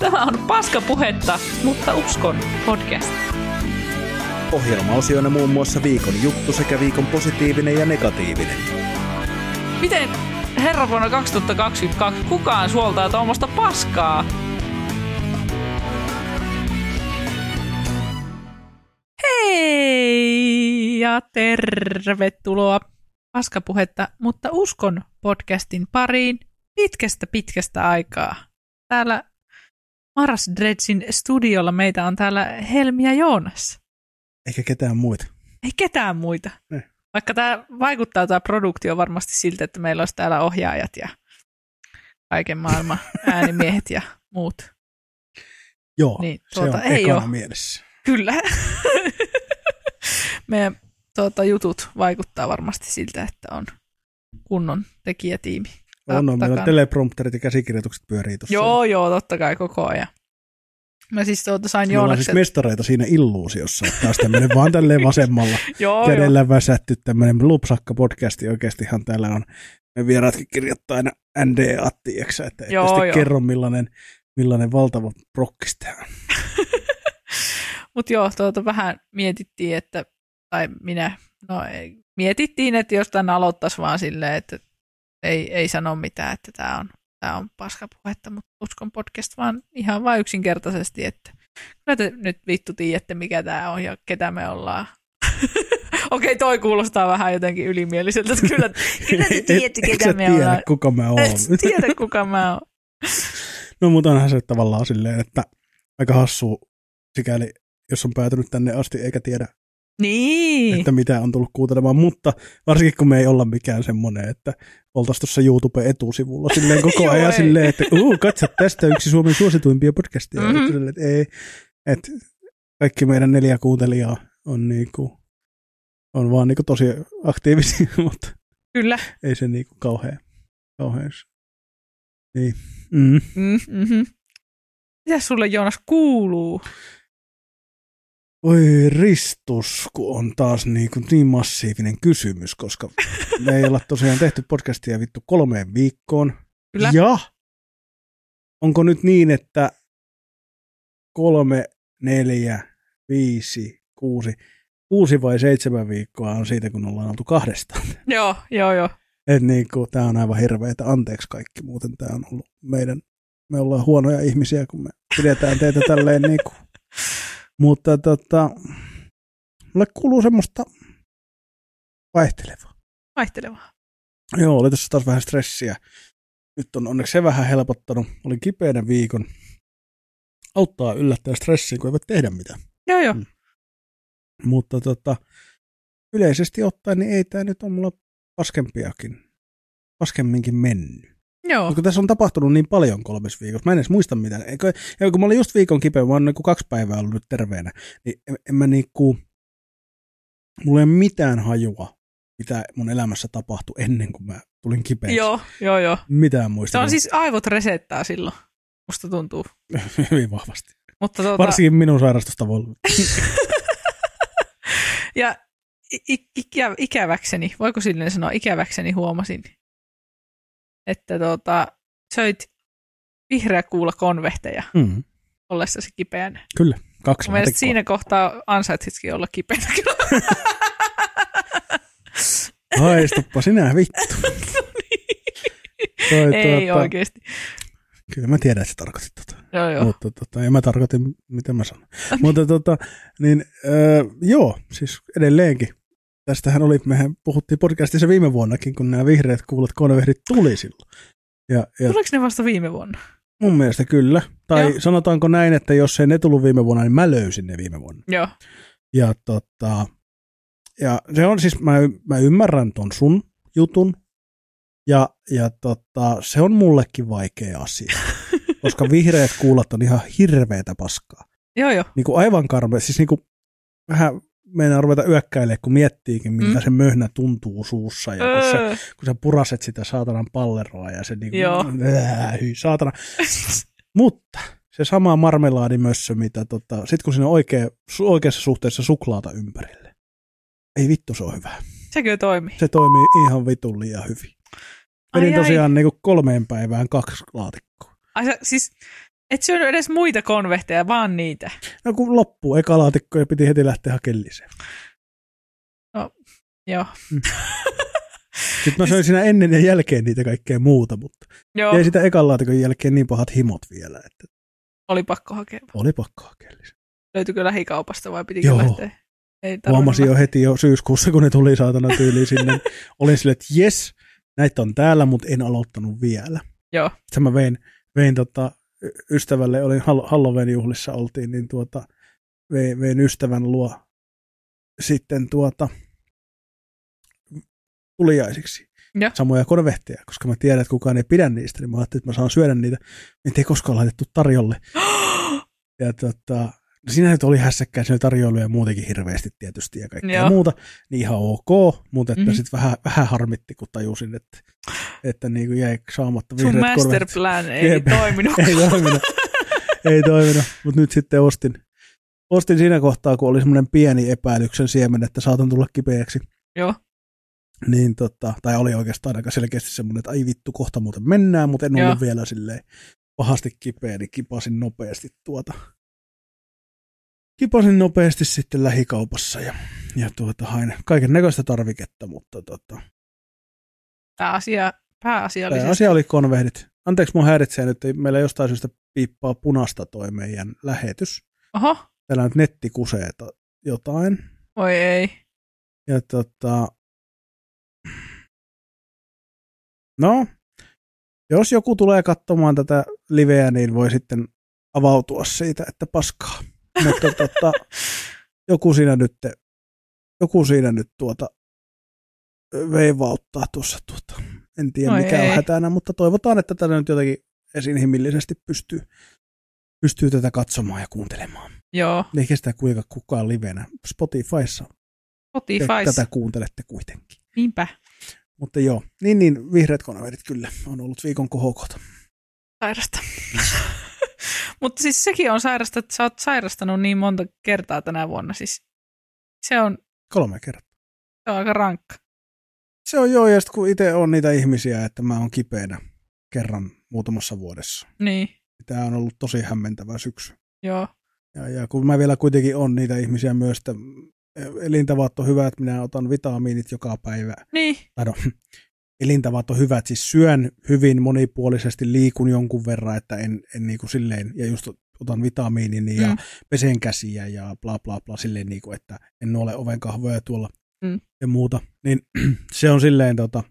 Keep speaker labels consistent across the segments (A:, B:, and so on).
A: Tämä on Paskapuhetta, mutta uskon podcast.
B: Ohjelmaosioina muun muassa viikon juttu sekä viikon positiivinen ja negatiivinen.
A: Miten herra vuonna 2022 kukaan suoltaa tuommoista paskaa? Hei ja tervetuloa Paskapuhetta, mutta uskon podcastin pariin pitkästä pitkästä aikaa. Täällä Maras Dredsin studiolla meitä on täällä Helmi ja Joonas.
B: Eikä ketään muita.
A: Ei ketään muita.
B: Ne.
A: Vaikka tämä vaikuttaa tämä produktio varmasti siltä, että meillä olisi täällä ohjaajat ja kaiken maailman äänimiehet ja muut.
B: Joo,
A: Niin,
B: se
A: tuota,
B: on
A: ei
B: ekana
A: oo.
B: mielessä.
A: Kyllä. Meidän tuota, jutut vaikuttaa varmasti siltä, että on kunnon tekijätiimi.
B: On, on, meillä teleprompterit ja käsikirjoitukset pyörii tuossa.
A: Joo, joo, totta kai koko ajan. Mä siis tuota, sain
B: Me ollaan
A: Joonaksen...
B: siis mestareita siinä illuusiossa, että taas tämmöinen vaan tälleen vasemmalla
A: joo, joo.
B: kädellä väsätty tämmöinen lupsakka podcasti oikeastihan täällä on. Me vieraatkin kirjoittaa aina NDA, tiiäksä, että
A: Joo, joo.
B: kerro millainen, millainen valtava prokkis tää on.
A: Mutta joo, tuota, vähän mietittiin, että, tai minä, no ei, mietittiin, että jos tämän aloittaisi vaan silleen, että ei, ei sano mitään, että tämä on, tää on paskapuhetta, mutta uskon podcast vaan ihan vain yksinkertaisesti, että kyllä te nyt vittu tiedätte, mikä tämä on ja ketä me ollaan. Okei, toi kuulostaa vähän jotenkin ylimieliseltä, että kyllä, kyllä te tiedätte,
B: Et- et
A: ketä
B: sä
A: me
B: tiedä,
A: ollaan.
B: kuka mä oon.
A: Et tiedä, kuka mä oon.
B: No mutta onhan se tavallaan silleen, että aika hassu sikäli, jos on päätynyt tänne asti eikä tiedä,
A: Niin.
B: että mitä on tullut kuuntelemaan, mutta varsinkin kun me ei olla mikään semmoinen, että oltaisiin tuossa YouTube-etusivulla silleen koko ajan silleen, että uu, katso tästä yksi Suomen suosituimpia podcasteja.
A: Mhm.
B: Mm-hmm. Että ei, että kaikki meidän neljä kuuntelijaa on niinku, on vaan niinku tosi aktiivisia, mutta
A: Kyllä.
B: ei se niinku kauhean, kauhean. Niin. Mm.
A: Mm, mm-hmm. Mitä sulle Joonas kuuluu?
B: Oi ristus, kun on taas niin, kuin niin massiivinen kysymys, koska me ei olla tosiaan tehty podcastia vittu kolmeen viikkoon.
A: Kyllä.
B: Ja onko nyt niin, että kolme, neljä, viisi, kuusi, kuusi vai seitsemän viikkoa on siitä, kun ollaan oltu kahdestaan.
A: Joo, joo, joo.
B: Et niin kuin, tämä on aivan hirveetä. Anteeksi kaikki muuten. Tämä on ollut meidän, me ollaan huonoja ihmisiä, kun me pidetään teitä tälleen niin kuin. Mutta tota, mulle kuuluu semmoista vaihtelevaa.
A: Vaihtelevaa.
B: Joo, oli tässä taas vähän stressiä. Nyt on onneksi se vähän helpottanut. Olin kipeänä viikon. Auttaa yllättää stressiin, kun ei voi tehdä mitään.
A: Joo, joo.
B: Mm. Mutta tota, yleisesti ottaen, niin ei tämä nyt ole mulla paskempiakin, paskemminkin mennyt.
A: Joo.
B: Kun tässä on tapahtunut niin paljon kolmessa viikossa, mä en edes muista mitään. Eikö, ja kun mä olin just viikon kipeä, mä oon niin kaksi päivää ollut nyt terveenä, niin en, en mä niinku, mulla ei ole mitään hajua, mitä mun elämässä tapahtui ennen kuin mä tulin kipeäksi.
A: Joo, joo, joo.
B: Mitään muista.
A: Se on siis aivot resettää silloin, musta tuntuu.
B: hyvin vahvasti.
A: Mutta tuota,
B: Varsinkin minun sairastustavoilla.
A: ja i- i- ikä, ikäväkseni, voiko silleen sanoa, ikäväkseni huomasin, että tuota, söit vihreä kuula konvehteja
B: Mm,
A: ollessasi kipeänä.
B: kyllä, kaksi
A: Mun mielestä
B: laatikkoa.
A: siinä kohtaa ansaitsitkin olla kipeänä.
B: Haistuppa sinä vittu. Toi,
A: Ei
B: tuota,
A: oikeasti.
B: Kyllä mä tiedän, että sä tarkoitit tota.
A: Joo, joo.
B: Mutta tota, ja mä tarkoitin, mitä mä sanon. Mutta tota, niin öö, joo, siis edelleenkin. Tästähän oli, mehän puhuttiin podcastissa viime vuonnakin, kun nämä vihreät kuulet konvehdit tuli silloin. Ja, ja
A: Tuliko ne vasta viime vuonna?
B: mun mielestä kyllä. Tai
A: Joo.
B: sanotaanko näin, että jos ei ne tullut viime vuonna, niin mä löysin ne viime vuonna.
A: Joo.
B: Ja, tota, ja se on siis, mä, mä ymmärrän ton sun jutun, ja, ja tota, se on mullekin vaikea asia, koska vihreät kuulat on ihan hirveätä paskaa.
A: Joo, joo.
B: Niin kuin aivan karme, siis niin kuin vähän meinaa ruveta yökkäilemään, kun miettiikin, miltä
A: Mm.
B: se möhnä tuntuu suussa, ja kun, se,
A: Öö.
B: kun sä puraset sitä saatanan palleroa, ja se niin hyi, saatana. Mutta se sama marmelaadimössö, mitä tota, sit kun siinä on oikea, su- oikeassa suhteessa suklaata ympärille. Ei vittu, se on hyvä.
A: Sekö toimii?
B: Se toimii ihan vitun liian hyvin.
A: Ai
B: Vedin
A: ai.
B: tosiaan niin kolmeen päivään kaksi laatikkoa.
A: Ai sä, siis Et syönyt edes muita konvehteja, vaan niitä.
B: No kun loppuu eka laatikko ja piti heti lähteä hakemaan lisää.
A: Joo.
B: Sitten mä söin siinä ennen ja jälkeen niitä kaikkea muuta, mutta
A: Joo,
B: jäi sitä ekan laatikon jälkeen niin pahat himot vielä, että
A: oli pakko hakea.
B: oli pakko hakea lisää.
A: Löytyykö lähikaupasta vai pitikö
B: Joo.
A: lähteä? Ei
B: Huomasin jo
A: lähteä.
B: heti jo syyskuussa, kun ne tuli saatana tyyliin sinne. Olin silleen, että jes, näitä on täällä, mutta en aloittanut vielä.
A: Joo,
B: Sitten mä vein, vein tota, ystävälle, olin Hall- Halloween juhlissa oltiin, niin tuota, vein, vein ystävän luo sitten tuota, tuliaisiksi
A: Joo.
B: samoja konvehteja, koska mä tiedän, että kukaan ei pidä niistä, niin mä ajattelin, että mä saan syödä niitä. Niitä ei koskaan laitettu tarjolle. Ja tota, no siinä nyt oli hässäkkää, siinä oli tarjoiluja muutenkin hirveästi tietysti ja kaikkea
A: Joo.
B: muuta, niin ihan ok, mutta että
A: Mhm.
B: mm-hmm. sitten vähän, vähän harmitti, kun tajusin, että, että niin kuin jäi saamatta
A: sun
B: vihreät
A: master
B: korvet.
A: plan ei
B: Jep.
A: toiminut.
B: Ei toiminut, ei toiminut, mutta nyt sitten ostin, ostin siinä kohtaa, kun oli semmoinen pieni epäilyksen siemen, että saatan tulla kipeäksi.
A: Joo,
B: Niin tota, tai oli oikeastaan aika selkeästi semmoinen, että ai vittu, kohta muuten mennään, mutta en
A: Joo.
B: ollut vielä silleen pahasti kipeä, niin kipasin nopeasti tuota. Kipasin nopeasti sitten lähikaupassa ja, ja tuota, hain kaiken näköistä tarviketta, mutta tota,
A: pääasia, pääasiallisesti.
B: tämä asia oli konvehdit. Anteeksi, mun häiritsee nyt, meillä jostain syystä piippaa punasta toi meidän lähetys.
A: Oho,
B: Täällä nyt netti kusee jotain.
A: voi ei.
B: Ja tota, no, jos joku tulee katsomaan tätä liveä, niin voi sitten avautua siitä, että paskaa. Mutta tota, joku siinä nyt, joku siinä nyt tuota veivauttaa tuossa tuota. En tiedä
A: Oi
B: mikä
A: ei.
B: on hätänä, mutta toivotaan, että tätä nyt jotenkin esinhimillisesti pystyy, pystyy tätä katsomaan ja kuuntelemaan.
A: Joo,
B: Eikä sitä kuinka kukaan livenä. Spotifyssa te
A: Spotify.
B: tätä kuuntelette kuitenkin.
A: Niinpä.
B: Mutta joo, niin niin, vihreät koneverit kyllä on ollut viikon kohokota.
A: Sairasta. Mutta siis sekin on sairasta, että sä oot sairastanut niin monta kertaa tänä vuonna. Siis se on,
B: Kolme kertaa.
A: se on aika rankka.
B: Se on joo, ja sitten kun itse on niitä ihmisiä, että mä oon kipeänä kerran muutamassa vuodessa.
A: Niin,
B: Tämä on ollut tosi hämmentävä syksy.
A: joo.
B: Ja, ja kun mä vielä kuitenkin on niitä ihmisiä myös, että elintavat on hyvät, minä otan vitamiinit joka päivä.
A: Niin,
B: Tai no, elintavat on hyvät, siis syön hyvin monipuolisesti, liikun jonkun verran, että en, en niin kuin silleen, ja just otan vitamiinini ja
A: Mm.
B: pesen käsiä ja bla bla bla silleen, niin kuin, että en ole oven kahvoja tuolla
A: Mm.
B: ja muuta, niin se on silleen tota,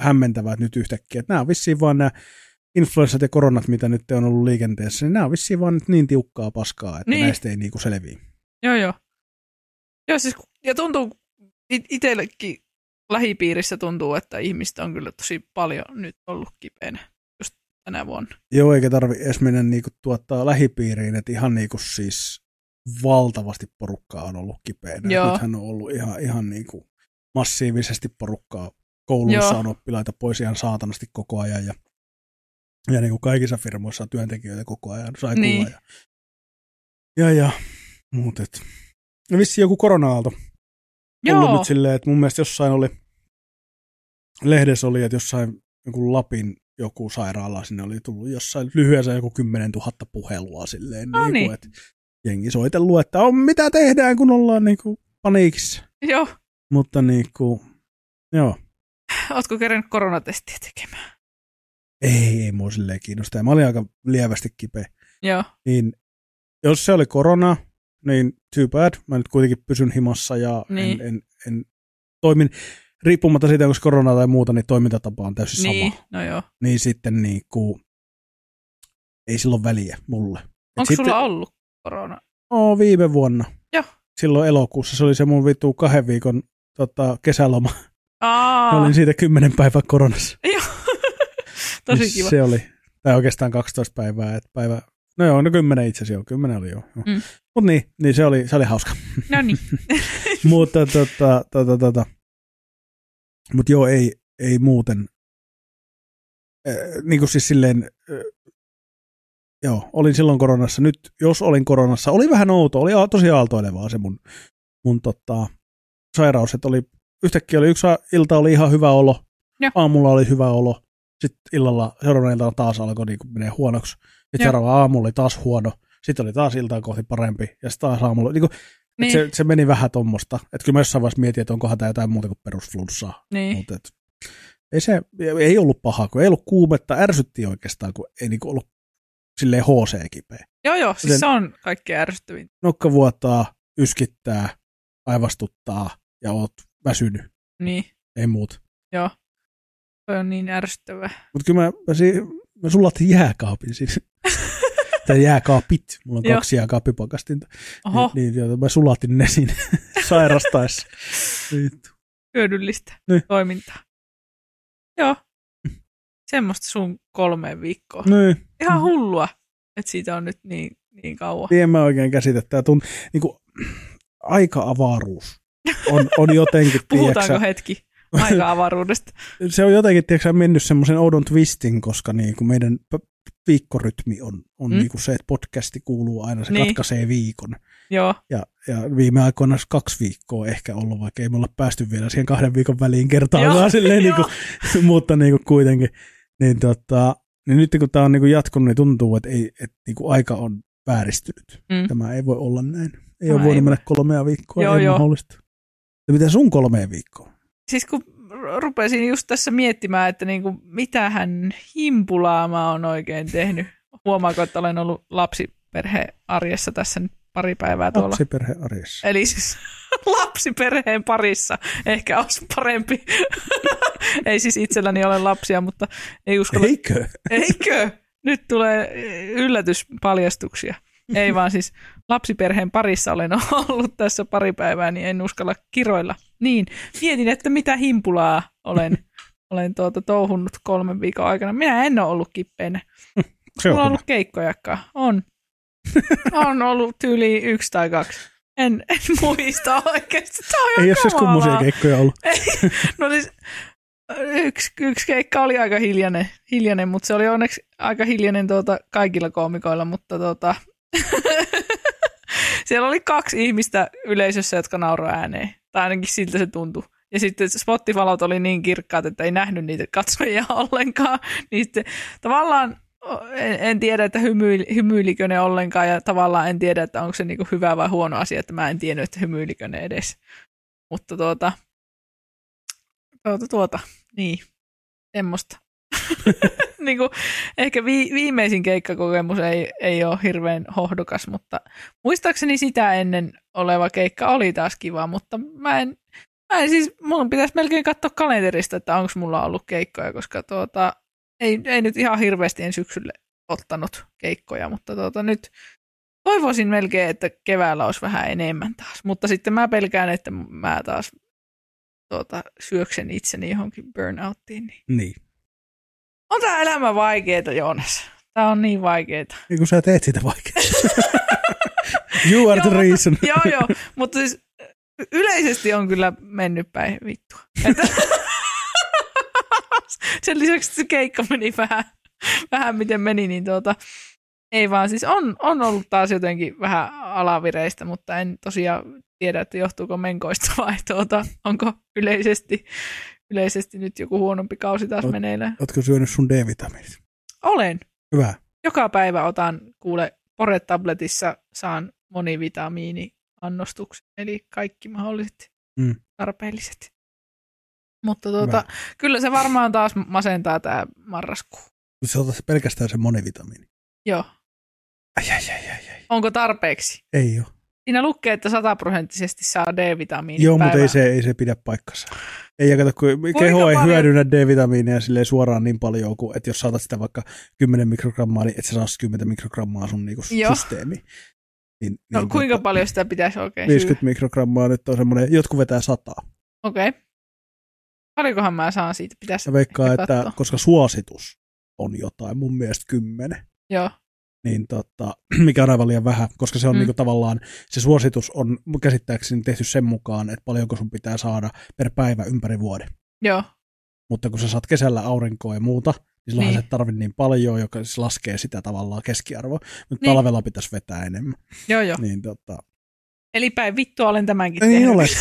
B: hämmentävää nyt yhtäkkiä, että nämä on vissiin vaan nämä influenssat ja koronat, mitä nyt on ollut liikenteessä, niin nämä on vissiin vaan nyt niin tiukkaa paskaa, että
A: Niin.
B: niin. näistä ei niinku selviä.
A: joo joo. Joo siis, ja tuntuu it- itsellekin lähipiirissä tuntuu, että ihmistä on kyllä tosi paljon nyt ollut kipeänä just tänä vuonna.
B: Joo, eikä tarvi edes mennä niinku tuottaa lähipiiriin, että ihan niinku siis valtavasti porukkaa on ollut kipeänä.
A: Joo.
B: Nythän on ollut ihan, ihan niinku massiivisesti porukkaa. Kouluissa
A: Joo.
B: on oppilaita pois ihan saatanasti koko ajan ja, ja niinku kaikissa firmoissa on työntekijöitä koko ajan. Sai
A: Niin.
B: ja, ja, ja muut, et. No vissiin joku korona-aalto ollut
A: Joo,
B: nyt silleen, että mun mielestä jossain oli, lehdessä oli, että jossain joku Lapin joku sairaala, sinne oli tullut jossain lyhyessä joku 10 000 puhelua silleen,
A: No
B: niin
A: niin.
B: kuin, että jengi soitellut, että on mitä tehdään, kun ollaan niin kuin paniikissa.
A: joo.
B: Mutta niin kuin, joo,
A: Ootko kerännyt koronatestiä tekemään?
B: ei, ei mua silleen kiinnosta. Mä olin aika lievästi kipeä.
A: Joo,
B: Niin jos se oli korona, niin too bad. Mä nyt kuitenkin pysyn himassa ja
A: Niin.
B: en, en, en toimin, riippumatta siitä, onko korona tai muuta, niin toimintatapa on täysin
A: niin,
B: sama.
A: no joo.
B: Niin sitten niin kuin, ei silloin väliä mulle.
A: Onko
B: sitten,
A: sulla ollut korona?
B: Oo, viime vuonna.
A: Joo.
B: Silloin elokuussa. Se oli se mun vittu kahden viikon tota, kesäloma.
A: Aa,
B: Mä olin siitä kymmenen päivää koronassa.
A: joo. Tosi
B: Niin
A: kiva.
B: Se oli, tai oikeastaan 12 päivää. Et päivä, no joo, no kymmenen itse asiassa joo, kymmenen oli joo. joo.
A: Mm.
B: Mut niin, niin se oli, se oli hauska.
A: No niin.
B: Mutta tota, tota, tota. Mut joo, ei, ei muuten. Äh, niin kuin siis silleen, äh, joo, olin silloin koronassa. Nyt, jos olin koronassa, oli vähän outo, oli tosi aaltoilevaa se mun, mun tota, sairaus, että oli, yhtäkkiä oli yksi ilta oli ihan hyvä olo,
A: Joo.
B: aamulla oli hyvä olo, Sitten illalla, seuraavana iltana taas alkoi niin menee huonoksi. Sitten seuraava aamu oli taas huono. Sitten oli taas iltaa kohti parempi. Ja sitten taas aamulla, niin kuin,
A: Niin,
B: se, se, meni vähän tuommoista. Että kyllä mä jossain vaiheessa mietin, että onkohan tämä jotain muuta kuin perusflunssaa.
A: niin.
B: Mutta et, ei se ei ollut paha, kun ei ollut kuumetta, ärsytti oikeastaan, kun ei niinku ollut silleen HC-kipeä.
A: Joo, joo, siis
B: Joten-
A: se on kaikkein ärsyttävintä.
B: Nokka vuotaa, yskittää, aivastuttaa ja oot väsynyt,
A: Niin,
B: ei muut.
A: joo. Se on niin ärsyttävää.
B: Mutta kyllä mä, mä, si- mä sulatin jääkaapin siis. tai jääkaapit, mulla on
A: Joo.
B: kaksi jääkaappipakastinta.
A: Oho,
B: Niin, niin, mä sulatin ne sinne sairastaessa. Vittu.
A: hyödyllistä
B: Niin.
A: toimintaa. Joo. Semmoista sun kolme viikkoa.
B: Niin.
A: Ihan hullua, että siitä on nyt niin, niin kauan.
B: En mä oikein käsitä. Tää tunt, niinku, aika-avaruus on, on jotenkin,
A: Puhutaanko
B: tiiäksä,
A: hetki aika-avaruudesta?
B: se on jotenkin tiiäksä, mennyt semmoisen oudon twistin, koska niin kuin meidän viikkorytmi on, on
A: Mm.
B: niin kuin se, että podcasti kuuluu aina, se
A: Niin.
B: katkaisee viikon.
A: Joo,
B: Ja, ja viime aikoina kaksi viikkoa ehkä ollut, vaikka ei me olla päästy vielä siihen kahden viikon väliin kertaakaan
A: Joo,
B: silleen, niin kuin, mutta niin kuin kuitenkin. Niin, tota, niin nyt kun tämä on niin kuin jatkunut, niin tuntuu, että, ei, että niin kuin aika on vääristynyt.
A: Mm.
B: Tämä ei voi olla näin. Ei
A: Tämä
B: ole voinut
A: ei
B: mennä kolmea viikkoa,
A: Joo,
B: ei
A: joo.
B: mahdollista. Ja mitä sun kolmea viikkoa?
A: siis kun rupesin just tässä miettimään, että niinku, mitähän himpulaa mä oon oikein tehnyt. Huomaako, että olen ollut lapsiperhe arjessa tässä nyt pari päivää tuolla.
B: Lapsiperhe arjessa.
A: Eli siis lapsiperheen parissa ehkä olisi parempi. ei siis itselläni ole lapsia, mutta ei uskalla.
B: Eikö?
A: Eikö? Nyt tulee yllätyspaljastuksia. Ei vaan siis lapsiperheen parissa olen ollut tässä pari päivää, niin en uskalla kiroilla. Niin, mietin, että mitä himpulaa olen, olen tuota touhunnut kolmen viikon aikana. Minä en ole ollut kippeinä.
B: Se on
A: Mulla on ollut keikkojakaan. On. On ollut tyyli yksi tai kaksi. En, en muista oikeasti. Tämä on
B: Ei ole siis
A: kamalavaa.
B: keikkoja ollut.
A: No siis yksi, yksi keikka oli aika hiljainen, hiljainen, mutta se oli onneksi aika hiljainen tuota, kaikilla koomikoilla, mutta tuota, siellä oli kaksi ihmistä yleisössä, jotka nauroi ääneen. Tai ainakin siltä se tuntui. Ja sitten spottivalot oli niin kirkkaat, että ei nähnyt niitä katsojia ollenkaan. Niin sitten tavallaan en, en tiedä, että hymyili, hymyilikö ne ollenkaan ja tavallaan en tiedä, että onko se niinku hyvä vai huono asia, että mä en tiennyt, että hymyilikö ne edes. Mutta tuota, tuota, tuota niin, semmoista. niin kuin, ehkä vi, viimeisin keikkakokemus ei, ei ole hirveän hohdokas, mutta muistaakseni sitä ennen oleva keikka oli taas kiva, mutta mä en, mä en siis, mun pitäisi melkein katsoa kalenterista, että onko mulla ollut keikkoja, koska tuota, ei, ei nyt ihan hirveästi en syksylle ottanut keikkoja, mutta tuota, nyt toivoisin melkein, että keväällä olisi vähän enemmän taas, mutta sitten mä pelkään, että mä taas tuota, syöksen itseni johonkin burnouttiin. Niin.
B: Niin.
A: On tämä elämä vaikeeta, Joonas. Tämä on niin vaikeeta.
B: Niin kun sä teet sitä vaikeaa. you are the
A: Joo,
B: reason.
A: joo, joo, mutta siis yleisesti on kyllä mennyt päin vittua. Että sen lisäksi se keikka meni vähän, vähän miten meni, niin tuota, ei vaan siis on, on ollut taas jotenkin vähän alavireistä, mutta en tosiaan tiedä, että johtuuko menkoista vai tuota, onko yleisesti, yleisesti nyt joku huonompi kausi taas
B: Oot-
A: meneillään.
B: Ootko syönyt sun D-vitamiinit?
A: Olen.
B: Hyvä.
A: Joka päivä otan, kuule, Pore-tabletissa saan monivitamiini-annostuksen, eli kaikki mahdolliset
B: Mm.
A: tarpeelliset. Mutta tuota, kyllä se varmaan taas masentaa tämä marraskuu.
B: Se otat pelkästään se monivitamiini.
A: Joo.
B: Ai, ai, ai, ai, ai.
A: Onko tarpeeksi?
B: Ei ole.
A: Siinä lukee, että sataprosenttisesti saa D-vitamiini
B: Joo, mutta ei se, ei se pidä paikkansa. Ei, kato, kun keho ei
A: paljon?
B: hyödynnä D-vitamiinia silleen suoraan niin paljon, kuin, että jos saatat sitä vaikka 10 mikrogrammaa, niin et sä saa 10 mikrogrammaa sun niinku systeemi. Niin,
A: No,
B: niin,
A: kuinka
B: tota,
A: paljon sitä pitäisi oikein
B: 50
A: syödä?
B: mikrogrammaa nyt on semmoinen, jotkut vetää sataa.
A: Okei. Okay. Paljonkohan mä saan siitä? Pitäisi
B: Mä veikkaan, että koska suositus on jotain, mun mielestä 10,
A: Joo,
B: niin tota, mikä on aivan liian vähän, koska se on
A: Mm.
B: niinku tavallaan, se suositus on käsittääkseni tehty sen mukaan, että paljonko sun pitää saada per päivä ympäri vuoden.
A: joo,
B: Mutta kun sä saat kesällä aurinkoa ja muuta, niin silloinhan
A: Niin.
B: niin. se tarvii niin paljon, joka siis laskee sitä tavallaan keskiarvoa. Mutta
A: Niin.
B: niin. talvella pitäisi vetää enemmän.
A: joo, joo.
B: Niin, tota,
A: Eli päin vittua olen tämänkin
B: ei
A: tehnyt.
B: ole.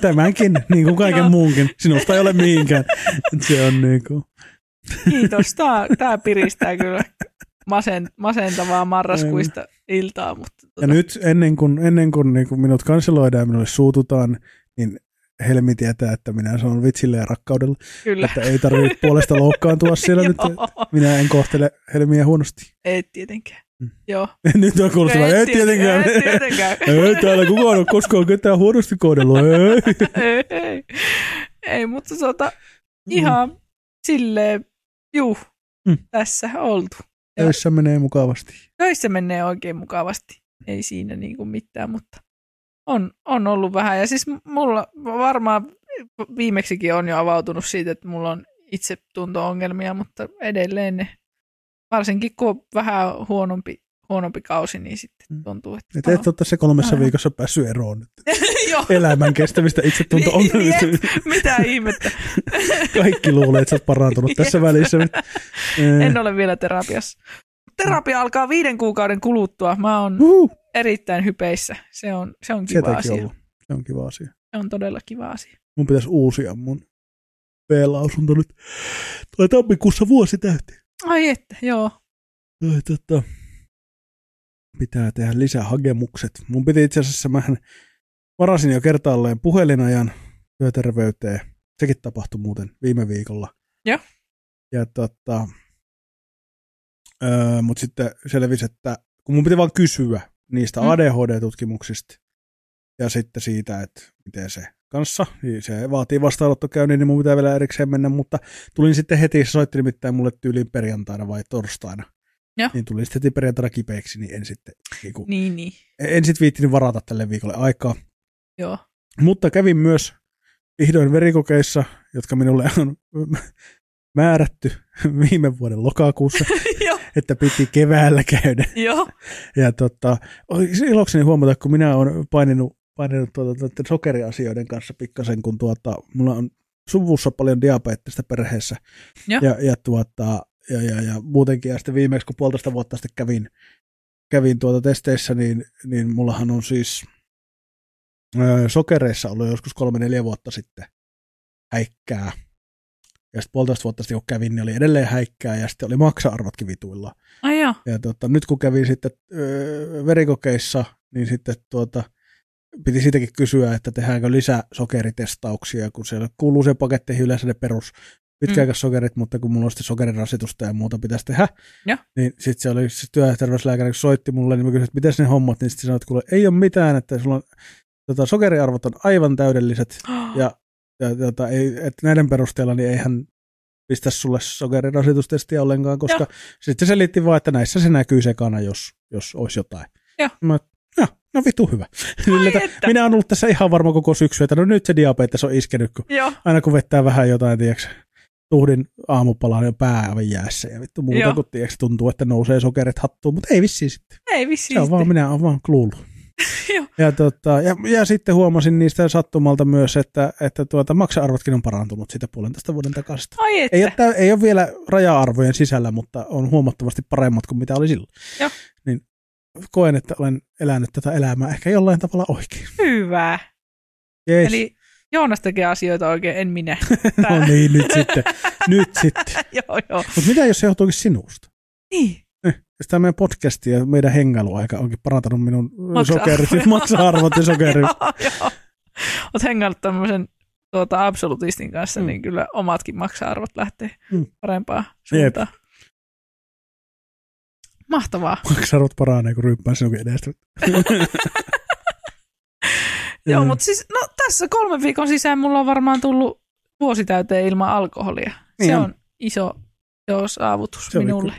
B: Tämänkin, niin kuin kaiken
A: Joo.
B: muunkin. Sinusta ei ole mihinkään. Se on niin kuin,
A: Kiitos. Tämä, tämä piristää kyllä masen, masentavaa marraskuista iltaa. Mutta
B: Ja
A: tota,
B: nyt ennen kuin, ennen kuin, niin kuin minut kanseloidaan ja minulle suututaan, niin Helmi tietää, että minä sanon vitsillä ja rakkaudella,
A: kyllä.
B: että ei tarvitse puolesta loukkaantua siellä nyt. Minä en kohtele Helmiä huonosti.
A: Ei tietenkään.
B: Mm.
A: Joo.
B: nyt on kuulostaa, ei tietenkään.
A: Ei tietenkään.
B: Ei täällä kukaan ole koskaan ketään huonosti kohdellut. Ei.
A: ei, ei. ei, mutta tota, ihan silleen, juu,
B: Mm.
A: tässä oltu.
B: Töissä menee mukavasti.
A: Töissä menee oikein mukavasti. Ei siinä niin kuin mitään, mutta on, on ollut vähän. Ja siis mulla varmaan viimeksikin on jo avautunut siitä, että mulla on itsetunto-ongelmia, mutta edelleen ne, varsinkin kun on vähän huonompi, huonompi kausi, niin sitten
B: Mm.
A: tuntuu, että...
B: Et et ole tässä kolmessa
A: Aivan.
B: viikossa päässyt eroon nyt. Elämän kestävistä itsetunto-ongelmista.
A: Niin, mitä ihmettä.
B: Kaikki luulee, että sä oot parantunut tässä välissä.
A: En ole vielä terapiassa. Terapia alkaa viiden kuukauden kuluttua. Mä oon
B: Uhu,
A: erittäin hypeissä. Se on, se on kiva asia.
B: ollut. Se on kiva asia.
A: Se on todella kiva asia.
B: Mun pitäisi uusia mun B-lausunto nyt. Tulee tammikuussa vuosi täyteen.
A: Ai että, joo.
B: Ai, tota, pitää tehdä lisää hakemukset. Mun piti itse asiassa, mähän varasin jo kertaalleen puhelinajan työterveyteen. Sekin tapahtui muuten viime viikolla.
A: Joo.
B: Ja tota, öö, mutta sitten selvisi, että kun mun piti vaan kysyä niistä
A: Mm.
B: ADHD-tutkimuksista ja sitten siitä, että miten se kanssa, niin se vaatii vastaanottokäynnin, niin mun pitää vielä erikseen mennä, mutta tulin sitten heti, se soitti nimittäin mulle tyyliin perjantaina vai torstaina,
A: Joo.
B: niin tulin sitten heti perjantaina kipeäksi, niin en sitten, niin kuin,
A: Niin, niin.
B: en sitten viittinyt varata tälle viikolle aikaa.
A: Joo.
B: Mutta kävin myös vihdoin verikokeissa, jotka minulle on määrätty viime vuoden lokakuussa, että piti keväällä käydä.
A: joo.
B: Ja tota, ilokseni huomata, kun minä olen paininut, paininut tuota, tuota, sokeriasioiden kanssa pikkasen, kun tuota, mulla on suvussa paljon diabeettista perheessä.
A: Joo.
B: Ja, ja, tuota, ja, ja, ja, muutenkin, ja sitten viimeksi kun puolitoista vuotta sitten kävin, kävin tuota testeissä, niin, niin mullahan on siis sokereissa ollut joskus kolme-neljä vuotta sitten häikkää. Ja sitten puolitoista vuotta sitten kun kävin, niin oli edelleen häikkää, ja sitten oli maksa-arvotkin vituilla.
A: Ai.
B: Ja tota, nyt kun kävin sitten öö, verikokeissa, niin sitten tuota, piti siitäkin kysyä, että tehdäänkö lisää sokeritestauksia, kun siellä kuuluu se paketteihin yleensä ne perus pitkäaikaissokerit, mutta kun mulla on sitten sokerirasitusta ja muuta pitäisi tehdä,
A: Joo.
B: niin sitten se oli se työterveyslääkäri, kun soitti mulle, niin mä kysyin, että miten ne hommat, niin sitten sanoi, että kuule, ei ole mitään, että sulla on, tota, sokeriarvot on aivan täydelliset, ja, ja tota, ei, että näiden perusteella niin eihän pistä sulle sokerirasitustestiä ollenkaan, koska
A: Joo.
B: sitten se selitti vaan, että näissä se näkyy sekana, jos, jos olisi jotain.
A: Joo.
B: Mä, no, no vitu hyvä. Minä olen ollut tässä ihan varma koko syksy, että no nyt se diabetes on iskenyt, kun
A: Joo,
B: aina kun vettää vähän jotain, tiedätkö, tuhdin aamupalaan ja pää aivan jäässä ja vittu muuta,
A: Joo.
B: kun tiedätkö, tuntuu, että nousee sokerit hattuun, mutta ei vissiin sitten.
A: ei vissiin.
B: Se on vaan,
A: sitten.
B: minä olen vaan kluulu. Ja, tota, ja, ja, sitten huomasin niistä sattumalta myös, että, että tuota, maksa-arvotkin on parantunut siitä puolentoista vuoden takaisin.
A: Ai että.
B: Ei ole, ei ole vielä raja-arvojen sisällä, mutta on huomattavasti paremmat kuin mitä oli silloin.
A: Joo.
B: Niin koen, että olen elänyt tätä elämää ehkä jollain tavalla oikein.
A: Hyvä.
B: Jees.
A: Eli Joonas tekee asioita oikein, en minä.
B: no niin, nyt sitten. nyt sitten.
A: joo, joo.
B: Mutta mitä jos se johtuukin sinusta?
A: Niin.
B: Tämä meidän podcast ja meidän hengailuaika onkin parantanut minun sokerit, maksa-arvot ja sokerit.
A: joo, joo. Oot hengannut tämmöisen tuota, absolutistin kanssa,
B: Mm.
A: niin kyllä omatkin maksa-arvot lähtee
B: Mm.
A: parempaan
B: Jep.
A: suuntaan. Mahtavaa.
B: Maksa-arvot paranee, kun ryyppään sinunkin edestä.
A: Joo, mutta siis no, tässä kolmen viikon sisään mulla on varmaan tullut vuosi täyteen ilman alkoholia.
B: Niin
A: se
B: on.
A: on iso, iso saavutus
B: Se
A: minulle.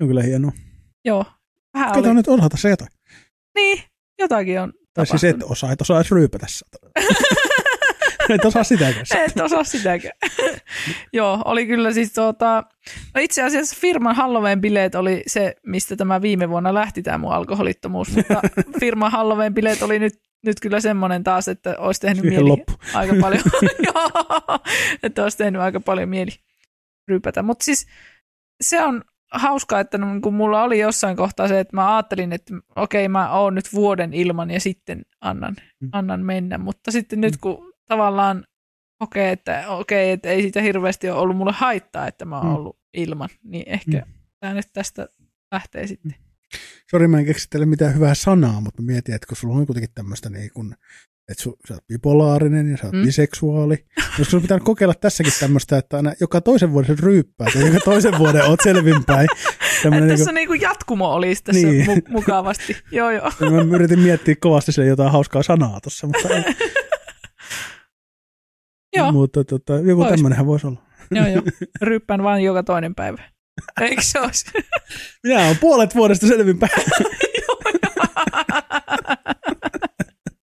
B: On kyllä hienoa.
A: Joo. Vähän
B: Kato
A: oli.
B: nyt osata se jotain.
A: Niin, jotakin on
B: Tai siis et osaa, et osaa edes ryypätä et osaa sitäkään.
A: Et osaa sitäkään. Joo, oli kyllä siis tuota, no itse asiassa firman Halloween-bileet oli se, mistä tämä viime vuonna lähti tämä mun alkoholittomuus, mutta firman Halloween-bileet oli nyt, nyt kyllä semmoinen taas, että olisi tehnyt
B: Siihen
A: mieli
B: loppu.
A: aika paljon, Joo, että olisi tehnyt aika paljon mieli rypätä. Mutta siis se on hauskaa, että niin kun mulla oli jossain kohtaa se, että mä ajattelin, että okei, mä oon nyt vuoden ilman ja sitten annan,
B: Mm.
A: annan mennä. Mutta sitten nyt kun tavallaan kokee, että okei, että ei siitä hirveästi ole ollut mulle haittaa, että mä oon
B: Mm.
A: ollut ilman, niin ehkä
B: Mm.
A: tämä nyt tästä lähtee sitten.
B: Sori, mä en keksi teille mitään hyvää sanaa, mutta mä mietin, että kun sulla on kuitenkin tämmöistä niin kuin, että su, sä oot bipolaarinen ja sä oot
A: Mm.
B: biseksuaali. Olisiko sulla pitänyt kokeilla tässäkin tämmöistä, että aina joka toisen vuoden sä ryyppäät ja joka toisen vuoden oot selvinpäin. Tämmönen
A: Tässä
B: niin
A: niinku jatkumo olisi tässä
B: Niin.
A: mu- mukavasti. joo, joo.
B: kuin, mä yritin miettiä kovasti sille jotain hauskaa sanaa tuossa, mutta, ei.
A: joo,
B: mutta tota, joku
A: Vois.
B: tämmöinenhän voisi olla.
A: joo, joo. Ryppään vaan joka toinen päivä. Eikö se olisi?
B: Minä olen puolet vuodesta selvinpäin.
A: Joo, joo.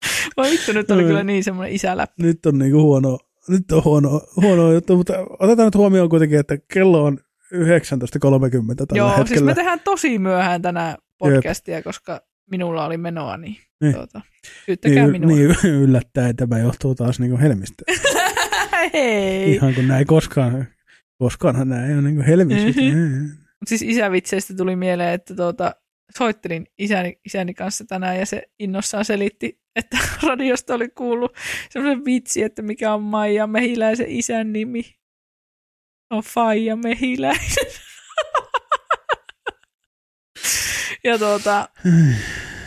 A: Voi vittu, nyt oli kyllä niin semmoinen isäläppä.
B: nyt on niinku huono, nyt on huono, huono juttu, mutta otetaan nyt huomioon kuitenkin, että kello on 19.30 tällä
A: Joo,
B: hetkellä.
A: siis me tehdään tosi myöhään tänään podcastia, koska minulla oli menoa, niin,
B: Niin.
A: tuota, syyttäkää
B: niin,
A: minua.
B: niin yllättäen tämä johtuu taas niinku helmistä.
A: Hei!
B: Ihan kun näin koskaan, koskaanhan näin ole niinku helmistä.
A: Mhm. Mut siis isävitseistä tuli mieleen, että tuota, soittelin isäni, isäni kanssa tänään ja se innossaan selitti, että radiosta oli kuullut semmoisen vitsi, että mikä on Maija Mehiläisen isän nimi. No Faija Mehiläisen. ja tuota,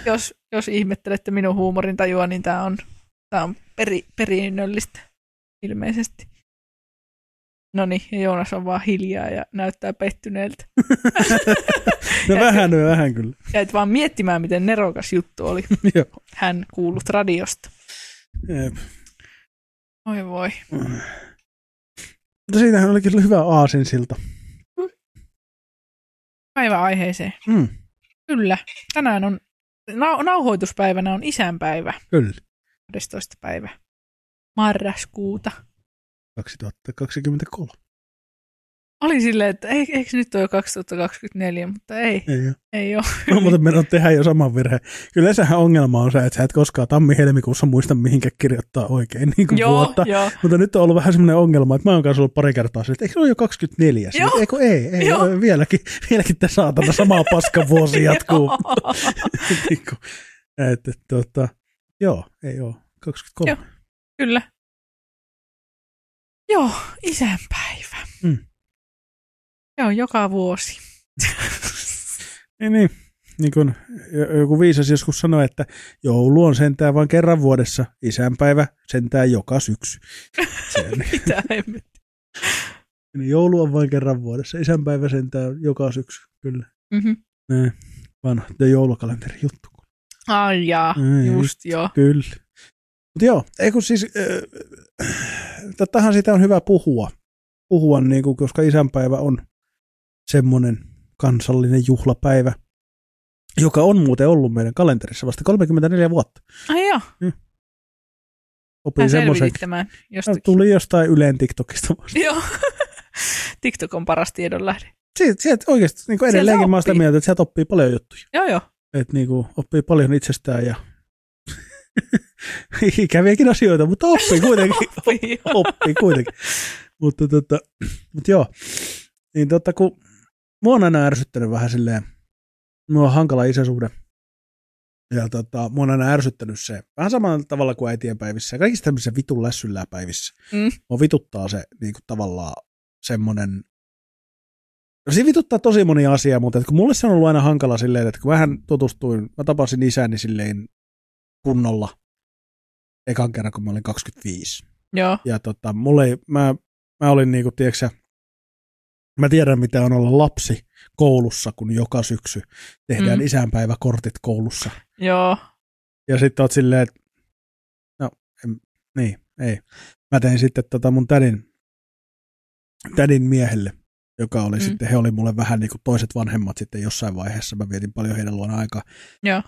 A: jos, jos ihmettelette minun huumorin tajua, niin tämä on, tää on peri, perinnöllistä ilmeisesti. No niin, ja Joonas on vaan hiljaa ja näyttää pettyneeltä.
B: no vähän, no vähän kyllä.
A: Jäit vaan miettimään, miten nerokas juttu oli hän kuullut radiosta.
B: Jep.
A: Oi voi.
B: Mutta siinähän olikin kyllä hyvä aasinsilta.
A: Päivä aiheeseen.
B: Mm,
A: Kyllä. Tänään on, nau- nauhoituspäivänä on isänpäivä,
B: kyllä.
A: 12. päivä marraskuuta.
B: 2023.
A: Oli silleen, että eikö, nyt ole jo 2024, mutta ei,
B: Ei ole.
A: ei ole.
B: No, mutta meidän tehdä jo saman virheen. Kyllä sehän ongelma on se, että sä et koskaan tammi-helmikuussa muista, mihinkä kirjoittaa oikein niin kuin
A: joo,
B: vuotta.
A: joo.
B: Mutta nyt on ollut vähän semmoinen ongelma, että mä oon kanssa ollut pari kertaa sille, että eikö se ole jo 24? Sille,
A: Joo.
B: Eikö ei, ei
A: Joo.
B: ole, vieläkin, vieläkin tämä saatana sama paska vuosi jatkuu. Niin kuin, että, tota, joo, ei ole. 23.
A: Joo. Kyllä. Joo, isänpäivä.
B: Mm.
A: Joo, joka vuosi.
B: Niin, niin. Niin kuin joku viisas joskus sanoi, että joulu on sentään vain kerran vuodessa, isänpäivä sentään joka syksy. Niin,
A: Mitä
B: niin joulu on vain kerran vuodessa, isänpäivä sentään joka syksy, kyllä.
A: Mm-hmm.
B: Näin. Vanha joulukalenteri juttu.
A: Ai jaa,
B: Ai,
A: just joo.
B: Kyllä. Mutta joo, ei kun siis, äh, tottahan siitä on hyvä puhua, puhua niin kuin, koska isänpäivä on semmoinen kansallinen juhlapäivä, joka on muuten ollut meidän kalenterissa vasta 34 vuotta.
A: Ai joo,
B: Opin
A: hän
B: semmoisen.
A: jostakin.
B: Tuli jostain Ylen TikTokista vasta.
A: Joo. TikTok on paras tiedonlähde.
B: Sieltä, sieltä oikeasti niin kuin edelleenkin mä sitä mieltä, että sieltä oppii paljon juttuja.
A: Joo, joo.
B: Että niin kuin, oppii paljon itsestään ja ikäviäkin asioita, mutta oppii kuitenkin.
A: Oppii
B: kuitenkin. mutta, tota, mutta joo, niin totta, kun mua on aina ärsyttänyt vähän silleen, mulla on hankala isäsuhde. Ja tota, mua on aina ärsyttänyt se, vähän samalla tavalla kuin äitien päivissä ja kaikissa tämmöisissä vitun lässyllää päivissä.
A: Mm.
B: Mua vituttaa se niin kuin tavallaan semmoinen, no se vituttaa tosi moni asia, mutta että kun mulle se on ollut aina hankala silleen, että kun vähän tutustuin, mä tapasin isäni silleen kunnolla ekan kerran, kun mä olin 25.
A: Joo,
B: Ja tota, mulle ei, mä, mä olin niinku, tiedätkö mä tiedän mitä on olla lapsi koulussa, kun joka syksy tehdään
A: Mm.
B: isänpäiväkortit koulussa.
A: joo.
B: Ja sitten oot silleen, että no, en, niin, ei. Mä tein sitten tota mun tädin, tädin miehelle, joka oli
A: mm.
B: sitten, he oli mulle vähän niin kuin toiset vanhemmat sitten jossain vaiheessa. Mä vietin paljon heidän luona aikaa,
A: Joo.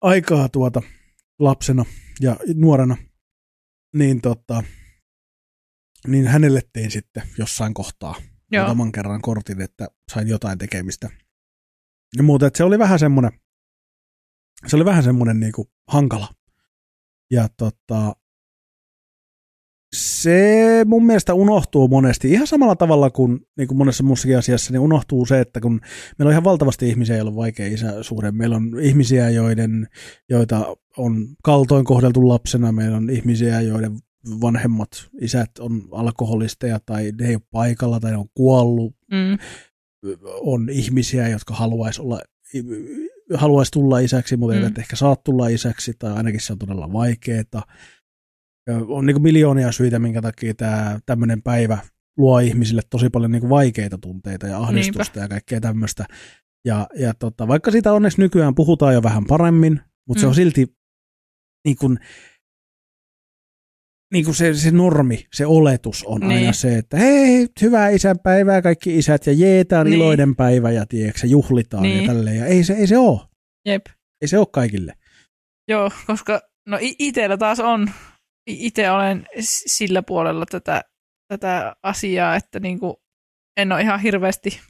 B: aikaa tuota lapsena ja nuorena. Niin tota, niin hänelle tein sitten jossain kohtaa
A: Joo.
B: muutaman kerran kortin, että sain jotain tekemistä. Ja muuta, että se oli vähän semmoinen, se oli vähän semmoinen niin kuin hankala. Ja tota, se mun mielestä unohtuu monesti ihan samalla tavalla kuin, niin kuin monessa muussakin asiassa, niin unohtuu se, että kun meillä on ihan valtavasti ihmisiä, joilla on vaikea isäsuhde. Meillä on ihmisiä, joiden, joita on kaltoin kohdeltu lapsena. Meillä on ihmisiä, joiden vanhemmat isät on alkoholisteja tai ne ei ole paikalla tai ne on kuollut.
A: Mm.
B: On ihmisiä, jotka haluaisi olla haluaisi tulla isäksi, mutta mm. eivät ehkä saa tulla isäksi, tai ainakin se on todella vaikeaa. On niin miljoonia syitä, minkä takia tämä tämmöinen päivä luo ihmisille tosi paljon niin vaikeita tunteita ja ahdistusta Niinpä. ja kaikkea tämmöistä. Ja, ja tota, vaikka sitä onneksi nykyään puhutaan jo vähän paremmin, mutta mm. se on silti niin kuin, niin kuin se, se normi, se oletus on niin. aina se, että hei, hyvää isänpäivää kaikki isät ja jeetaan niin. iloinen päivä ja tiedätkö, juhlitaan niin. ja tälleen. Ja ei se, ei se ole.
A: Jep.
B: Ei se ole kaikille.
A: Joo, koska no itsellä taas on, itse olen sillä puolella tätä, tätä asiaa, että niin kuin en ole ihan hirveästi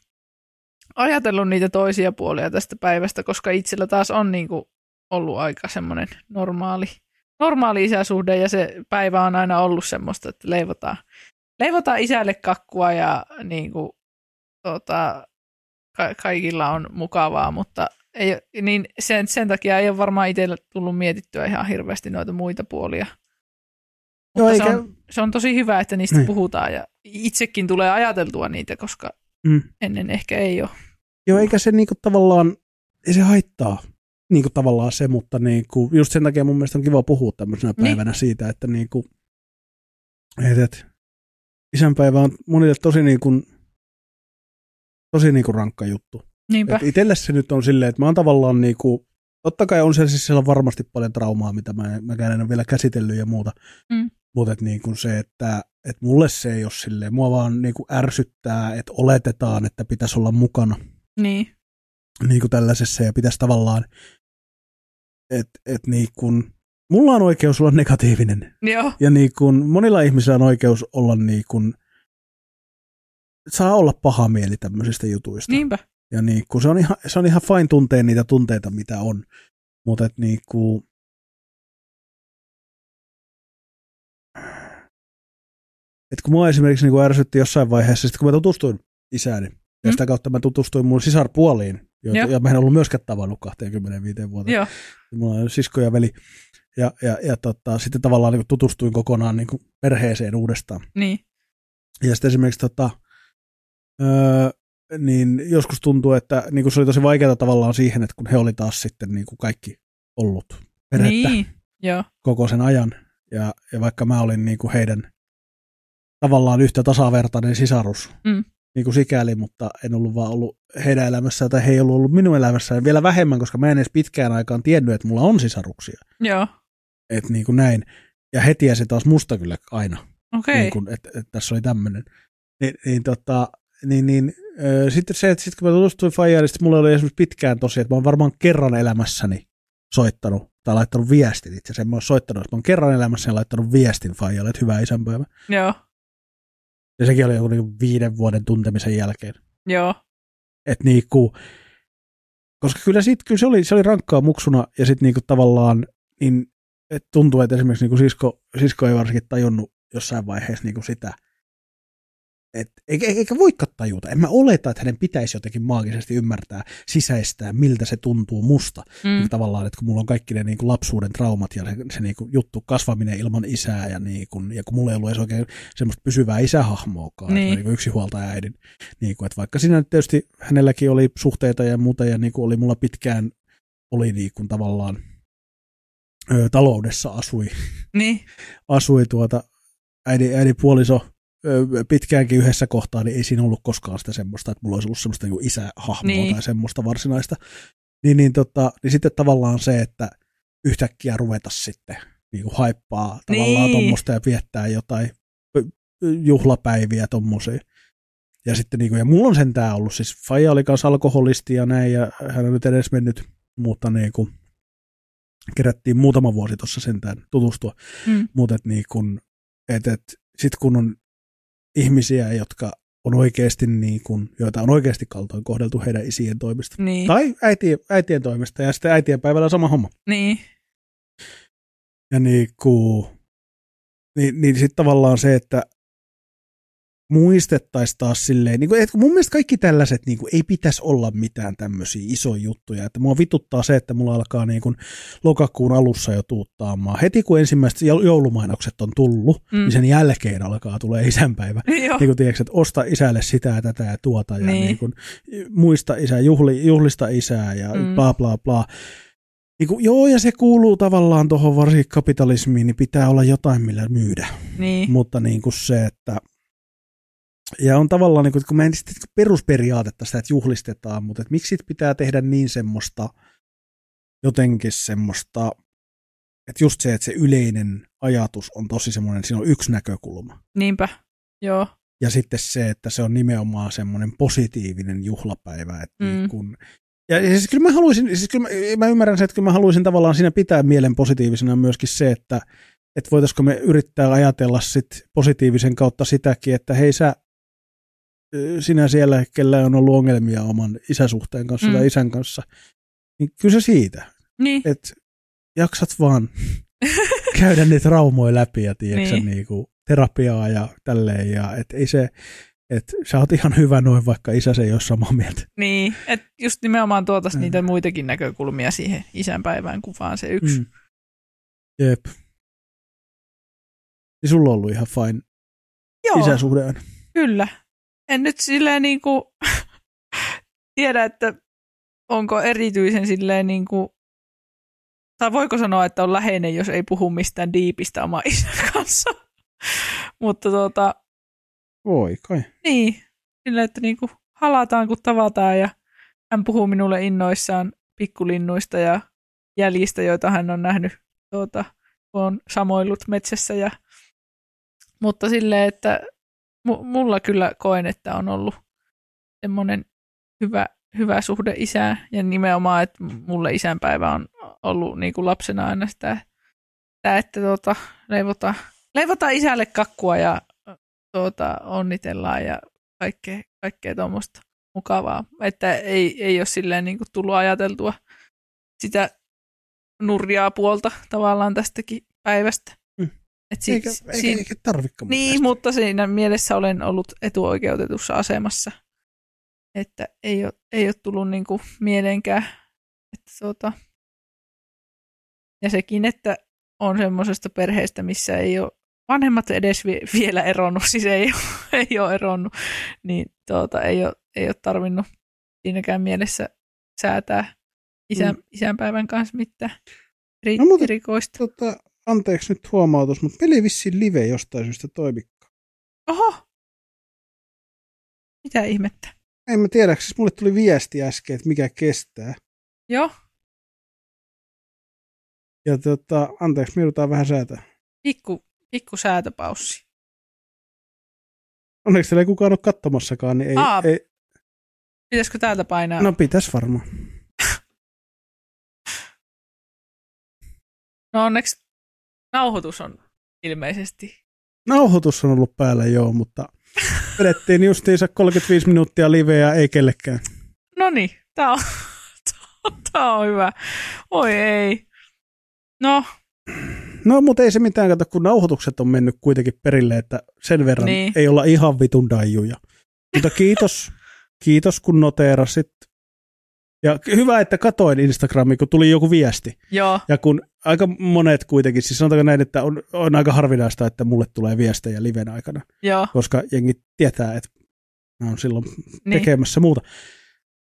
A: ajatellut niitä toisia puolia tästä päivästä, koska itsellä taas on niin kuin ollut aika semmoinen normaali normaali isäsuhde ja se päivä on aina ollut semmoista, että leivotaan, leivotaan isälle kakkua ja niin kuin, tota, ka- kaikilla on mukavaa, mutta ei, niin sen, sen takia ei ole varmaan itselle tullut mietittyä ihan hirveästi noita muita puolia. Mutta Joo, se, eikä... on, se on tosi hyvä, että niistä niin. puhutaan ja itsekin tulee ajateltua niitä, koska mm. ennen ehkä ei ole.
B: Joo, eikä se niinku tavallaan, ei se haittaa niin kuin tavallaan se, mutta niin kuin, just sen takia mun mielestä on kiva puhua tämmöisenä niin. päivänä siitä, että niin kuin, et, et, isänpäivä on monille tosi niin kuin, tosi niin kuin rankka juttu.
A: Niinpä. Et
B: itelle se nyt on silleen, että mä oon tavallaan niin kuin, totta kai on siellä siis siellä varmasti paljon traumaa, mitä mä, mä en ole vielä käsitellyt ja muuta, mm. Mutta niin kuin se, että et mulle se ei ole silleen, mua vaan niin kuin ärsyttää, että oletetaan, että pitäisi olla mukana.
A: Niin.
B: Niin kuin tällaisessa ja pitäisi tavallaan että et niin mulla on oikeus olla negatiivinen.
A: Joo.
B: Ja niin monilla ihmisillä on oikeus olla niin saa olla paha mieli tämmöisistä jutuista.
A: Niinpä.
B: Ja niin kun, se, on ihan, se on ihan fine tuntea niitä tunteita, mitä on. Mutta et niin kun, et kun mua esimerkiksi niin ärsytti jossain vaiheessa, sit kun mä tutustuin isääni, mm. ja sitä kautta mä tutustuin mun sisarpuoliin, joita, ja mä en ollut myöskään tavannut 25 vuotta.
A: Joo.
B: Mulla on sisko ja veli. Ja, ja, ja tota, sitten tavallaan niin tutustuin kokonaan niin perheeseen uudestaan.
A: Niin.
B: Ja sitten esimerkiksi tota, öö, niin joskus tuntuu, että niin kuin se oli tosi vaikeaa tavallaan siihen, että kun he oli taas sitten niin kuin kaikki ollut perhettä
A: niin. Joo.
B: koko sen ajan. Ja, ja vaikka mä olin niin kuin heidän tavallaan yhtä tasavertainen sisarus, mm niin kuin sikäli, mutta en ollut vaan ollut heidän elämässään tai he ei ollut ollut minun elämässään vielä vähemmän, koska mä en edes pitkään aikaan tiennyt, että mulla on sisaruksia.
A: Joo.
B: Että niin kuin näin. Ja he tiesi taas musta kyllä aina.
A: Okei. Okay.
B: Niin että, että tässä oli tämmöinen. Niin, niin, tota, niin, niin äh, sitten se, että sit kun mä tutustuin Fajaan, niin mulla oli esimerkiksi pitkään tosi, että mä oon varmaan kerran elämässäni soittanut tai laittanut viestin itse asiassa. Mä oon soittanut, että mä oon kerran elämässäni laittanut viestin Fajalle, että hyvää isänpäivä.
A: Joo.
B: Ja sekin oli joku niinku viiden vuoden tuntemisen jälkeen.
A: Joo.
B: Et niinku, koska kyllä, sit, kyllä se, oli, se oli rankkaa muksuna ja sitten niinku tavallaan niin, et tuntuu, että esimerkiksi niinku sisko, sisko ei varsinkin tajunnut jossain vaiheessa niinku sitä, et, eikä, eikä voikaan tajuta. En mä oleta, että hänen pitäisi jotenkin maagisesti ymmärtää, sisäistää, miltä se tuntuu musta. Mm. Niin tavallaan, että kun mulla on kaikki ne niin kuin lapsuuden traumat ja se, se niin kuin juttu kasvaminen ilman isää ja, niin kuin, ja kun mulla ei ollut edes oikein semmoista pysyvää isähahmoakaan, niin. että niin yksi huolta äidin. Niin kuin, että vaikka siinä nyt tietysti hänelläkin oli suhteita ja muuta ja niin kuin oli mulla pitkään oli niin kuin tavallaan ö, taloudessa asui,
A: niin.
B: asui tuota äidin, äidin puoliso pitkäänkin yhdessä kohtaa, niin ei siinä ollut koskaan sitä semmoista, että mulla olisi ollut semmoista niin isähahmoa niin. tai semmoista varsinaista. Niin, niin, tota, niin sitten tavallaan se, että yhtäkkiä ruveta sitten niin kuin haippaa tavallaan niin. tuommoista ja viettää jotain juhlapäiviä tommosia. Ja sitten niin kuin, ja mulla on sentään ollut, siis Faija oli kanssa alkoholisti ja näin, ja hän on nyt edes mennyt, mutta niin kuin, kerättiin muutama vuosi tuossa sentään tutustua. Mm. Mutta niin kuin, et, et, sitten kun on ihmisiä, jotka on oikeasti niin kuin, joita on oikeasti kaltoin kohdeltu heidän isien toimesta.
A: Niin.
B: Tai äitien, äitien toimesta, ja sitten äitien päivällä sama homma.
A: Niin.
B: Ja niin kuin, niin, niin sitten tavallaan se, että muistettaisiin taas silleen, niin kuin, että mun mielestä kaikki tällaiset niin kuin, ei pitäisi olla mitään tämmöisiä isoja juttuja, että mua vituttaa se, että mulla alkaa niin kuin, lokakuun alussa jo tuuttaamaan. Heti kun ensimmäiset joulumainokset on tullut, mm. niin sen jälkeen alkaa tulee isänpäivä. niin kuin, tiedätkö, että osta isälle sitä ja tätä ja tuota ja niin. Niin kuin, muista isää, juhli, juhlista isää ja mm. bla bla bla. Niin kuin, joo, ja se kuuluu tavallaan tuohon varsinkin kapitalismiin, niin pitää olla jotain, millä myydä.
A: Niin.
B: Mutta niin kuin se, että ja on tavallaan, niin kuin, kun mä en perusperiaatetta sitä, että juhlistetaan, mutta että miksi sit pitää tehdä niin semmoista, jotenkin semmoista, että just se, että se yleinen ajatus on tosi semmoinen, siinä on yksi näkökulma.
A: Niinpä, joo.
B: Ja sitten se, että se on nimenomaan semmoinen positiivinen juhlapäivä, että mm. niin kun, ja siis kyllä mä haluaisin, siis kyllä mä, mä ymmärrän sen, että kyllä mä haluaisin tavallaan siinä pitää mielen positiivisena myöskin se, että, että voitaisiko me yrittää ajatella sit positiivisen kautta sitäkin, että hei sä sinä siellä, kellä on ollut ongelmia oman isäsuhteen kanssa mm. tai isän kanssa, niin kyllä se siitä,
A: niin.
B: että jaksat vaan käydä niitä raumoja läpi ja tiedätkö, niin. niin kuin terapiaa ja tälleen, ja et ei se, että sä oot ihan hyvä noin, vaikka isä se ei ole samaa mieltä.
A: Niin, että just nimenomaan tuotaisiin mm. niitä muitakin näkökulmia siihen isänpäivään kuvaan se yksi. Mm.
B: Jep. Niin sulla on ollut ihan fine Joo, isäsuhde.
A: Kyllä, en nyt silleen niin kuin tiedä, että onko erityisen silleen niin kuin, tai voiko sanoa, että on läheinen, jos ei puhu mistään diipistä oma isän kanssa. Mutta tuota...
B: Voi kai.
A: Niin, silleen, että niin kuin halataan kun tavataan ja hän puhuu minulle innoissaan pikkulinnuista ja jäljistä, joita hän on nähnyt, tuota, kun on samoillut metsässä. Ja, mutta silleen, että mulla kyllä koen, että on ollut semmoinen hyvä, hyvä suhde isään ja nimenomaan, että mulle isänpäivä on ollut niin kuin lapsena aina sitä, sitä että tuota, leivotaan, leivotaan isälle kakkua ja tuota, onnitellaan ja kaikkea, kaikkea tuommoista mukavaa. Että ei, ei ole silleen niin kuin tullut ajateltua sitä nurjaa puolta tavallaan tästäkin päivästä.
B: Et sit, eikä, eikä, eikä tarvikaan.
A: Niin, mielestä. mutta siinä mielessä olen ollut etuoikeutetussa asemassa. Että ei ole, ei ole tullut niinku mieleenkään. Että tuota, ja sekin, että on semmoisesta perheestä, missä ei ole vanhemmat edes vielä eronnut, siis ei ole, ei ole eronnut, niin tuota, ei, ole, ei ole tarvinnut siinäkään mielessä säätää isän, mm. isänpäivän kanssa mitään eri, no, mutta, erikoista.
B: Tota, anteeksi nyt huomautus, mutta peli vissiin live jostain syystä toimikkaa.
A: Oho! Mitä ihmettä?
B: En mä tiedä, siis mulle tuli viesti äsken, että mikä kestää.
A: Joo.
B: Ja tota, anteeksi, me joudutaan vähän säätää.
A: Pikku, pikku säätöpaussi.
B: Onneksi siellä ei kukaan ole katsomassakaan, niin ei, Aa, ei...
A: Pitäisikö täältä painaa?
B: No pitäis varmaan.
A: no onneksi Nauhoitus on ilmeisesti.
B: Nauhoitus on ollut päällä, joo, mutta vedettiin justiinsa 35 minuuttia liveä, ei kellekään.
A: No niin, tää on, tää on hyvä. Oi ei. No.
B: No, mutta ei se mitään, kato, kun nauhoitukset on mennyt kuitenkin perille, että sen verran niin. ei olla ihan vitun daijuja. Mutta kiitos, kiitos kun noteerasit ja hyvä, että katoin Instagramiin, kun tuli joku viesti.
A: Joo.
B: Ja kun aika monet kuitenkin, siis sanotaanko näin, että on, on aika harvinaista, että mulle tulee viestejä liven aikana.
A: Joo.
B: Koska jengi tietää, että mä oon silloin niin. tekemässä muuta.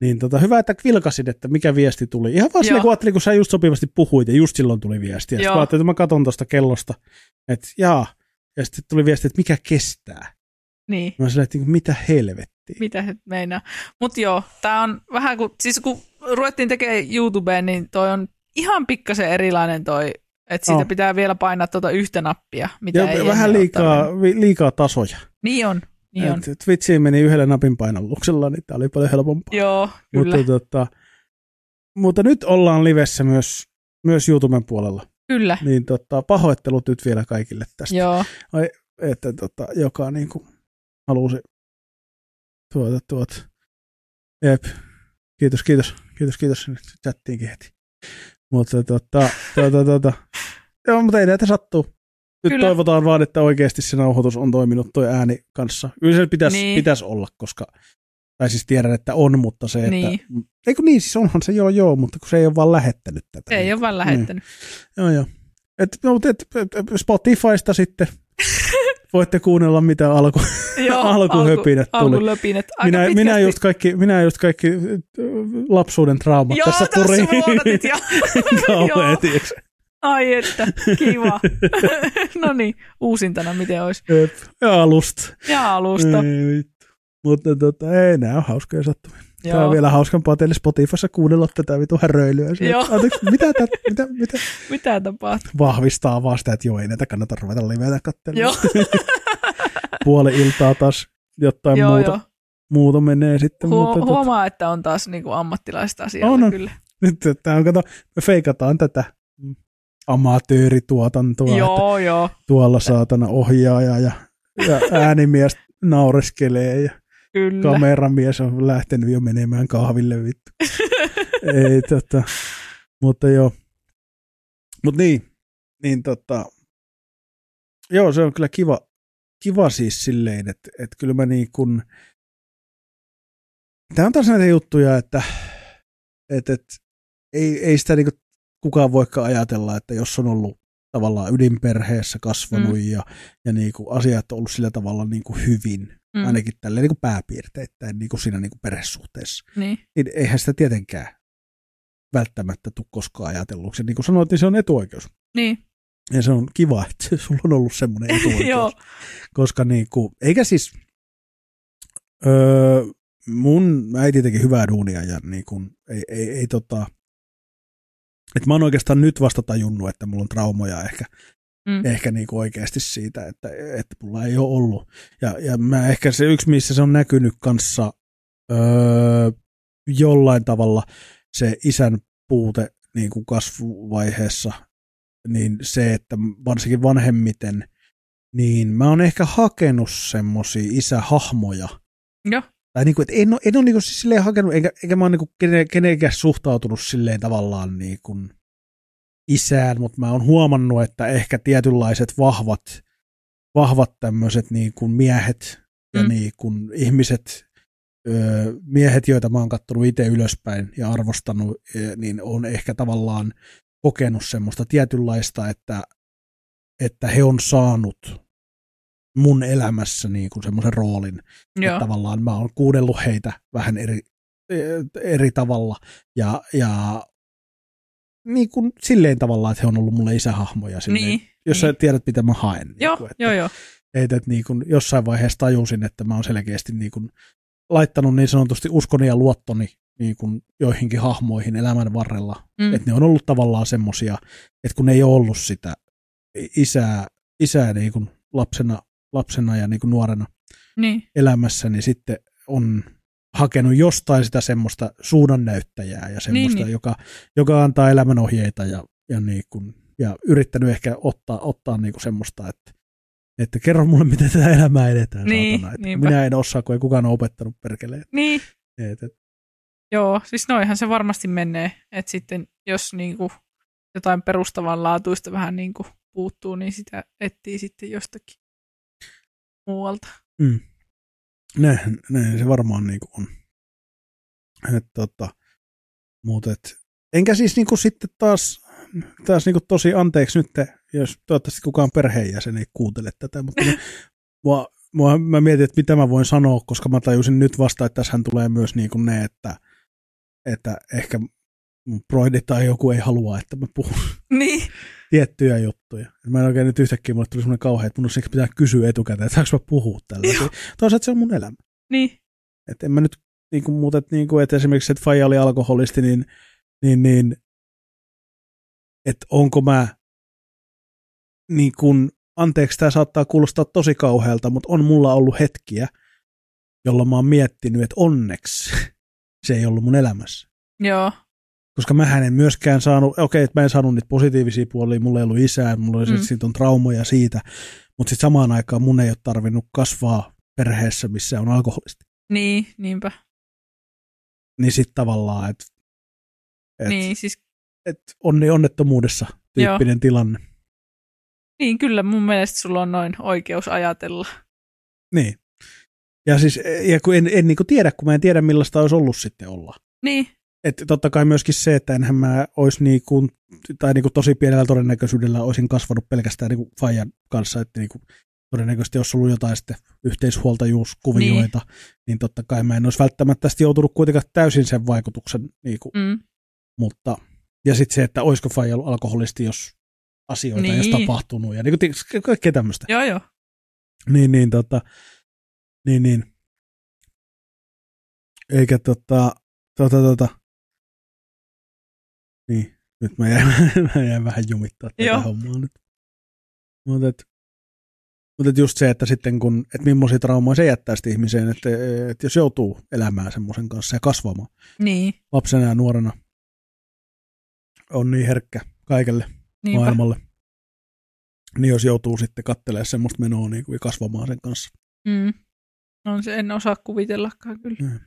B: Niin tota, hyvä, että vilkasin, että mikä viesti tuli. Ihan vaan silleen, kun ajattelin, kun sä just sopivasti puhuit ja just silloin tuli viesti. Ja sitten ajattelin, että mä katson tuosta kellosta, että jaa. Ja sitten tuli viesti, että mikä kestää.
A: Niin.
B: Mä sanoin, että niinku, mitä helvettiä.
A: Mitä he meinaa. Mutta joo, tää on vähän kuin, siis kun ruvettiin tekemään YouTubeen, niin toi on ihan pikkasen erilainen toi, että siitä no. pitää vielä painaa tuota yhtä nappia, mitä ja ei
B: Vähän liikaa, liikaa tasoja.
A: Niin on. Niin
B: on. Twitchiin meni yhdellä napin painalluksella, niin tämä oli paljon helpompaa.
A: Joo, kyllä.
B: Mutta, tota, mutta nyt ollaan livessä myös, myös YouTuben puolella.
A: Kyllä.
B: Niin tota, pahoittelut nyt vielä kaikille tästä.
A: Joo.
B: Ai, että tota, joka niin kuin, halusi tuota, tuota. Jep. Kiitos, kiitos, kiitos, kiitos. Nyt chattiinkin heti. Mutta tota, tota, tota. Joo, mutta ei näitä sattuu. Nyt
A: Kyllä.
B: toivotaan vaan, että oikeasti se nauhoitus on toiminut tuo ääni kanssa. Kyllä se pitäisi,
A: Niin.
B: pitäisi olla, koska, tai siis tiedän, että on, mutta se, että,
A: Niin.
B: eikö niin, siis onhan se joo joo, mutta kun se ei ole vaan lähettänyt tätä.
A: Ei ole vaan lähettänyt.
B: Joo, joo. Et, no, et, Spotifysta sitten voitte kuunnella, mitä alku,
A: Joo,
B: alkuhöpinät tuli.
A: Alkulöpinät. Aika
B: minä,
A: pitkästi.
B: minä, just kaikki, minä just kaikki äh, lapsuuden traumat
A: Joo,
B: tässä kauhean,
A: Joo.
B: tiiäks.
A: Ai että, kiva. no niin, uusintana miten olisi.
B: Jep, Ja alusta.
A: Ja alusta.
B: Ei. Mutta tota, ei, nämä on hauskoja sattumia. Tämä on
A: Joo.
B: vielä hauskempaa teille Spotifyssa kuunnella tätä vitu häröilyä.
A: Joo.
B: Anteeksi, mitä, tä, mitä, mitä?
A: Mitä tapahtuu?
B: Vahvistaa vaan sitä, että joo, ei näitä kannata ruveta livetä katselemaan.
A: Joo,
B: Puoli iltaa taas jotain
A: joo,
B: muuta,
A: joo.
B: muuta menee sitten.
A: Huo-
B: mutta, tota,
A: huomaa, että on taas niinku ammattilaista asialla
B: On, on.
A: kyllä.
B: nyt tämä on, kato, me feikataan tätä amatöörituotantoa, että
A: Joo, joo,
B: tuolla saatana ohjaaja ja, ja äänimies naureskelee ja
A: kyllä.
B: kameramies on lähtenyt jo menemään kahville vittu. Ei tota, mutta joo. Mut niin, niin tota, joo se on kyllä kiva, kiva siis silleen, että, että kyllä mä niin kun, tää on taas näitä juttuja, että, että, että ei, ei sitä niin kukaan voikaan ajatella, että jos on ollut tavallaan ydinperheessä kasvanut mm. ja, ja niin kuin asiat on ollut sillä tavalla niin kuin hyvin, mm. ainakin tälleen niin pääpiirteittäin niin kuin siinä niin kuin perhesuhteessa
A: Niin,
B: niin eihän sitä tietenkään välttämättä tule koskaan ajatelluksi. Niin kuin sanoit, niin se on etuoikeus.
A: niin.
B: Ja se on kiva, että sulla on ollut semmoinen etuoikeus.
A: Joo.
B: Koska niin kuin, eikä siis, öö, mun äiti teki hyvää duunia ja niin kuin, ei, ei, ei tota, että mä oon oikeastaan nyt vasta tajunnut, että mulla on traumoja ehkä,
A: Mm.
B: ehkä niin kuin oikeasti siitä, että, että mulla ei ole ollut. Ja, ja mä ehkä se yksi, missä se on näkynyt kanssa öö, jollain tavalla se isän puute niin kuin kasvuvaiheessa, niin se, että varsinkin vanhemmiten, niin mä oon ehkä hakenut semmosia isähahmoja.
A: Joo.
B: Tai niin kuin, että en ole, en ole niin kuin siis silleen hakenut, eikä, eikä mä oon niin kuin kene, kenenkään suhtautunut silleen tavallaan niin kuin isään, mutta mä oon huomannut, että ehkä tietynlaiset vahvat, vahvat tämmöiset niin kuin miehet ja
A: Mm.
B: niin kuin ihmiset, öö, miehet, joita mä oon kattonut itse ylöspäin ja arvostanut, niin on ehkä tavallaan kokenut semmoista tietynlaista, että, että he on saanut mun elämässä niin kuin semmoisen roolin,
A: Joo.
B: että tavallaan mä oon kuunnellut heitä vähän eri, eri tavalla ja, ja niin kuin silleen tavallaan, että he on ollut mulle isähahmoja. Silleen,
A: Niin.
B: jos sä
A: niin.
B: tiedät, mitä mä haen. Niin
A: Joo,
B: kuin, että,
A: joo, joo.
B: että, että niin kuin jossain vaiheessa tajusin, että mä oon selkeästi niin kuin laittanut niin sanotusti uskoni ja luottoni niin kuin joihinkin hahmoihin elämän varrella.
A: Mm.
B: Että ne on ollut tavallaan semmosia, että kun ei ole ollut sitä isää, isää niin kuin lapsena, lapsena ja niin kuin nuorena
A: Niin,
B: elämässä, niin sitten on hakenut jostain sitä semmoista suunnannäyttäjää ja semmoista,
A: Niin,
B: niin,
A: niin.
B: Joka, joka antaa elämänohjeita ja, ja, niin kuin, ja yrittänyt ehkä ottaa, ottaa niin kuin semmoista, että, että kerro mulle, miten tätä elämää edetään.
A: Niin,
B: saatana. Että
A: niinpä.
B: minä en osaa, kun ei kukaan ole opettanut perkeleen.
A: niin.
B: Et, et,
A: Joo, siis noihan se varmasti menee, että sitten jos niinku jotain perustavanlaatuista vähän niinku puuttuu, niin sitä etsii sitten jostakin muualta.
B: mm. Näin, näin se varmaan niin kuin on. Et, tota, mut et, enkä siis niin kuin sitten taas, taas niin kuin tosi anteeksi nyt, jos toivottavasti kukaan perheenjäsen ei kuuntele tätä, mutta mua, mua, mä mietin, että mitä mä voin sanoa, koska mä tajusin nyt vasta, että tässähän tulee myös niin kuin ne, että, että ehkä mun broidi tai joku ei halua, että mä puhun
A: Niin,
B: tiettyjä juttuja. Mä en oikein nyt yhtäkkiä, mulle tuli semmoinen kauhea, että mun olisi pitää kysyä etukäteen, että saanko mä puhua tällä. Toisaalta se on mun elämä.
A: niin,
B: Että en mä nyt niin kuin muut, että, niin kuin, että esimerkiksi, että Faija oli alkoholisti, niin, niin, niin että onko mä niin kuin, anteeksi, tämä saattaa kuulostaa tosi kauhealta, mutta on mulla ollut hetkiä, jolloin mä oon miettinyt, että onneksi se ei ollut mun elämässä.
A: joo,
B: Koska mä en myöskään saanut, okei, että mä en saanut niitä positiivisia puolia, mulla ei ollut isää, mulla oli
A: Mm.
B: mm. siitä on traumoja siitä, mutta sitten samaan aikaan mun ei ole tarvinnut kasvaa perheessä, missä on alkoholisti.
A: niin, niinpä.
B: Niin sitten tavallaan, että et,
A: niin, siis
B: et onni onnettomuudessa tyyppinen Joo. tilanne.
A: Niin, kyllä mun mielestä sulla on noin oikeus ajatella.
B: Niin. Ja siis, ja kun en, en niin kuin tiedä, kun mä en tiedä millaista olisi ollut sitten olla.
A: Niin,
B: Että totta kai myöskin se, että enhän mä olisi niin kuin, tai niin kuin tosi pienellä todennäköisyydellä olisin kasvanut pelkästään niin kuin Fajan kanssa, että niin kuin todennäköisesti jos ollut jotain sitten yhteishuoltajuuskuvioita, niin. niin totta kai mä en olisi välttämättä joutunut kuitenkaan täysin sen vaikutuksen, niin kuin,
A: mm,
B: mutta ja sitten se, että olisiko Faija ollut alkoholisti, jos asioita niin. ei olisi
A: Niin.
B: tapahtunut ja niin kuin, kaikkea tämmöistä.
A: joo joo.
B: Niin, niin, tota, niin, niin. Eikä tota, tota, tota, niin, nyt mä jäin, mä jäin vähän jumittaa tätä
A: Joo.
B: hommaa nyt. Mutta et, mut et just se, että sitten kun, että millaisia traumoja se jättää sitten ihmiseen, että, että jos joutuu elämään semmoisen kanssa ja kasvamaan
A: Niin,
B: lapsena ja nuorena, on niin herkkä kaikelle
A: niinpä.
B: maailmalle, niin jos joutuu sitten katselemaan semmoista menoa niin kuin, ja kasvamaan sen kanssa.
A: Mm. On se, en osaa kuvitellakaan kyllä.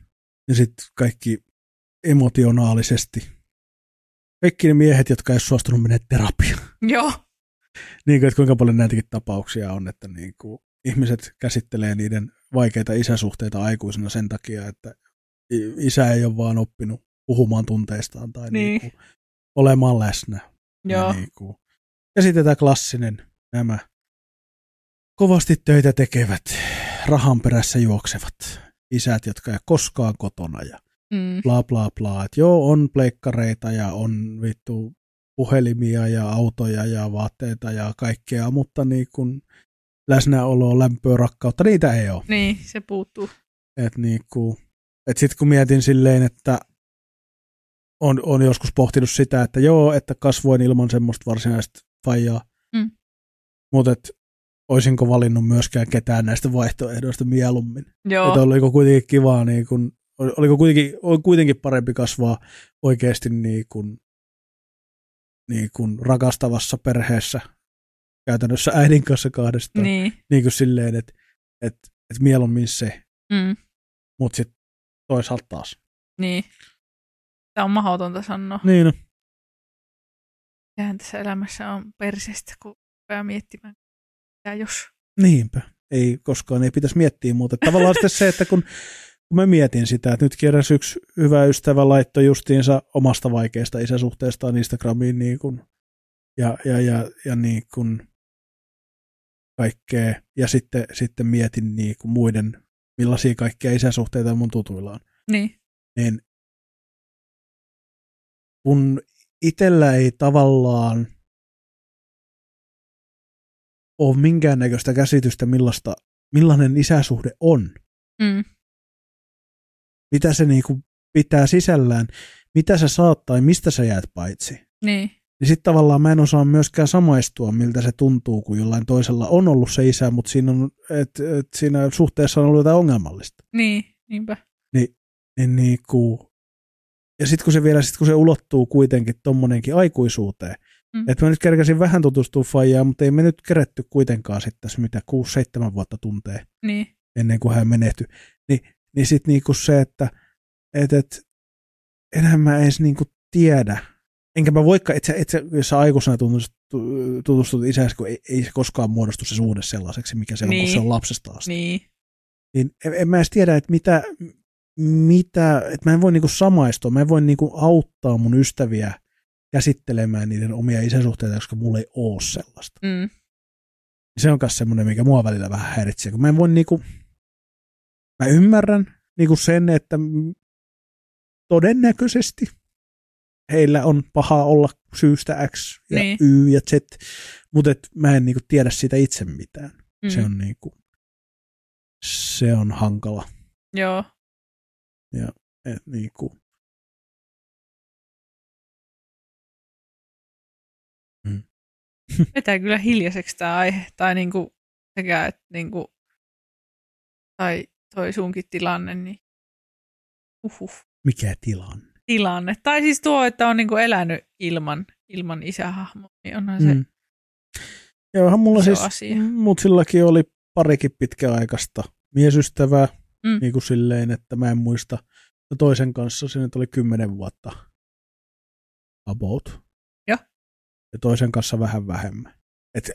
B: Ja sitten kaikki emotionaalisesti. Kaikki ne miehet, jotka ei suostunut mennä terapiaan.
A: Joo,
B: niin kuin, että kuinka paljon näitäkin tapauksia on, että niin kuin ihmiset käsittelee niiden vaikeita isäsuhteita aikuisena sen takia, että isä ei ole vaan oppinut puhumaan tunteistaan tai niin.
A: Niin.
B: Kuin olemaan läsnä.
A: joo.
B: Ja, niin kuin. ja sitten tämä klassinen, nämä kovasti töitä tekevät, rahan perässä juoksevat isät, jotka ei koskaan kotona ja
A: Mm.
B: bla bla bla. Et joo, on pleikkareita ja on vittu puhelimia ja autoja ja vaatteita ja kaikkea, mutta niin kun läsnäoloa, lämpöä, rakkautta, niitä ei ole.
A: Niin, se puuttuu.
B: Et niin kun, et sit kun mietin silleen, että on, on joskus pohtinut sitä, että joo, että kasvoin ilman semmoista varsinaista faijaa,
A: Mm.
B: mutta et olisinko valinnut myöskään ketään näistä vaihtoehdoista mieluummin.
A: Joo,
B: Että oliko kuitenkin kivaa, niin kun, oliko kuitenkin, oli kuitenkin parempi kasvaa oikeasti niin kun, niin kun rakastavassa perheessä, käytännössä äidin kanssa kahdestaan, niin,
A: niin.
B: kuin silleen, että et, et mieluummin se,
A: Mm.
B: mutta sitten toisaalta taas.
A: Niin. Tämä on mahdotonta sanoa.
B: Niin.
A: Mitähän tässä elämässä on perseestä, kun rupeaa miettimään. Ja jos.
B: niinpä. Ei koskaan ei pitäisi miettiä muuta. Tavallaan sitten se, että kun, kun mä mietin sitä, että nyt eräs yksi hyvä ystävä laittoi justiinsa omasta vaikeasta isäsuhteestaan Instagramiin niin kun, ja, ja, ja, ja niin kun kaikkea. Ja sitten, sitten mietin niin kun muiden, millaisia kaikkia isäsuhteita mun tutuilla on.
A: Niin.
B: Niin kun itsellä ei tavallaan ole minkäännäköistä käsitystä, millaista, millainen isäsuhde on,
A: Mm.
B: Mitä se niinku pitää sisällään, mitä sä saat tai mistä sä jäät paitsi.
A: Niin.
B: Niin sitten tavallaan mä en osaa myöskään samaistua, miltä se tuntuu, kun jollain toisella on ollut se isä, mutta siinä, on, et, et siinä suhteessa on ollut jotain ongelmallista.
A: Niin. Niinpä.
B: Niin niinku, ja sitten kun se vielä, sit kun se ulottuu kuitenkin tommonenkin aikuisuuteen,
A: Mm.
B: että mä nyt kerkäsin vähän tutustua Fajaan, mutta ei me nyt keretty kuitenkaan sitten tässä mitä 6-7 vuotta tuntee
A: Niin.
B: ennen kuin hän menehtyi. Ni, niin sitten niinku se, että et, et, enhän mä edes niinku tiedä, enkä mä voikaan, että et, et, jos sä aikuisena tutustut, isäsi, kun ei, ei, se koskaan muodostu se suhde sellaiseksi, mikä se on,
A: Niin.
B: kun se on lapsesta asti.
A: Niin.
B: Niin en, en mä edes tiedä, että mitä, mitä että mä en voi niinku samaistua, mä en voi niinku auttaa mun ystäviä käsittelemään niiden omia isäsuhteita, koska mulla ei oo sellaista.
A: Mm.
B: Se on myös semmoinen, mikä mua välillä vähän häiritsee, kun mä en voi niinku, mä ymmärrän niinku sen, että todennäköisesti heillä on paha olla syystä X ja
A: Niin.
B: Y ja Z, mutta et mä en niinku tiedä siitä itse mitään.
A: Mm.
B: Se on niinku, se on hankala.
A: Joo.
B: Et niinku,
A: Vetää kyllä hiljaiseksi tämä aihe. Tai niinku, sekä, että niinku, tai toi sunkin tilanne, niin uhuh.
B: mikä tilanne.
A: tilanne. Tai siis tuo, että on niinku elänyt ilman, ilman isähahmoa, niin onhan se
B: Mm. Joo, mulla
A: iso
B: siis,
A: asia.
B: mutsillakin oli parikin pitkäaikaista miesystävää,
A: Mm.
B: niin kuin silleen, että mä en muista. No toisen kanssa se nyt oli kymmenen vuotta about.
A: Joo.
B: Ja toisen kanssa vähän vähemmän. Et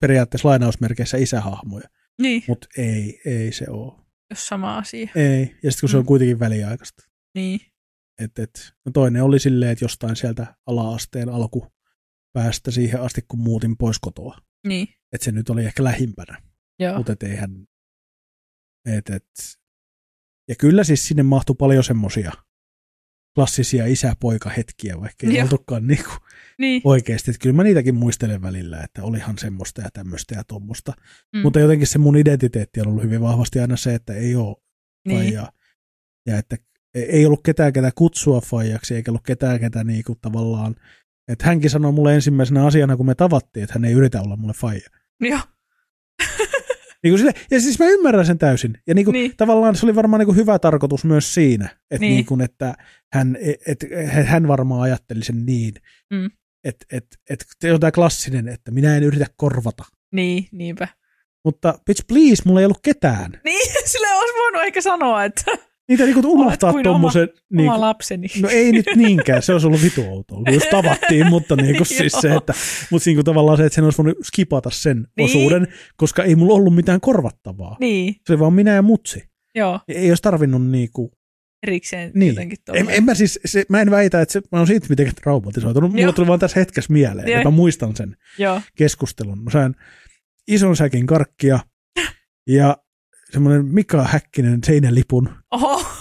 B: periaatteessa lainausmerkeissä isähahmoja,
A: Niin,
B: mutta ei, ei se ole.
A: Jos sama asia.
B: Ei, ja sitten kun se on
A: Mm.
B: kuitenkin väliaikaista.
A: Niin,
B: Et, et, no toinen oli silleen, että jostain sieltä ala-asteen alkupäästä siihen asti, kun muutin pois kotoa.
A: niin,
B: Että se nyt oli ehkä lähimpänä,
A: joo.
B: mutta et eihän... Et, et. Ja kyllä siis sinne mahtui paljon semmosia klassisia isä-poika-hetkiä, vaikka ei oltukaan niinku
A: Niin,
B: oikeasti. Että kyllä mä niitäkin muistelen välillä, että olihan semmoista ja tämmöistä ja tuommoista.
A: mm,
B: Mutta jotenkin se mun identiteetti on ollut hyvin vahvasti aina se, että ei ole
A: niin,
B: faijaa. Ja että ei ollut ketään, ketä kutsua faijaksi, eikä ollut ketään, ketä niinku tavallaan... Että hänkin sanoi mulle ensimmäisenä asiana, kun me tavattiin, että hän ei yritä olla mulle faija.
A: joo,
B: Niin kuin sille, ja siis mä ymmärrän sen täysin. Ja niin kuin,
A: Niin.
B: tavallaan se oli varmaan niin kuin hyvä tarkoitus myös siinä, että,
A: Niin.
B: niin. kuin, että hän, et, hän varmaan ajatteli sen niin,
A: Mm.
B: että et, et, se on tämä klassinen, että minä en yritä korvata.
A: niin, niinpä.
B: Mutta bitch please, mulla ei ollut ketään.
A: Niin, sille olisi voinut ehkä sanoa, että
B: Niitä niin unohtaa tuommoisen... Niin,
A: oma lapseni.
B: No ei nyt niinkään, se olisi ollut vitu outoa, kun jos tavattiin, mutta niin kuin siis se, että, mutta niin kuin tavallaan se, että sen olisi voinut skipata sen
A: Niin.
B: osuuden, koska ei mulla ollut mitään korvattavaa.
A: Niin,
B: Se vaan minä ja mutsi.
A: joo,
B: Ei olisi tarvinnut niin kuin,
A: erikseen
B: niin.
A: jotenkin
B: En, en, mä siis, se, mä en väitä, että se, mä oon siitä mitenkään traumatisoitunut. Mulla tuli vaan tässä hetkessä mieleen,
A: Joo.
B: että mä muistan sen
A: Joo,
B: keskustelun. Mä sain ison säkin karkkia ja semmoinen Mika Häkkinen seinälipun.
A: oho,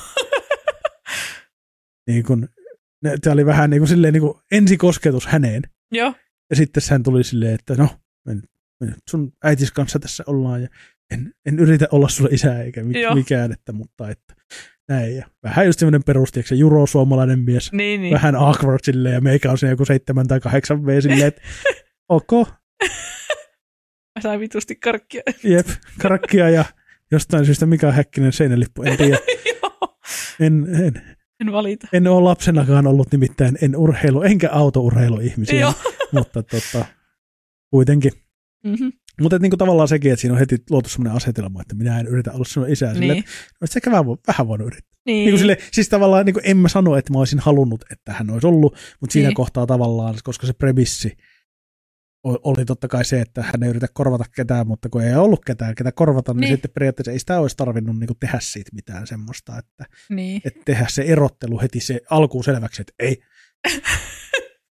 B: Niin kun, tämä oli vähän niin kuin, silleen, niin kuin ensikosketus häneen.
A: joo,
B: Ja sitten hän tuli silleen, että no, me me sun äitis kanssa tässä ollaan ja en, en yritä olla sulle isä eikä mi-
A: Joo.
B: mikään, että, mutta että näin. Ja vähän just semmoinen perustiekse juro suomalainen mies,
A: niin, niin.
B: vähän awkward silleen ja meikä on siinä joku seitsemän tai kahdeksan V silleen, että ok,
A: Mä sain vitusti karkkia.
B: jep, karkkia ja jostain syystä Mika Häkkinen seinälippu, en tiedä. En, en,
A: en valita.
B: en ole lapsenakaan ollut nimittäin, en urheilu, enkä autourheiluihmisiä,
A: Joo.
B: mutta tota, kuitenkin.
A: Mm-hmm.
B: Mutta niin tavallaan sekin, että siinä on heti luotu sellainen asetelma, että minä en yritä olla sinun isä. Niin.
A: Niin,
B: Että, että sekä vähän, vähän voinut yrittää.
A: niin,
B: Niin. Niin sille, siis tavallaan niin en mä sano, että mä olisin halunnut, että hän olisi ollut, mutta siinä
A: Niin.
B: niin. kohtaa tavallaan, koska se premissi oli totta kai se, että hän ei yritä korvata ketään, mutta kun ei ollut ketään, ketä korvata, niin,
A: Niin.
B: sitten periaatteessa ei sitä olisi tarvinnut niin tehdä siitä mitään semmoista, että,
A: niin,
B: että tehdä se erottelu heti se alkuun selväksi, että ei,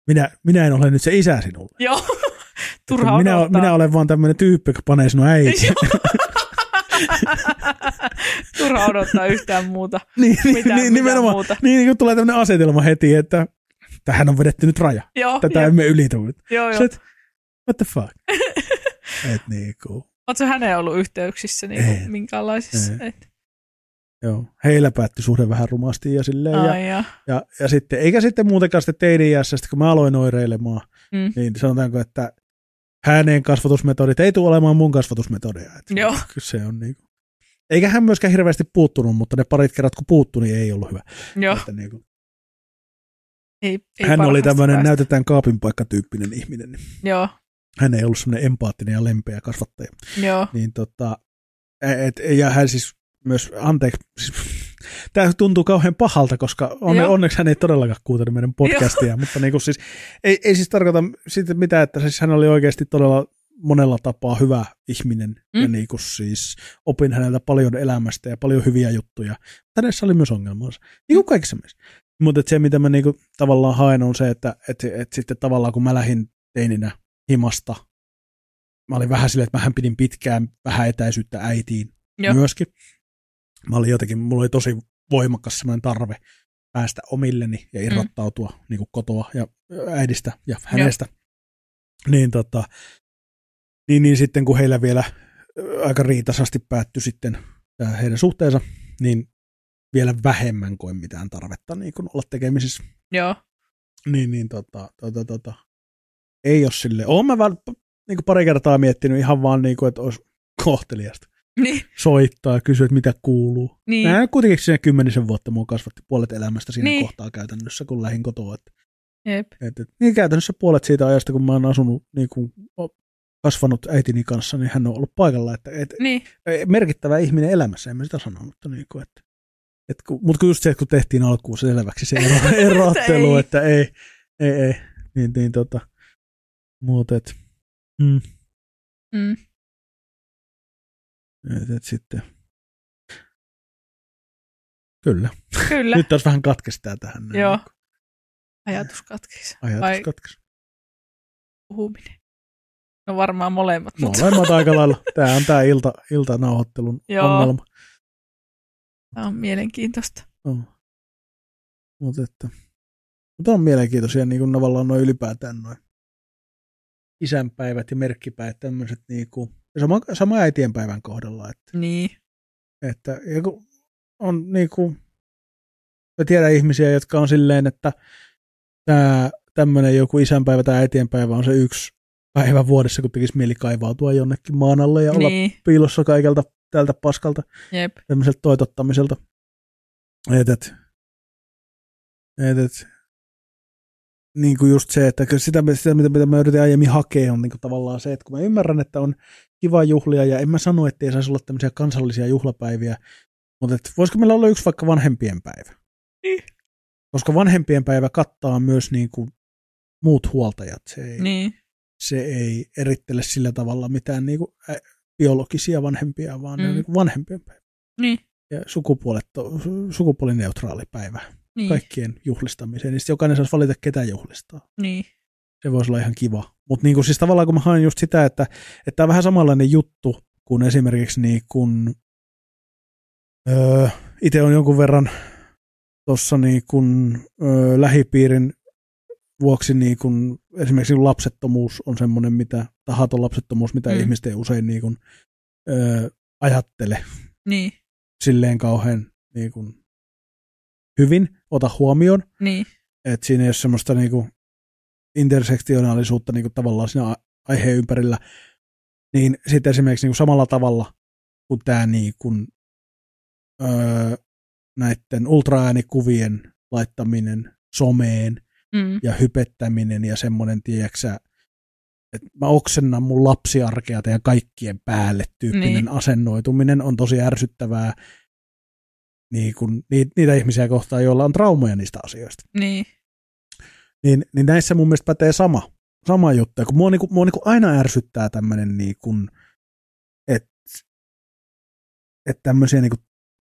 B: minä, minä en ole nyt se isä sinulle.
A: joo, turha
B: minä,
A: odottaa.
B: minä olen vaan tämmöinen tyyppi, joka panee sinun äiti.
A: Turha odottaa yhtään muuta.
B: niin, niin,
A: Mitään,
B: niin,
A: mitään
B: nimenomaan.
A: muuta.
B: Niin, niin kun tulee tämmöinen asetelma heti, että tähän on vedetty nyt raja.
A: Joo,
B: Tätä
A: joo,
B: emme ylitä. Joo,
A: joo,
B: what the fuck? Et niinku,
A: Oletko häneen ollut yhteyksissä niin
B: Ei.
A: minkäänlaisissa?
B: Ei.
A: Et,
B: joo. Heillä päättyi suhde vähän rumasti ja silleen. Ja,
A: ai ja.
B: ja, ja, sitten, eikä sitten muutenkaan sitten teini kun mä aloin oireilemaan,
A: Mm.
B: niin sanotaanko, että hänen kasvatusmetodit ei tule olemaan mun kasvatusmetodeja. Et
A: Joo.
B: Kyllä se on niinku. Eikä hän myöskään hirveästi puuttunut, mutta ne parit kerrat kun puuttui, niin ei ollut hyvä.
A: Joo,
B: Että niinku,
A: ei, ei
B: hän oli tämmöinen näytetään kaapin paikka-tyyppinen ihminen. Niin
A: Joo,
B: hän ei ollut semmoinen empaattinen ja lempeä kasvattaja.
A: joo,
B: Niin tota, et, ja hän siis myös, anteeksi, siis, tämä tuntuu kauhean pahalta, koska on,
A: Joo.
B: onneksi hän ei todellakaan kuuntele meidän podcastia, mutta niin kuin siis, ei, ei siis tarkoita siitä mitään, että siis hän oli oikeasti todella monella tapaa hyvä ihminen mm. ja
A: Mm.
B: niin kuin siis opin häneltä paljon elämästä ja paljon hyviä juttuja. Hänessä oli myös ongelmansa, niin kuin kaikissa meissä. Mutta se, mitä mä niinku tavallaan haen, on se, että et, et sitten tavallaan kun mä lähdin teininä himasta, mä olin vähän silleen, että mähän pidin pitkään vähän etäisyyttä äitiin
A: Joo.
B: Joo. myöskin. Mä olin jotenkin, mulla oli tosi voimakas semmoinen tarve päästä omilleni ja irrottautua mm. niin kuin kotoa ja äidistä ja hänestä. Niin, tota, niin, niin sitten kun heillä vielä ö, aika riitasasti päättyi sitten tämä heidän suhteensa, niin vielä vähemmän kuin mitään tarvetta niin kuin olla tekemisissä.
A: joo,
B: Niin, niin tota, tota, tota, ei ole sille. Oon mä väl, niin kuin pari kertaa miettinyt ihan vaan, niin kuin, että olisi kohteliasta
A: niin,
B: soittaa ja kysyä, että mitä kuuluu.
A: niin,
B: Nämä kuitenkin siinä kymmenisen vuotta mua kasvatti puolet elämästä siinä
A: Niin.
B: kohtaa käytännössä, kun lähdin kotoa. Että,
A: jep,
B: et, et, niin käytännössä puolet siitä ajasta, kun mä oon asunut, niin kuin, kasvanut äitini kanssa, niin hän on ollut paikalla. Että, et,
A: niin,
B: e, merkittävä ihminen elämässä, en mä sitä sano, mutta niin kuin, että, et, kun, mutta kun just se, että kun tehtiin alkuun se selväksi se ero, erottelu,
A: ei.
B: että ei, ei, ei, niin, niin tota, muut, et, mm,
A: Mm.
B: Et, et sitten. Kyllä.
A: Kyllä.
B: Nyt taas vähän katkestaa tähän. näin.
A: Joo. Ajatus katkesi.
B: Ajatus
A: Vai
B: katkesi.
A: puhuminen. No varmaan molemmat. mutta
B: Molemmat aika lailla. Tämä on tämä ilta, iltanauhoittelun
A: Joo.
B: ongelma.
A: Tämä on mielenkiintoista.
B: Oh. Mutta että, mutta on mielenkiintoisia niin kuin tavallaan noin ylipäätään noin isänpäivät ja merkkipäivät, tämmöiset niin kuin, ja sama, sama äitienpäivän kohdalla, että,
A: Niin.
B: että ja kun on niin kuin, mä tiedän ihmisiä, jotka on silleen, että tämä tämmöinen joku isänpäivä tai äitienpäivä on se yksi päivä vuodessa, kun tekisi mieli kaivautua jonnekin maan alle ja olla
A: Niin.
B: piilossa kaikelta tältä paskalta
A: Jep.
B: tämmöiseltä toitottamiselta. Et, et, et, et, niin kuin just se, että sitä, sitä mitä, mitä mä yritin aiemmin hakea, on niin kuin tavallaan se, että kun mä ymmärrän, että on kiva juhlia, ja en mä sano, että ei saisi olla tämmöisiä kansallisia juhlapäiviä, mutta et, voisiko meillä olla yksi vaikka vanhempien päivä?
A: Niin.
B: Koska vanhempien päivä kattaa myös niin kuin muut huoltajat. Se ei,
A: Niin.
B: se ei erittele sillä tavalla mitään niin kuin, biologisia vanhempia, vaan mm. ne on niin kuin vanhempien päivä
A: Niin.
B: ja sukupuoletto, su- sukupuolineutraali päivä
A: Niin.
B: kaikkien juhlistamiseen, niin jokainen saisi valita, ketä juhlistaa.
A: Niin.
B: Se voisi olla ihan kiva. Mutta niin siis tavallaan kun mä haen just sitä, että että tämä on vähän samanlainen juttu kuin esimerkiksi niin kun, öö, itse on jonkun verran tuossa niin kun, öö, lähipiirin vuoksi niin kun, esimerkiksi niin kun lapsettomuus on semmoinen, mitä, tahaton lapsettomuus, mitä
A: Mm.
B: ihmiset ei usein niin kun, öö, ajattele
A: Niin.
B: silleen kauhean niin kuin, hyvin ota huomioon,
A: Niin.
B: että siinä ei ole semmoista niin kuin, intersektionaalisuutta niin kuin, tavallaan siinä aiheen ympärillä, niin sitten esimerkiksi niin kuin, samalla tavalla kuin tämä niin kuin, öö, näiden ultraäänikuvien laittaminen someen
A: Mm.
B: ja hypettäminen ja semmoinen, tiedäksä, että mä oksennan mun lapsiarkea ja kaikkien päälle tyyppinen
A: niin.
B: asennoituminen on tosi ärsyttävää niin kun, niitä, niitä ihmisiä kohtaan, joilla on traumoja niistä asioista.
A: Niin.
B: Niin, niin näissä mun mielestä pätee sama, sama juttu. Kun mua, niinku, mua niinku aina ärsyttää tämmöinen, niinku, että et tämmöisiä, niinku,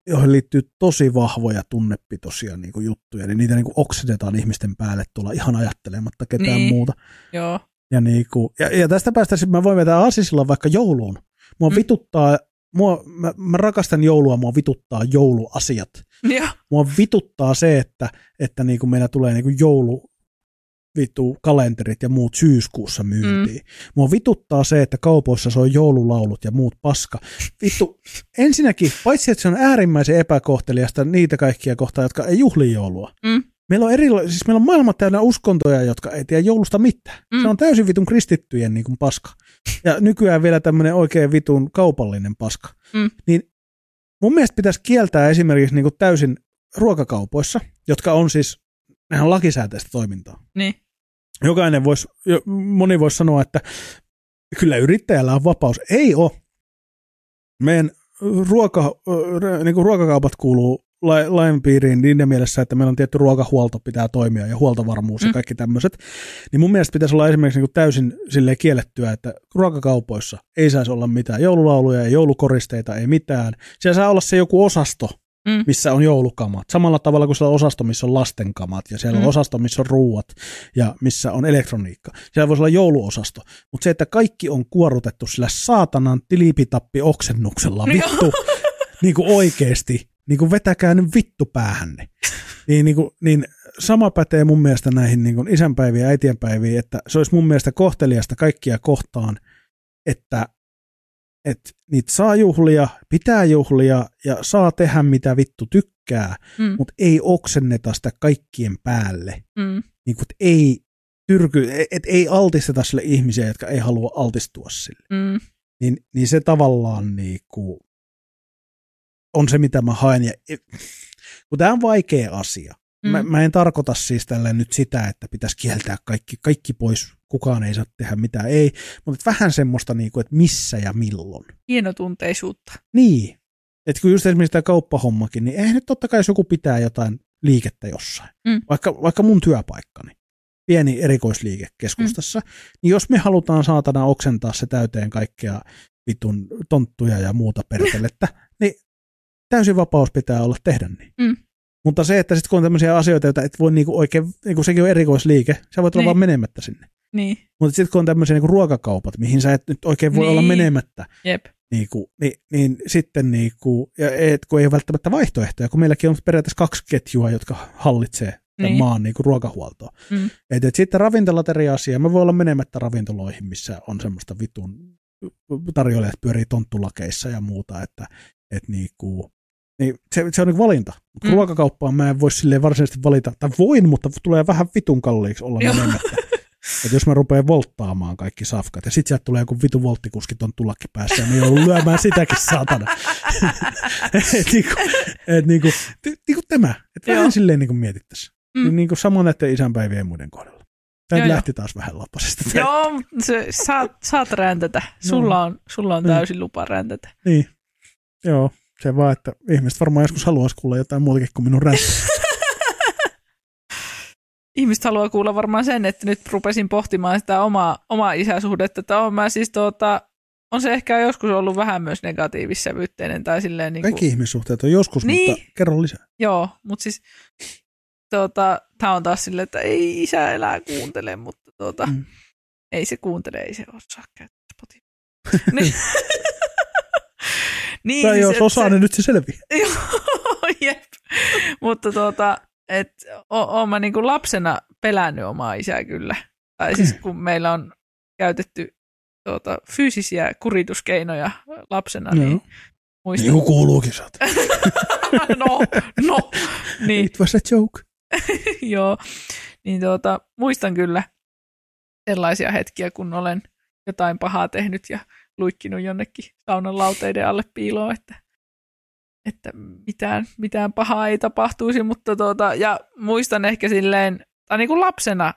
B: joihin liittyy tosi vahvoja tunnepitoisia niinku, juttuja, niin niitä niinku oksidetaan ihmisten päälle tuolla ihan ajattelematta ketään
A: Niin.
B: muuta.
A: Joo.
B: Ja, niinku, ja, ja tästä päästä mä voin vetää asisilla vaikka jouluun. Mua
A: mm.
B: vituttaa, mua, mä, mä, rakastan joulua, mua vituttaa jouluasiat.
A: Joo.
B: Mua vituttaa se, että, että niinku meillä tulee niinku joulu vittu kalenterit ja muut syyskuussa myyntiin. Mm. Mua vituttaa se, että kaupoissa soi joululaulut ja muut paska. Vittu, ensinnäkin, paitsi että se on äärimmäisen epäkohteliasta niitä kaikkia kohtaa, jotka ei juhli joulua.
A: Mm.
B: Meillä on, erila- siis meillä on maailma täynnä uskontoja, jotka ei tiedä joulusta mitään.
A: Mm.
B: Se on täysin vitun kristittyjen niin kuin paska. Ja nykyään vielä tämmöinen oikein vitun kaupallinen paska.
A: Mm.
B: Niin mun mielestä pitäisi kieltää esimerkiksi niin kuin täysin ruokakaupoissa, jotka on siis, nehän on lakisääteistä toimintaa.
A: Niin.
B: Jokainen voisi, moni voisi sanoa, että kyllä yrittäjällä on vapaus. Ei ole. Meidän ruoka, niin kuin ruokakaupat kuuluu lain piiriin niin mielessä, että meillä on tietty ruokahuolto pitää toimia ja huoltovarmuus mm. Ja kaikki tämmöiset. Niin mun mielestä pitäisi olla esimerkiksi niin kuin täysin silleen kiellettyä, että ruokakaupoissa ei saisi olla mitään joululauluja, ei joulukoristeita, ei mitään. Siellä saa olla se joku osasto,
A: Mm.
B: missä on joulukamat. Samalla tavalla kuin siellä on osasto, missä on lastenkamat ja siellä on
A: Mm.
B: osasto, missä on ruuat ja missä on elektroniikka. Siellä voisi olla jouluosasto. Mutta se, että kaikki on kuorutettu sillä saatanan tilipitappi oksennuksella, vittu, niin kuin oikeesti, niin kuin vetäkää nyt vittu päähänne. Niin, niin, kuin, niin sama pätee mun mielestä näihin niin kuin isänpäiviin ja äitienpäiviin, että se olisi mun mielestä kohteliasta kaikkia kohtaan, että että niitä saa juhlia, pitää juhlia ja saa tehdä mitä vittu tykkää,
A: Mm.
B: mutta ei oksenneta sitä kaikkien päälle.
A: Mm.
B: Niin kuin, ei tyrky, et ei altisteta sille ihmisiä, jotka ei halua altistua sille.
A: Mm.
B: Niin, niin se tavallaan niin kuin, on se, mitä mä haen. Ja, kun tämä on vaikea asia.
A: Mm.
B: Mä, mä en tarkoita siis tällä nyt sitä, että pitäisi kieltää kaikki, kaikki pois, kukaan ei saa tehdä mitään, ei, mutta vähän semmoista, niin kuin, että missä ja milloin.
A: Hienotunteisuutta.
B: Niin. Että kun just esimerkiksi tämä kauppahommakin, niin eihän nyt totta kai jos joku pitää jotain liikettä jossain.
A: Mm.
B: Vaikka, vaikka mun työpaikkani. pieni erikoisliike keskustassa, mm. niin jos me halutaan saatana oksentaa se täyteen kaikkea vitun tonttuja ja muuta perkelettä, täysin vapaus pitää olla tehdä niin.
A: Mm.
B: Mutta se, että sitten kun on tämmöisiä asioita, joita et voi niinku oikein, niinku sekin on erikoisliike, sä voit olla
A: Niin.
B: vaan menemättä sinne.
A: Niin,
B: Mutta sitten kun on tämmöisiä niinku ruokakaupat, mihin sä et nyt oikein voi
A: Niin.
B: olla menemättä,
A: jep.
B: niinku, niin, niin sitten niinku, ja et, kun ei ole välttämättä vaihtoehtoja, kun meilläkin on periaatteessa kaksi ketjua, jotka hallitsee tämän
A: Niin.
B: maan niinku ruokahuoltoa.
A: Mm.
B: Et, et sitten ravintolat eri asia. Mä voin olla menemättä ravintoloihin, missä on semmoista vitun tarjoilijat pyörii tonttulakeissa ja muuta, että et niinku, niin se, se on niinku valinta. Mutta
A: Mm.
B: ruokakauppaan mä en voi silleen varsinaisesti valita, tai voin, mutta tulee vähän vitun kalliiksi olla
A: Joo.
B: menemättä. Et jos mä rupean volttaamaan kaikki safkat, ja sit sieltä tulee joku vitu volttikuski ton tulakki päässä, ja mä joudun lyömään sitäkin saatana. et niinku, et niinku, niinku tämä, että
A: Joo.
B: vähän silleen niinku mietittäisiin.
A: Mm.
B: Niin niinku sama näiden isänpäivien ja muiden kohdalla. Tämä
A: Joo, joo.
B: lähti taas vähän lapasesta.
A: Joo, se, saat, saat räntätä. Sulla on, sulla on
B: Mm.
A: täysin lupa räntätä.
B: Niin. Joo, se vaan, että ihmiset varmaan joskus haluaisi kuulla jotain muutakin kuin minun räntä.
A: Ihmiset haluaa kuulla varmaan sen, että nyt rupesin pohtimaan sitä omaa, omaa isäsuhdetta. Että on, mä siis tuota, on se ehkä joskus ollut vähän myös negatiivissävytteinen tai silleen niin kuin,
B: Kaikki ihmissuhteet on joskus,
A: Niin.
B: mutta kerro lisää.
A: Joo, mutta siis tuota, tämä on taas silleen, että ei isä elää kuuntele, mutta tuota, mm.
B: Mm.
A: ei se kuuntele, ei se osaa käyttää Spotify. niin, niin,
B: Tai
A: siis,
B: jos osaa,
A: se,
B: niin nyt se selviää.
A: Joo, jep. Mutta tuota, et, o- oon mä niinku lapsena pelännyt omaa isää kyllä. Tai siis kun meillä on käytetty tuota, fyysisiä kurituskeinoja lapsena,
B: Joo.
A: niin muistan.
B: Niin kuuluukin saat.
A: no, no, niin,
B: It was a joke.
A: joo. Niin tuota, muistan kyllä sellaisia hetkiä, kun olen jotain pahaa tehnyt ja luikkinut jonnekin saunan lauteiden alle piiloon, että, että mitään, mitään pahaa ei tapahtuisi, mutta tuota, ja muistan ehkä silleen, tai niin kuin lapsena,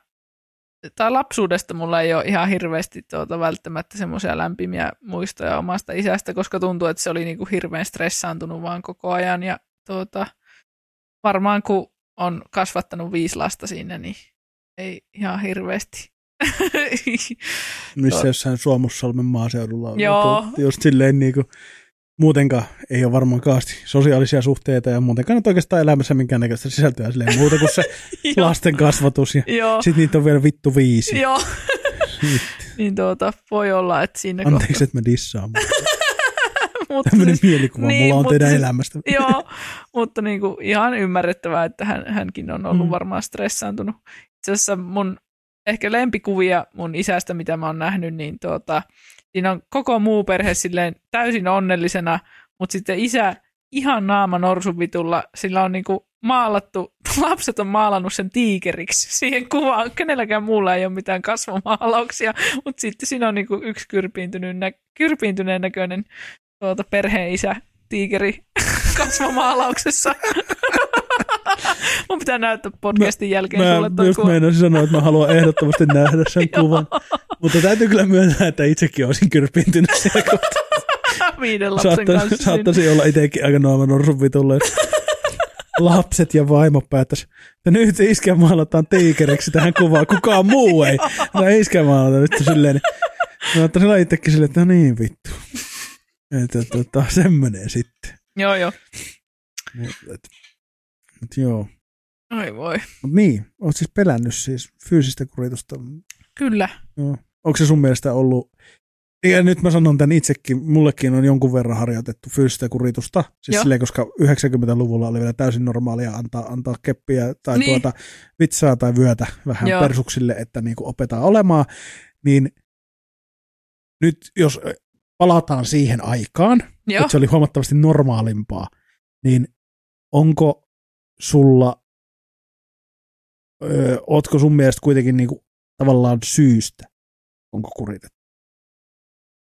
A: tai lapsuudesta mulla ei ole ihan hirveästi tuota välttämättä semmoisia lämpimiä muistoja omasta isästä, koska tuntuu, että se oli niin kuin hirveän stressaantunut vaan koko ajan, ja tuota, varmaan kun on kasvattanut viisi lasta siinä, niin ei ihan hirveästi.
B: Missä jossain Suomussalmen maaseudulla on.
A: Joo.
B: Just- Just silleen niin kuin, muutenkaan ei ole varmaan kaasti sosiaalisia suhteita ja muutenkaan nyt oikeastaan elämässä minkäännäköistä sisältöä silleen muuta kuin se lasten kasvatus ja
A: Joo,
B: sitten niitä on vielä vittu viisi.
A: joo. niin tuota, voi olla, että siinä
B: Anteeksi, että mä dissaan. mutta Tämmöinen
A: siis,
B: mielikuva
A: niin,
B: mulla on teidän
A: siis-
B: elämästä.
A: joo, mutta niin kuin ihan ymmärrettävää, että hän, hänkin on ollut
B: Mm.
A: varmaan stressaantunut. Itse asiassa mun ehkä lempikuvia mun isästä, mitä mä oon nähnyt, niin tuota, siinä on koko muu perhe silleen täysin onnellisena, mutta sitten isä ihan naama norsuvitulla, sillä on niinku maalattu, lapset on maalannut sen tiikeriksi siihen kuvaan. Kenelläkään muulla ei ole mitään kasvomaalauksia, mutta sitten siinä on niinku yksi kyrpiintynyt nä- kyrpiintyneen näköinen tuota, perheen isä tiikeri kasvomaalauksessa. Mun pitää näyttää podcastin jälkeen sulle
B: Mä
A: toi
B: just
A: kuva.
B: meinasin sanoa, että mä haluan ehdottomasti nähdä sen kuvan. Mutta täytyy kyllä myöntää, että itsekin olisin kyrpiintynyt siellä kohtaa.
A: Viiden lapsen
B: Saattaisi,
A: kanssa.
B: saattaisi olla itsekin aika nuoman norsun vitulle. Lapset ja vaimo päättäisi, että nyt iskä maalataan tiikeriksi tähän kuvaan, kukaan muu ei. No iskä maalata vittu silleen. Mä ottaisin itsekin silleen, että no niin vittu. Että tota, semmoinen sitten.
A: Joo, joo.
B: Mut, et, mut joo.
A: Oi voi.
B: Mut niin, oot siis pelännyt siis fyysistä kuritusta.
A: Kyllä.
B: Joo. Onko se sun mielestä ollut, ja nyt mä sanon tämän itsekin, mullekin on jonkun verran harjoitettu fyysistä kuritusta, siis
A: Joo.
B: silleen, koska 90-luvulla oli vielä täysin normaalia antaa, antaa keppiä tai
A: Niin.
B: tuota, vitsaa tai vyötä vähän
A: Joo.
B: persuksille, että niinku opetaan olemaan, niin nyt jos palataan siihen aikaan,
A: Joo.
B: että se oli huomattavasti normaalimpaa, niin onko sulla, öö, ootko sun mielestä kuitenkin niinku tavallaan syystä, onko kuritettu?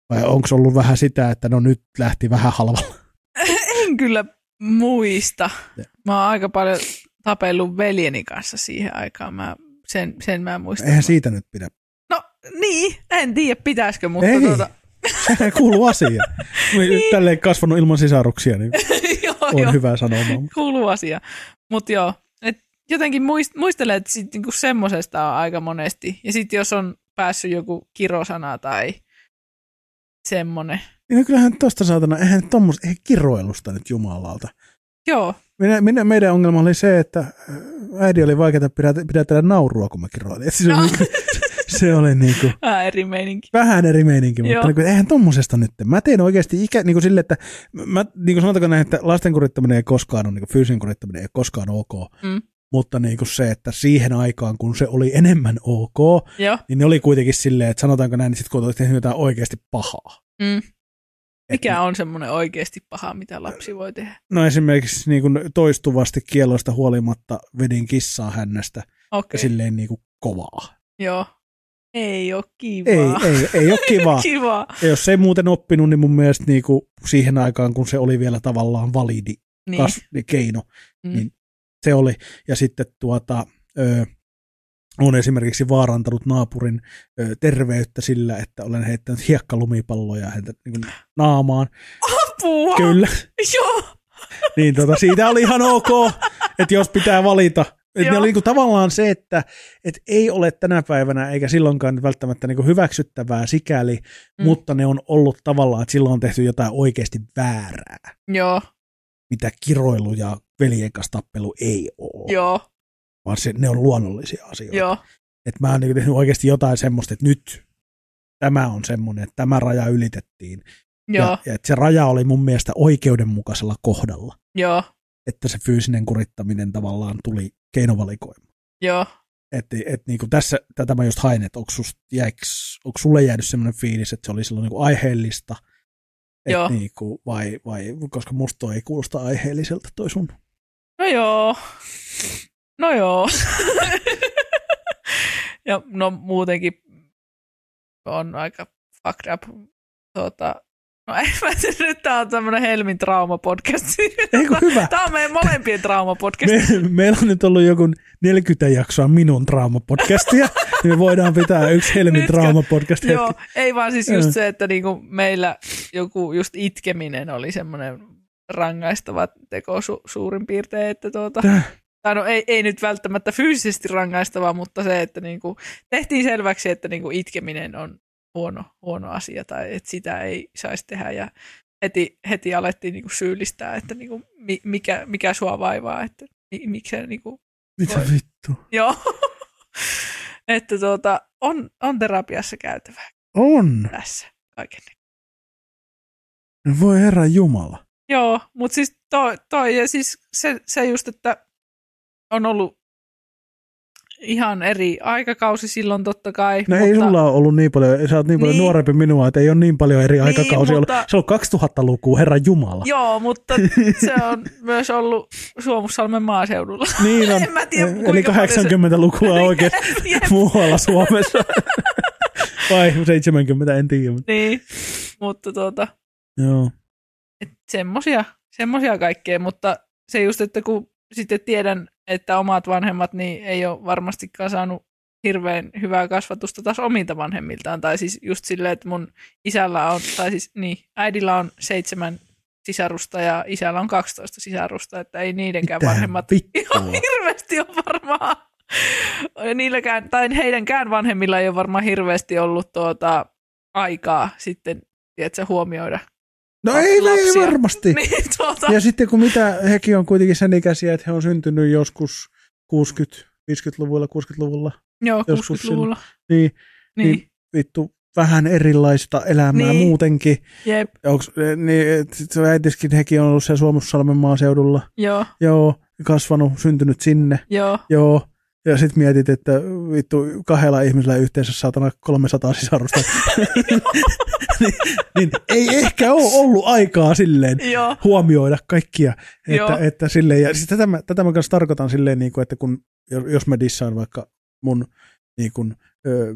B: Vai onko ollut vähän sitä, että no nyt lähti vähän halvalla?
A: En kyllä muista.
B: Ja.
A: Mä oon aika paljon tapellut veljeni kanssa siihen aikaan. Mä, sen, sen mä muistan.
B: Eihän siitä nyt pidä.
A: No niin, en tiedä pitäisikö, mutta
B: Ei.
A: tuota,
B: Sehän kuuluu asiaan. niin. Tälleen kasvanut ilman sisaruksia, niin on
A: joo,
B: hyvä sanomaa.
A: kuuluu asia. Mutta joo, jotenkin muist, muistelen, että sit niinku semmosesta on aika monesti. Ja sitten jos on päässyt joku kirosana tai semmonen.
B: Niin no kyllähän tosta saatana, eihän tommos, eihän kiroilusta nyt jumalalta.
A: Joo,
B: Minä, minä, meidän ongelma oli se, että äh, äidi oli vaikeaa pidätellä naurua, kun mä kiroilin. Et siis
A: No.
B: no. se oli niinku,
A: vähän eri meininki.
B: vähän eri meininki, mutta
A: Joo.
B: niinku, eihän tommosesta nyt. Mä teen oikeasti ikä, niinku sille, että mä, niinku sanotaanko näin, että lasten kurittaminen ei koskaan ole, niinku fyysinen kurittaminen ei ole koskaan ok,
A: Mm.
B: Mutta niinku se, että siihen aikaan, kun se oli enemmän ok,
A: Joo.
B: niin ne oli kuitenkin silleen, että sanotaanko näin, niin sit kun tehnyt jotain oikeasti pahaa.
A: Mm.
B: Et
A: Mikä on semmoinen oikeasti paha, mitä lapsi voi tehdä?
B: No esimerkiksi niin kuin toistuvasti kieloista huolimatta vedin kissaa hännästä ja
A: Okei,
B: silleen niin kuin kovaa.
A: joo. Ei ole
B: Ei,
A: kivaa.
B: ei, ei ole kivaa.
A: kivaa.
B: Ja jos se ei muuten oppinut, niin mun mielestä niin kuin siihen aikaan, kun se oli vielä tavallaan validi
A: Niin.
B: kas, keino,
A: mm.
B: niin se oli. Ja sitten tuota, ö, on esimerkiksi vaarantanut naapurin ö, terveyttä sillä, että olen heittänyt hiekkalumipalloja häntä niin kuin naamaan.
A: Apua!
B: Kyllä.
A: Joo.
B: Niin tota, siitä oli ihan ok, että jos pitää valita. Et ne oli niinku tavallaan se, että et ei ole tänä päivänä eikä silloinkaan välttämättä niinku hyväksyttävää sikäli,
A: mm.
B: mutta ne on ollut tavallaan, että silloin on tehty jotain oikeasti väärää,
A: Joo.
B: mitä kiroilu ja veljen kanssa tappelu ei ole,
A: Joo.
B: vaan se, ne on luonnollisia asioita.
A: Joo.
B: Et mä oon niinku tehnyt oikeasti jotain semmoista, että nyt tämä on semmoinen, että tämä raja ylitettiin.
A: Joo.
B: Ja, ja että se raja oli mun mielestä oikeudenmukaisella kohdalla.
A: Joo.
B: että se fyysinen kurittaminen tavallaan tuli keinovalikoimaan.
A: Joo.
B: Että et niinku tässä, tätä mä just hain, että onko, sust, jäiks, onko sulle jäänyt semmoinen fiilis, että se oli silloin niinku aiheellista,
A: Joo.
B: et niinku, vai, vai, koska musta ei kuulosta aiheelliselta toi sun.
A: No joo. No joo. ja no muutenkin on aika fucked up. Tuota, no ei mä tiedä, nyt tää on tämmönen Helmin trauma-podcast.
B: Eikö hyvä?
A: Tää on meidän molempien trauma-podcast.
B: Me, meillä on nyt ollut joku 40 jaksoa minun draamapodcastia, niin me voidaan pitää yksi Helmin
A: Nytkö?
B: draamapodcast hetki.
A: Joo, ei vaan siis just se, että niinku meillä joku just itkeminen oli semmoinen rangaistava teko su- suurin piirtein, että tuota, tai no ei, ei nyt välttämättä fyysisesti rangaistava, mutta se, että niinku tehtiin selväksi, että niinku itkeminen on huono, huono asia tai että sitä ei saisi tehdä ja heti, heti alettiin niinku syyllistää, että niinku, mi, mikä, mikä sua vaivaa, että mi, miksi niinku,
B: Mitä
A: Voi.
B: vittu?
A: joo, että tuota, on, on terapiassa käytävä
B: On.
A: tässä kaiken.
B: No Voi herra Jumala.
A: Joo, mutta siis toi, toi ja siis se, se just, että on ollut ihan eri aikakausi silloin totta kai.
B: No
A: mutta,
B: ei sulla ole ollut niin paljon, sä oot niin paljon
A: Niin.
B: nuorempi minua, että ei ole niin paljon eri
A: Niin,
B: aikakausia
A: mutta-
B: ollut. Se on 2000-lukua, herra Jumala.
A: Joo, mutta se on myös ollut Suomussalmen maaseudulla.
B: Niin on.
A: En mä tiedä,
B: Eli
A: kuinka paljon se-
B: 80-lukua oikeasti
A: Jep,
B: muualla Suomessa. Vai 70, en tiedä.
A: niin, mutta tuota,
B: Joo.
A: Et semmosia, semmosia kaikkea, mutta se just, että kun sitten tiedän, että omat vanhemmat niin ei ole varmastikaan saanut hirveän hyvää kasvatusta taas omilta vanhemmiltaan. Tai siis just silleen, että mun isällä on, tai siis niin, äidillä on seitsemän sisarusta ja isällä on 12 sisarusta, että ei niidenkään
B: Mitä
A: vanhemmat
B: vittua?
A: ihan hirveästi ole varmaan. Niilläkään, tai heidänkään vanhemmilla ei ole varmaan hirveästi ollut tuota aikaa sitten, tiedätkö, huomioida.
B: No ei, ei
A: lapsia.
B: varmasti.
A: Niin, tuota,
B: Ja sitten kun mitä, hekin on kuitenkin sen ikäisiä, että he on syntynyt joskus 60, 50-luvulla, 60-luvulla,
A: joo,
B: joskus
A: 60-luvulla.
B: niin
A: Niin,
B: niin- vittu vähän erilaista elämää
A: Niin.
B: muutenkin.
A: jep,
B: Onks, eh, niin, se äitiskin, hekin on ollut siellä Suomussalmen maaseudulla.
A: joo,
B: Joo, kasvanut, syntynyt sinne.
A: joo,
B: Joo. Ja sitten mietit, että vittu kahdella ihmisellä yhteensä saatana 300 sisarusta. niin, niin, ei ehkä ole ollut aikaa silleen
A: joo,
B: huomioida kaikkia.
A: Joo.
B: Että, että silleen, ja siis tätä, mä, tätä mä kanssa tarkoitan silleen, niin kuin, että kun, jos mä dissaan vaikka mun niin kuin, ö,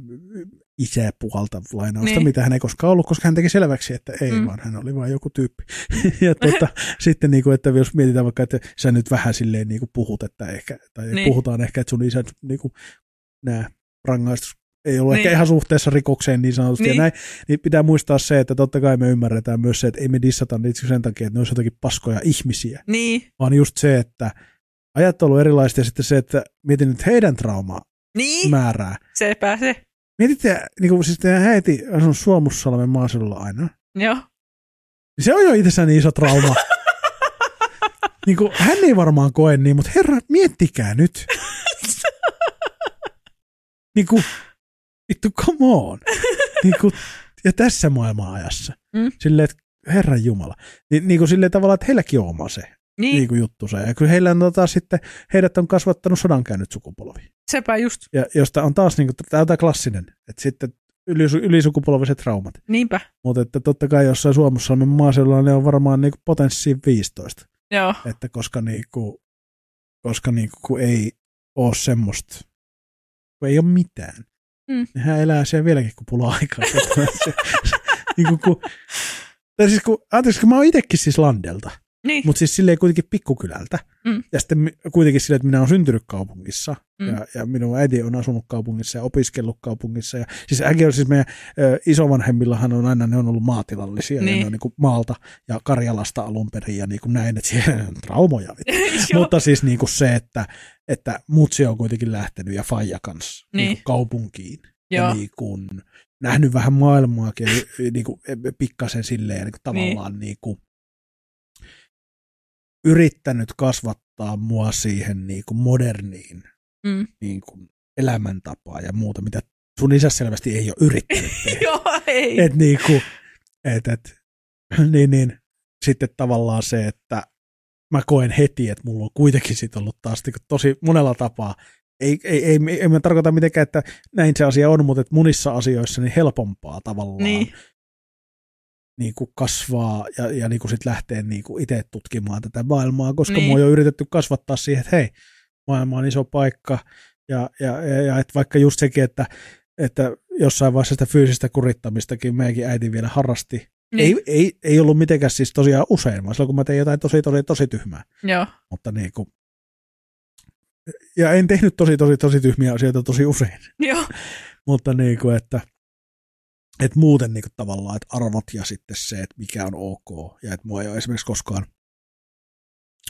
B: isä puhalta lainausta,
A: Niin.
B: mitä hän ei koskaan ollut, koska hän teki selväksi, että ei,
A: Mm.
B: vaan hän oli vain joku tyyppi. ja tuota, sitten, niin kuin, että jos mietitään vaikka, että sä nyt vähän silleen niin kuin puhut, että ehkä, tai
A: Niin.
B: puhutaan ehkä, että sun isän niin kuin, nämä rangaistus ei ollut niin. Ehkä ihan suhteessa rikokseen niin sanotusti,
A: Niin.
B: ja näin, niin pitää muistaa se, että totta kai me ymmärretään myös se, että ei me dissata niitä sen takia, että ne olisi jotakin paskoja ihmisiä,
A: niin,
B: vaan just se, että ajat on ollut erilaiset ja sitten se, että mietin nyt heidän traumaa
A: Niin,
B: määrää.
A: se pääsee.
B: Mietitte, niin kuin siis teidän äiti asunut Suomussalmen maaseudulla aina.
A: Joo.
B: Se on jo itsessään niin iso trauma. niin kuin, hän ei varmaan koe niin, mutta herra, miettikää nyt. niin kuin, vittu, come on. niin kuin, ja tässä maailman ajassa.
A: Mm.
B: Silleen, että herran jumala. Niin, niin kuin silleen tavallaan, että heilläkin on oma se
A: Niin,
B: niin kuin juttu se. Ja kyllä heillä on tota, sitten, heidät on kasvattanut sodankäynnyt sukupolvi.
A: Sepä just.
B: Ja josta on taas niin kuin, tämä on klassinen, että sitten ylis- ylisukupolviset traumat.
A: Niinpä.
B: Mutta että totta kai jossain Suomussalmen maaseudulla ne on varmaan niin potenssiin 15.
A: Joo.
B: Että koska, niin kuin, koska niin kuin, kun ei ole semmoista, kun ei ole mitään.
A: Mm.
B: Niin hän elää siellä vieläkin, kun pulaa aikaa. se, niin kuin, kun, tai siis kun, anteeksi, kun mä oon itsekin siis Landelta,
A: Niin.
B: mutta siis silleen kuitenkin pikkukylältä.
A: Mm.
B: Ja sitten kuitenkin silleen, että minä olen syntynyt kaupungissa
A: Mm.
B: ja, ja minun äiti on asunut kaupungissa ja opiskellut kaupungissa. Ja, siis äiti on siis meidän ö, isovanhemmillahan on aina, ne on ollut maatilallisia
A: Niin.
B: ja ne on niin kuin maalta ja Karjalasta alun perin ja niin kuin näin, että siellä on traumoja. Mutta siis niin kuin se, että, että mutsi on kuitenkin lähtenyt ja faija kanssa niin.
A: Niin.
B: Niin kuin kaupunkiin.
A: Joo.
B: Ja niin kuin nähnyt vähän maailmaakin ja niin kuin pikkasen silleen niin kuin tavallaan niin. Niin kuin yrittänyt kasvattaa mua siihen niin kuin moderniin
A: Mm.
B: niin kuin elämäntapaan ja muuta, mitä sun isä selvästi ei ole yrittänyt tehdä.
A: Joo, ei.
B: et niin kuin, et, et, niin, niin, sitten tavallaan se, että mä koen heti, että mulla on kuitenkin sit ollut taas niin tosi monella tapaa, ei, ei, ei, ei, ei mä tarkoita mitenkään, että näin se asia on, mutta että monissa asioissa niin helpompaa tavallaan
A: Niin.
B: Niin kuin kasvaa ja, ja niin kuin sit lähtee niin kuin itse tutkimaan tätä maailmaa, koska
A: Niin.
B: mua on jo yritetty kasvattaa siihen, että hei, maailma on iso paikka ja, ja, ja, ja että vaikka just sekin, että, että jossain vaiheessa sitä fyysistä kurittamistakin meidänkin äiti vielä harrasti.
A: Niin.
B: Ei, ei, ei ollut mitenkään siis tosiaan usein, vaan silloin kun mä tein jotain tosi, tosi, tosi tyhmää.
A: Joo.
B: Mutta niin kuin, ja en tehnyt tosi, tosi, tosi tyhmiä asioita tosi usein.
A: Joo.
B: Mutta niin kuin, että, että muuten niin kuin tavallaan, että arvot ja sitten se, että mikä on ok. Ja että mua ei ole esimerkiksi koskaan,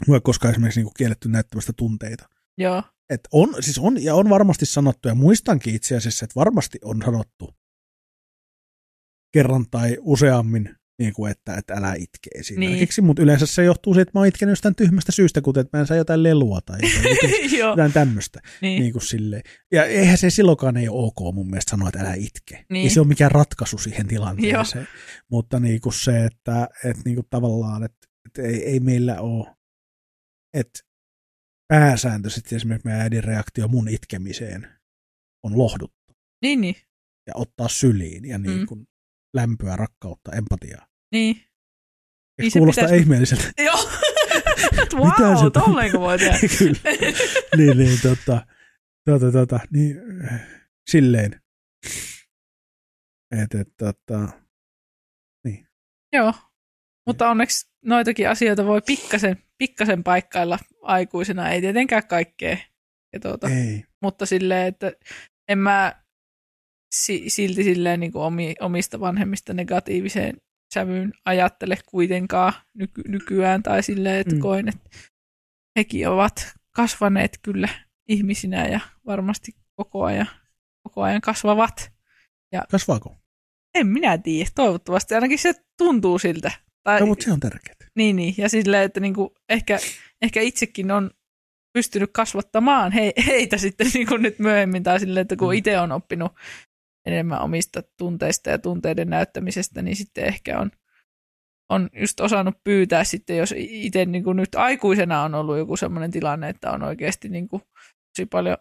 B: mua ei koskaan esimerkiksi niin kuin kielletty näyttämästä tunteita.
A: Joo.
B: Et on, siis on, ja on varmasti sanottu, ja muistankin itse asiassa, että varmasti on sanottu kerran tai useammin, niin kuin, että, että älä itke esimerkiksi, niin. mutta yleensä se johtuu siitä, että mä oon itkenyt jostain tyhmästä syystä, kuten että mä en saa jotain lelua tai jotain,
A: Joo.
B: jotain tämmöistä.
A: Niin.
B: Niin kuin silleen. Ja eihän se silloinkaan ei ole ok mun mielestä sanoa, että älä itke.
A: Niin.
B: Ei se ole mikään ratkaisu siihen tilanteeseen. Mutta niin kuin se, että, että niin kuin tavallaan, että, että ei, ei meillä ole, että pääsääntöisesti esimerkiksi meidän äidin reaktio mun itkemiseen on lohduttaa
A: Niin, niin.
B: ja ottaa syliin ja niin
A: Mm.
B: Lämpöä, rakkautta, empatiaa.
A: Niin.
B: Eikö
A: Niin se
B: kuulostaa
A: pitäisi-
B: ihmeelliseltä?
A: Joo.
B: Mitä
A: wow,
B: se-
A: tolleenko voi tehdä?
B: Kyllä. niin, niin, tota, tota, tota, niin, silleen. Et, et, tota,
A: Joo. Mutta onneksi noitakin asioita voi pikkasen, pikkasen paikkailla aikuisena. Ei tietenkään kaikkea. Ja tuota,
B: ei.
A: mutta silleen, että en mä si- silti silleen niin kuin omi, omista vanhemmista negatiiviseen sävyyn ajattele kuitenkaan nyky- nykyään tai silleen, että mm. Koen, että hekin ovat kasvaneet kyllä ihmisinä ja varmasti koko ajan, koko ajan kasvavat.
B: Kasvaako?
A: En minä tiedä, toivottavasti ainakin se tuntuu siltä. Tai,
B: No, mutta se on tärkeää.
A: niin, niin, ja silleen, että niinku ehkä, ehkä itsekin on pystynyt kasvattamaan he, heitä sitten niinku nyt myöhemmin, tai silleen, että kun
B: Mm.
A: itse on oppinut enemmän omista tunteista ja tunteiden näyttämisestä, niin sitten ehkä on, on just osannut pyytää sitten, jos itse niinku nyt aikuisena on ollut joku sellainen tilanne, että on oikeasti niinku tosi paljon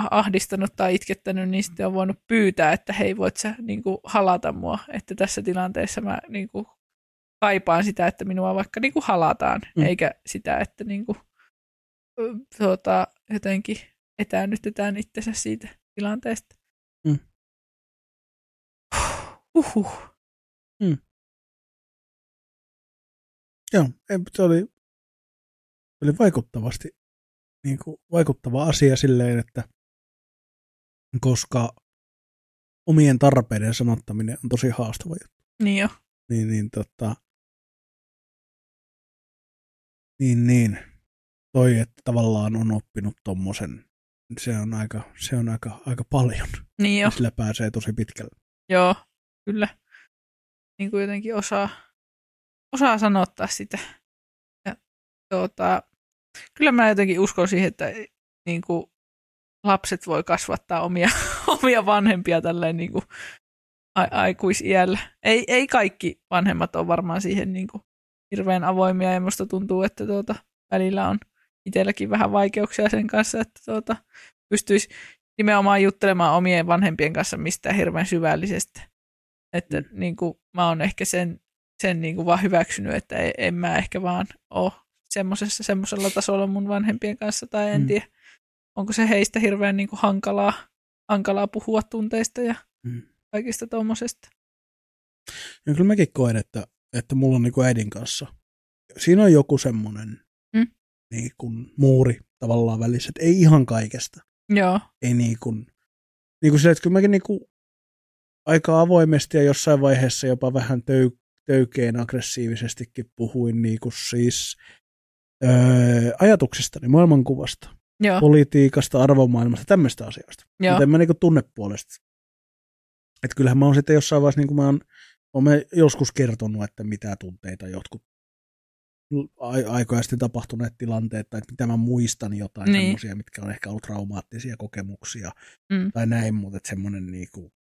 A: ah- ahdistanut tai itkettänyt, niin sitten on voinut pyytää, että hei, voit sä niinku halata mua, että tässä tilanteessa mä niinku kaipaan sitä, että minua vaikka niinku halataan, mm. Eikä sitä, että niinku, ö, tuota, jotenkin etäännytetään itsensä siitä tilanteesta. Uhuh.
B: Joo, ei, se oli, se oli vaikuttavasti niin kuin, vaikuttava asia silleen, että koska omien tarpeiden sanottaminen on tosi haastava juttu.
A: Niin jo.
B: Niin, niin, tota, niin, niin. toi, että tavallaan on oppinut tommosen, se on aika, se on aika, aika paljon.
A: Niin jo.
B: Sillä pääsee tosi pitkälle.
A: Joo, kyllä. Niin kuin jotenkin osaa, osaa sanottaa sitä. Ja, tuota, kyllä mä jotenkin uskon siihen, että niin kuin, lapset voi kasvattaa omia, omia vanhempia tälleen niin kuin, aikuisiällä. Ei, ei kaikki vanhemmat ole varmaan siihen niin kuin, hirveän avoimia ja musta tuntuu, että tuota, välillä on itselläkin vähän vaikeuksia sen kanssa, että tuota, pystyisi nimenomaan juttelemaan omien vanhempien kanssa mistään hirveän syvällisesti. Että mm. niin kuin, mä oon ehkä sen, sen niin kuin vaan hyväksynyt, että en, en mä ehkä vaan ole semmoisessa, semmoisella tasolla mun vanhempien kanssa, tai en mm. tiedä, onko se heistä hirveän niin kuin hankalaa, hankalaa puhua tunteista ja mm. kaikista tuommoisesta.
B: Ja kyllä mäkin koen, että, että mulla on niin kuin äidin kanssa, siinä on joku semmoinen mm. niin kuin muuri tavallaan välissä, että ei ihan kaikesta.
A: Joo.
B: Ei niin kuin, niin kuin se, että kyllä mäkin niin kuin aika avoimesti ja jossain vaiheessa jopa vähän töy, töykeen aggressiivisestikin puhuin niin kuin siis öö, ajatuksistani, maailmankuvasta,
A: Joo.
B: politiikasta, arvomaailmasta, tämmöistä asioista.
A: Joo.
B: Mutta en mä niin kuin tunne puolesta. Että kyllähän mä oon sitten jossain vaiheessa, niin kuin mä oon, oon joskus kertonut, että mitä tunteita jotkut aikoja sitten tapahtuneet tilanteet, tai että mitä mä muistan jotain niin. semmoisia, mitkä on ehkä ollut traumaattisia kokemuksia, mm. tai näin, mutta että semmoinen niinku,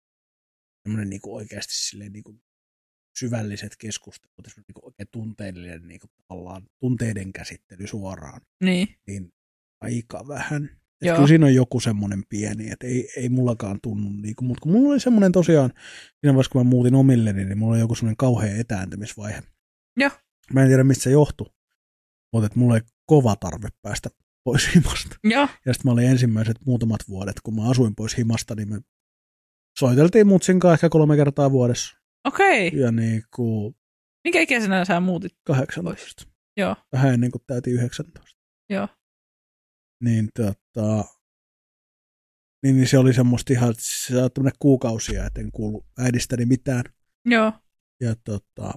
B: semmoinen niinku oikeasti silleen niinku syvälliset keskustelut, semmoinen niinku oikein tunteellinen niinku tavallaan tunteiden käsittely suoraan,
A: niin,
B: niin aika vähän. Kyllä siinä on joku semmoinen pieni, että ei, ei mullakaan tunnu, niinku, mutta kun mulla oli semmoinen tosiaan, siinä vaiheessa kun mä muutin omilleni, niin mulla oli joku semmoinen kauhea etääntymisvaihe.
A: Joo.
B: Mä en tiedä, mistä se johtui, mutta että mulla oli kova tarve päästä pois himasta.
A: Joo.
B: Ja sitten mä olin ensimmäiset muutamat vuodet, kun mä asuin pois himasta, niin me soiteltiin mutsinkaan ehkä kolme kertaa vuodessa.
A: Okei. Okay.
B: Ja niin kuin...
A: Mikä ikäisenä sä muutit?
B: 18.
A: Pois. Joo.
B: Vähän ennen kuin täytin 19.
A: Joo.
B: Niin tota... Niin, niin se oli semmoista ihan, se on tämmöinen kuukausia, että en kuulu äidistäni mitään.
A: Joo.
B: Ja tota,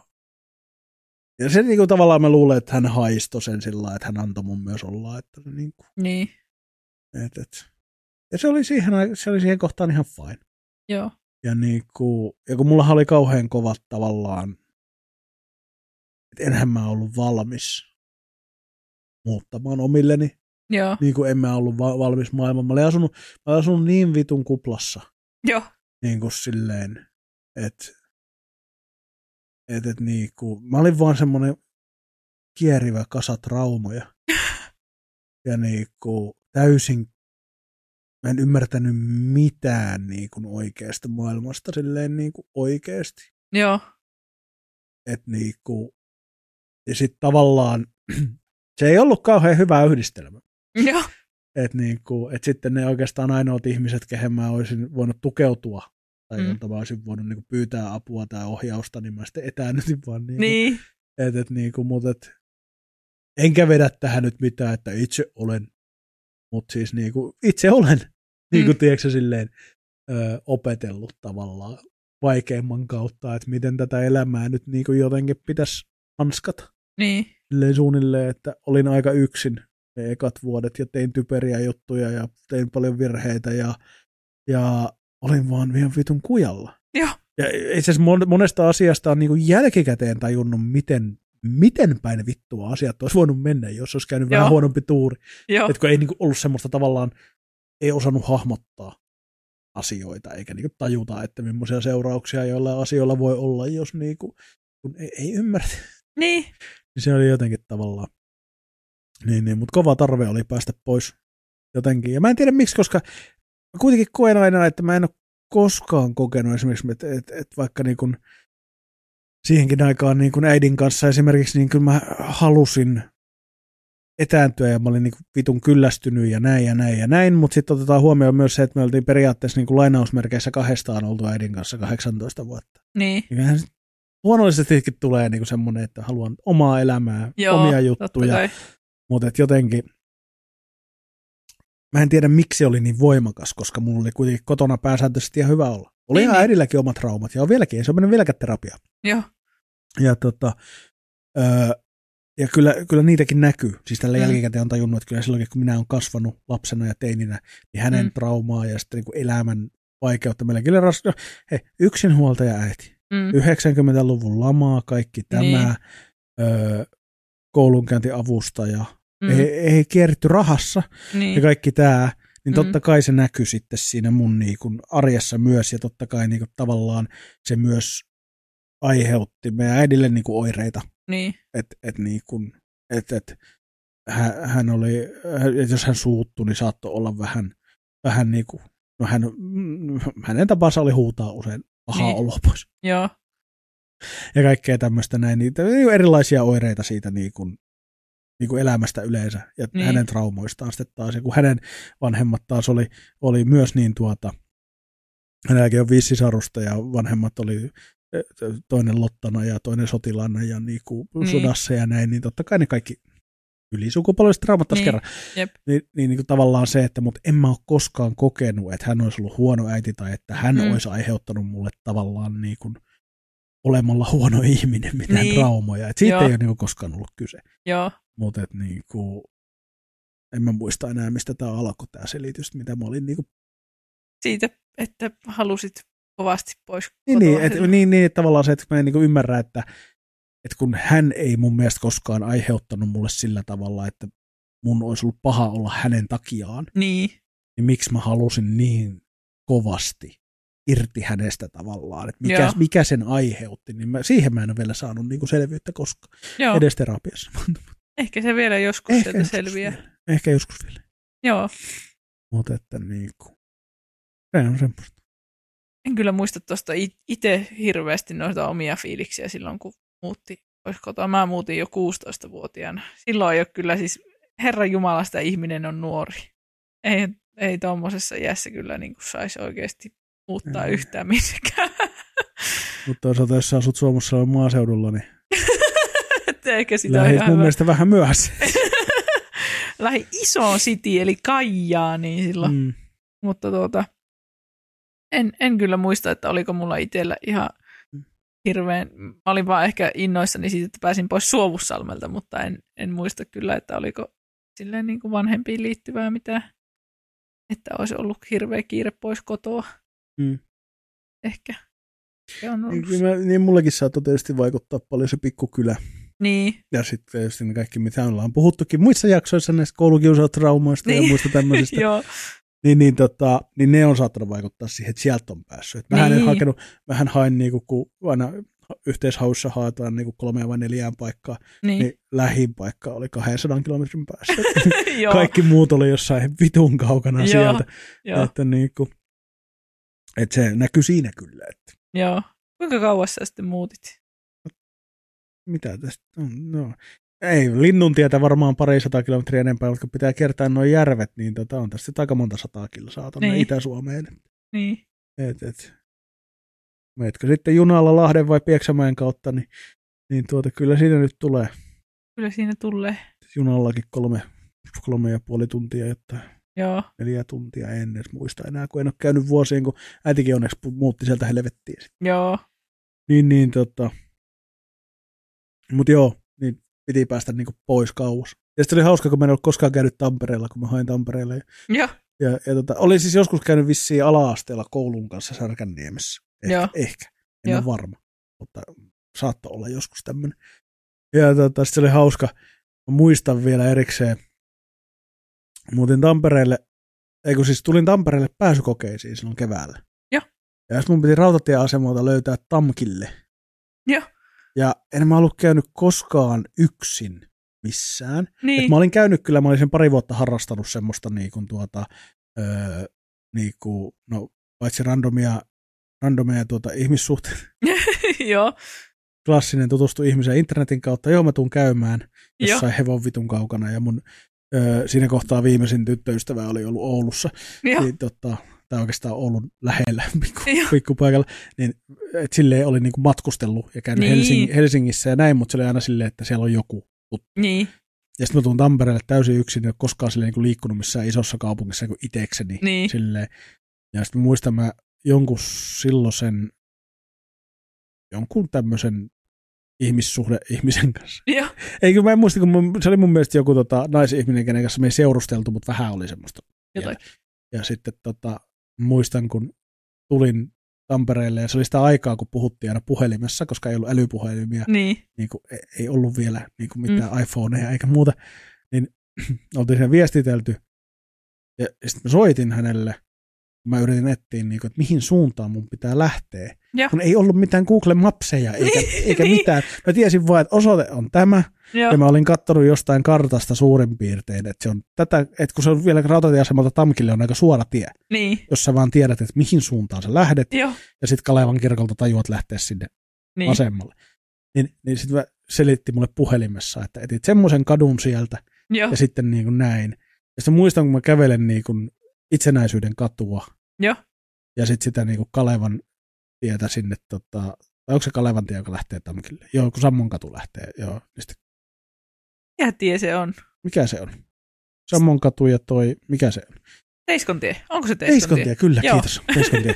B: ja se niin kuin, tavallaan mä luulen, että hän haistoi sen sillä että hän antoi mun myös olla. Että, niin. Kuin,
A: niin.
B: Et, et. Ja se oli, siihen, se oli siihen kohtaan ihan fine.
A: Joo.
B: Ja, niin kuin, ja kun mulla oli kauhean kovat tavallaan, että enhän mä ollut valmis muuttamaan omilleni.
A: Joo.
B: Niin kuin en mä ollut va- valmis maailmaan. Mä olin asunut, mä olin asunut niin vitun kuplassa.
A: Joo.
B: Niin kuin silleen, että et, et niinku, mä olin vaan semmoinen kierivä kasa traumoja. ja niinku, täysin, mä en ymmärtänyt mitään niinku oikeasta maailmasta silleen niinku oikeasti.
A: Joo.
B: Et niinku, ja sitten tavallaan se ei ollut kauhean hyvä yhdistelmä.
A: Joo.
B: Et niinku, et sitten ne oikeastaan ainoat ihmiset, kehen mä olisin voinut tukeutua tai mm. jolta mä olisin voinut niin kuin, pyytää apua tai ohjausta, niin mä sitten etäännytin vaan. Niin,
A: niin.
B: Et, et, niin kuin, mutta et, enkä vedä tähän nyt mitään, että itse olen, mutta siis niin kuin, itse olen, niin kuin, mm. tiedätkö, silleen, ö, opetellut tavallaan vaikeimman kautta, että miten tätä elämää nyt niin kuin jotenkin pitäisi hanskata.
A: Niin.
B: Silleen suunnilleen, että olin aika yksin ne ekat vuodet ja tein typeriä juttuja ja tein paljon virheitä ja, ja olin vaan vielä vitun kujalla.
A: Joo.
B: Ja itse asiassa monesta asiasta on niin kuin jälkikäteen tajunnut, miten, miten päin vittua asiat olisi voinut mennä, jos olisi käynyt Joo. vähän huonompi tuuri.
A: Joo.
B: Että kun ei niin kuin ollut semmoista tavallaan, ei osannut hahmottaa asioita, eikä niin tajuta, että millaisia seurauksia joilla asioilla voi olla, jos niin kuin, kun ei, ei ymmärrä.
A: Niin.
B: niin se oli jotenkin tavallaan, niin, niin, mutta kova tarve oli päästä pois jotenkin. Ja mä en tiedä miksi, koska mä kuitenkin koen aina, että mä en ole koskaan kokenut esimerkiksi, että, että, että vaikka niin kuin siihenkin aikaan niin kuin äidin kanssa esimerkiksi niin kuin mä halusin etääntyä ja mä olin niin kuin vitun kyllästynyt ja näin ja näin ja näin, mutta sitten otetaan huomioon myös se, että me oltiin periaatteessa niin kuin lainausmerkeissä kahdestaan oltu äidin kanssa 18 vuotta.
A: Niin.
B: Ja luonnollisestikin tulee niin kuin semmoinen, että haluan omaa elämää,
A: Joo,
B: omia juttuja, mutta jotenkin mä en tiedä miksi oli niin voimakas, koska mulla oli kuitenkin kotona pääsääntöisesti ihan hyvä olla. Oli ihan niin. äidilläkin omat traumat ja on vieläkin, ei se on mennyt vieläkään terapia.
A: Joo.
B: Ja tota, öö, ja kyllä, kyllä niitäkin näkyy. Siis tällä
A: Mm.
B: jälkikäteen on tajunnut, että kyllä silloin, kun minä olen kasvanut lapsena ja teininä, niin hänen
A: Mm.
B: traumaa ja sitten niin elämän vaikeutta meillä kyllä ras... hei, yksinhuoltaja äiti.
A: Mm.
B: 90-luvun lamaa, kaikki tämä,
A: Niin.
B: öö, koulunkäyntiavustaja,
A: Mm.
B: ei, ei kierretty rahassa ja
A: Niin.
B: kaikki tämä, niin
A: Mm.
B: totta kai se näkyy sitten siinä mun niin kuin arjessa myös, ja totta kai niin kuin tavallaan se myös aiheutti meidän äidille niin kuin oireita,
A: Niin.
B: että et niin kuin, et, et, hän, hän oli, että jos hän suuttui, niin saattoi olla vähän, vähän niin kuin, no hän, mm, hänen tapansa oli huutaa usein pahaa
A: Niin.
B: oloa pois
A: Joo.
B: ja kaikkea tämmöistä näin, niitä erilaisia oireita siitä niin kuin, niin kuin elämästä yleensä ja
A: Niin.
B: hänen traumoistaan sitten taas. Ja kun hänen vanhemmat taas oli, oli myös niin tuota, hänelläkin on viisi sisarusta ja vanhemmat oli toinen lottana ja toinen sotilaana ja niin kuin
A: Niin.
B: sodassa ja näin, niin totta kai ne kaikki ylisukupolviset traumat taas
A: Niin.
B: kerran.
A: Jep.
B: Niin, niin, niin kuin tavallaan se, että mutta en mä ole koskaan kokenut, että hän olisi ollut huono äiti tai että hän
A: Mm.
B: olisi aiheuttanut mulle tavallaan niin kuin olemalla huono ihminen mitään
A: Niin.
B: niin. traumoja. Et siitä
A: Joo.
B: ei ole niin kuin koskaan ollut kyse.
A: Joo.
B: Mutta niin kuin, en mä muista enää, mistä tämä alkoi tämä selitys, mitä mä olin niin kuin,
A: Siitä, että halusit kovasti pois
B: niin, niin, et, niin, niin, että tavallaan se, että mä en niin ymmärrä, että, että kun hän ei mun mielestä koskaan aiheuttanut mulle sillä tavalla, että mun olisi ollut paha olla hänen takiaan,
A: Niin.
B: niin miksi mä halusin niin kovasti irti hänestä tavallaan, että mikä,
A: Joo.
B: mikä sen aiheutti, niin mä, siihen mä en ole vielä saanut niin kuin selvyyttä koskaan,
A: Joo.
B: edes terapiassa.
A: Ehkä se vielä joskus
B: Ehkä
A: sieltä
B: joskus
A: selviää.
B: vielä. Ehkä joskus vielä.
A: Joo.
B: Mutta että niin kuin, se on semmoista.
A: En kyllä muista tuosta itse hirveästi noita omia fiiliksiä silloin, kun muutti pois kotoa. Mä muutin jo 16-vuotiaana. Silloin ei ole kyllä siis, Herran Jumalasta ihminen on nuori. Ei, ei tuommoisessa iässä kyllä niin saisi oikeasti muuttaa
B: Ei.
A: yhtään minnekään.
B: Mutta toisaalta, jos asut Suomessa maaseudulla, niin
A: Ehkä sitä ihan
B: mun
A: hyvä.
B: mielestä vähän myöhässä.
A: Lähi isoon city, eli Kaijaaniin silloin. Mm.
B: Mm.
A: Mutta tuota, en, en kyllä muista, että oliko mulla itsellä ihan
B: Mm.
A: hirveän, mä olin vaan ehkä innoissani siitä, että pääsin pois Suovussalmelta, mutta en, en muista kyllä, että oliko silleen niin kuin vanhempiin liittyvää mitään, että olisi ollut hirveä kiire pois kotoa.
B: Mm.
A: Ehkä. Se on
B: Niin,
A: ollut.
B: kyllä mä, niin mullekin saattoi tietysti vaikuttaa paljon se pikkukylä.
A: Niin,
B: Ja sitten tietysti ne kaikki, mitä ollaan puhuttukin muissa jaksoissa näistä koulukiusautraumoista niin.
A: Niin.
B: ja muista tämmöisistä.
A: joo,
B: niin, niin, tota, niin ne on saattanut vaikuttaa siihen, että sieltä on päässyt. Et Vähän
A: Niin.
B: en hakenut, vähän hain niinku, kun aina yhteishaussa haetaan niinku kolmea vai neljään paikkaa,
A: niin,
B: niin lähin paikka oli 200 kilometrin päässä. Kaikki muut oli jossain vitun kaukana
A: Joo,
B: sieltä.
A: joo,
B: Että, niinku, että se näkyy siinä kyllä, että
A: joo. Kuinka kauas sä sitten muutit?
B: mitä tästä on. No. Ei, Linnuntietä varmaan pari sata kilometriä enempää, mutta kun pitää kertaa noin järvet, niin tota, on sitten aika monta sataa kilsaa tuonne
A: Niin.
B: Itä-Suomeen.
A: Niin,
B: Et, et. Meetkö sitten junalla Lahden vai Pieksämäen kautta, niin, niin tuota, kyllä siinä nyt tulee
A: kyllä siinä tulee.
B: junallakin kolme, kolme ja puoli tuntia, jotta
A: Joo,
B: neljä tuntia en edes muista enää, kun en ole käynyt vuosien, kun äitikin onneksi muutti sieltä helvettiin.
A: joo,
B: Niin, niin tota. Mut joo, niin piti päästä niinku pois kauas. Ja sitten oli hauska, kun mä en ollut koskaan käynyt Tampereella, kun mä hain Tampereella. Ja, ja, ja tota, olin siis joskus käynyt vissiin ala-asteella koulun kanssa Särkänniemessä. Ehkä,
A: Joo.
B: ehkä. en
A: Joo.
B: ole varma, mutta saattoi olla joskus tämmöinen. Ja tota, sitten oli hauska, mä muistan vielä erikseen, muutin Tampereelle, ei kun siis tulin Tampereelle pääsykokeisiin silloin keväällä.
A: Joo.
B: Ja sitten mun piti rautatieasemalta löytää Tamkille.
A: Joo.
B: Ja en mä ollut käynyt koskaan yksin missään.
A: niin,
B: Et mä olin käynyt kyllä, mä olin sen pari vuotta harrastanut semmoista niin kuin tuota, öö, niin kuin, no paitsi randomia, randomia tuota ihmissuhteita,
A: joo,
B: klassinen tutustu ihmiseen internetin kautta, joo mä tuun käymään
A: joo,
B: jossain hevon vitun kaukana ja mun öö, siinä kohtaa viimeisin tyttöystävä oli ollut Oulussa,
A: joo,
B: niin tota, tai oikeastaan Oulun lähellä pikku, pikkupaikalla, niin et silleen oli niinku matkustellut ja käynyt
A: Niin.
B: Helsing, Helsingissä ja näin, mutta se oli aina silleen, että siellä on joku.
A: niin,
B: Ja sitten mä tuun Tampereelle täysin yksin, en ole koskaan silleen niinku liikkunut missään isossa kaupungissa kuin itekseni.
A: niin,
B: Silleen. Ja sitten muistan, mä jonkun silloisen, jonkun tämmöisen ihmissuhde ihmisen kanssa.
A: Joo.
B: Eikö mä en muista, kun mun, se oli mun mielestä joku tota, naisihminen, kenen kanssa me ei seurusteltu, mutta vähän oli semmoista.
A: Jotain.
B: Ja sitten tota, muistan, kun tulin Tampereelle, ja se oli sitä aikaa, kun puhuttiin aina puhelimessa, koska ei ollut älypuhelimia,
A: Niin.
B: niin kuin, ei- ei ollut vielä niin kuin mitään mm. iPhoneja eikä muuta, niin oltiin siinä viestitelty. Ja, ja sitten mä soitin hänelle, mä yritin etsiä, niin kuin, että mihin suuntaan mun pitää lähteä.
A: Joo.
B: Kun ei ollut mitään Google Mapseja eikä,
A: Niin,
B: eikä
A: niin.
B: mitään. Mä tiesin vaan, että osoite on tämä,
A: Joo.
B: ja mä olin katsonut jostain kartasta suurin piirtein, että se on tätä, että kun se on vielä rautatieasemalta Tamkille on aika suora tie,
A: Niin.
B: jos sä vaan tiedät, että mihin suuntaan sä lähdet,
A: Joo.
B: ja sitten Kalevan kirkolta tajuat lähteä sinne
A: Niin.
B: vasemmalle. Niin, niin sitten selitti mulle puhelimessa, että etit semmoisen kadun sieltä,
A: Joo.
B: ja sitten niin kuin näin. Ja sitten muistan, kun mä kävelen niin kuin itsenäisyyden katua,
A: Joo.
B: ja sitten sitä niin kuin Kalevan tietä sinne, tota, vai onko se Kalevan tie, joka lähtee Tamkille? Joo, kun Sammon katu lähtee, joo. Niin sitten,
A: Ja tie se on.
B: mikä se on? Sammon katu ja toi, mikä se on?
A: Teiskontie. Onko se
B: Teiskontie,
A: Teiskontie?
B: kyllä,
A: Joo.
B: kiitos. Teiskontie.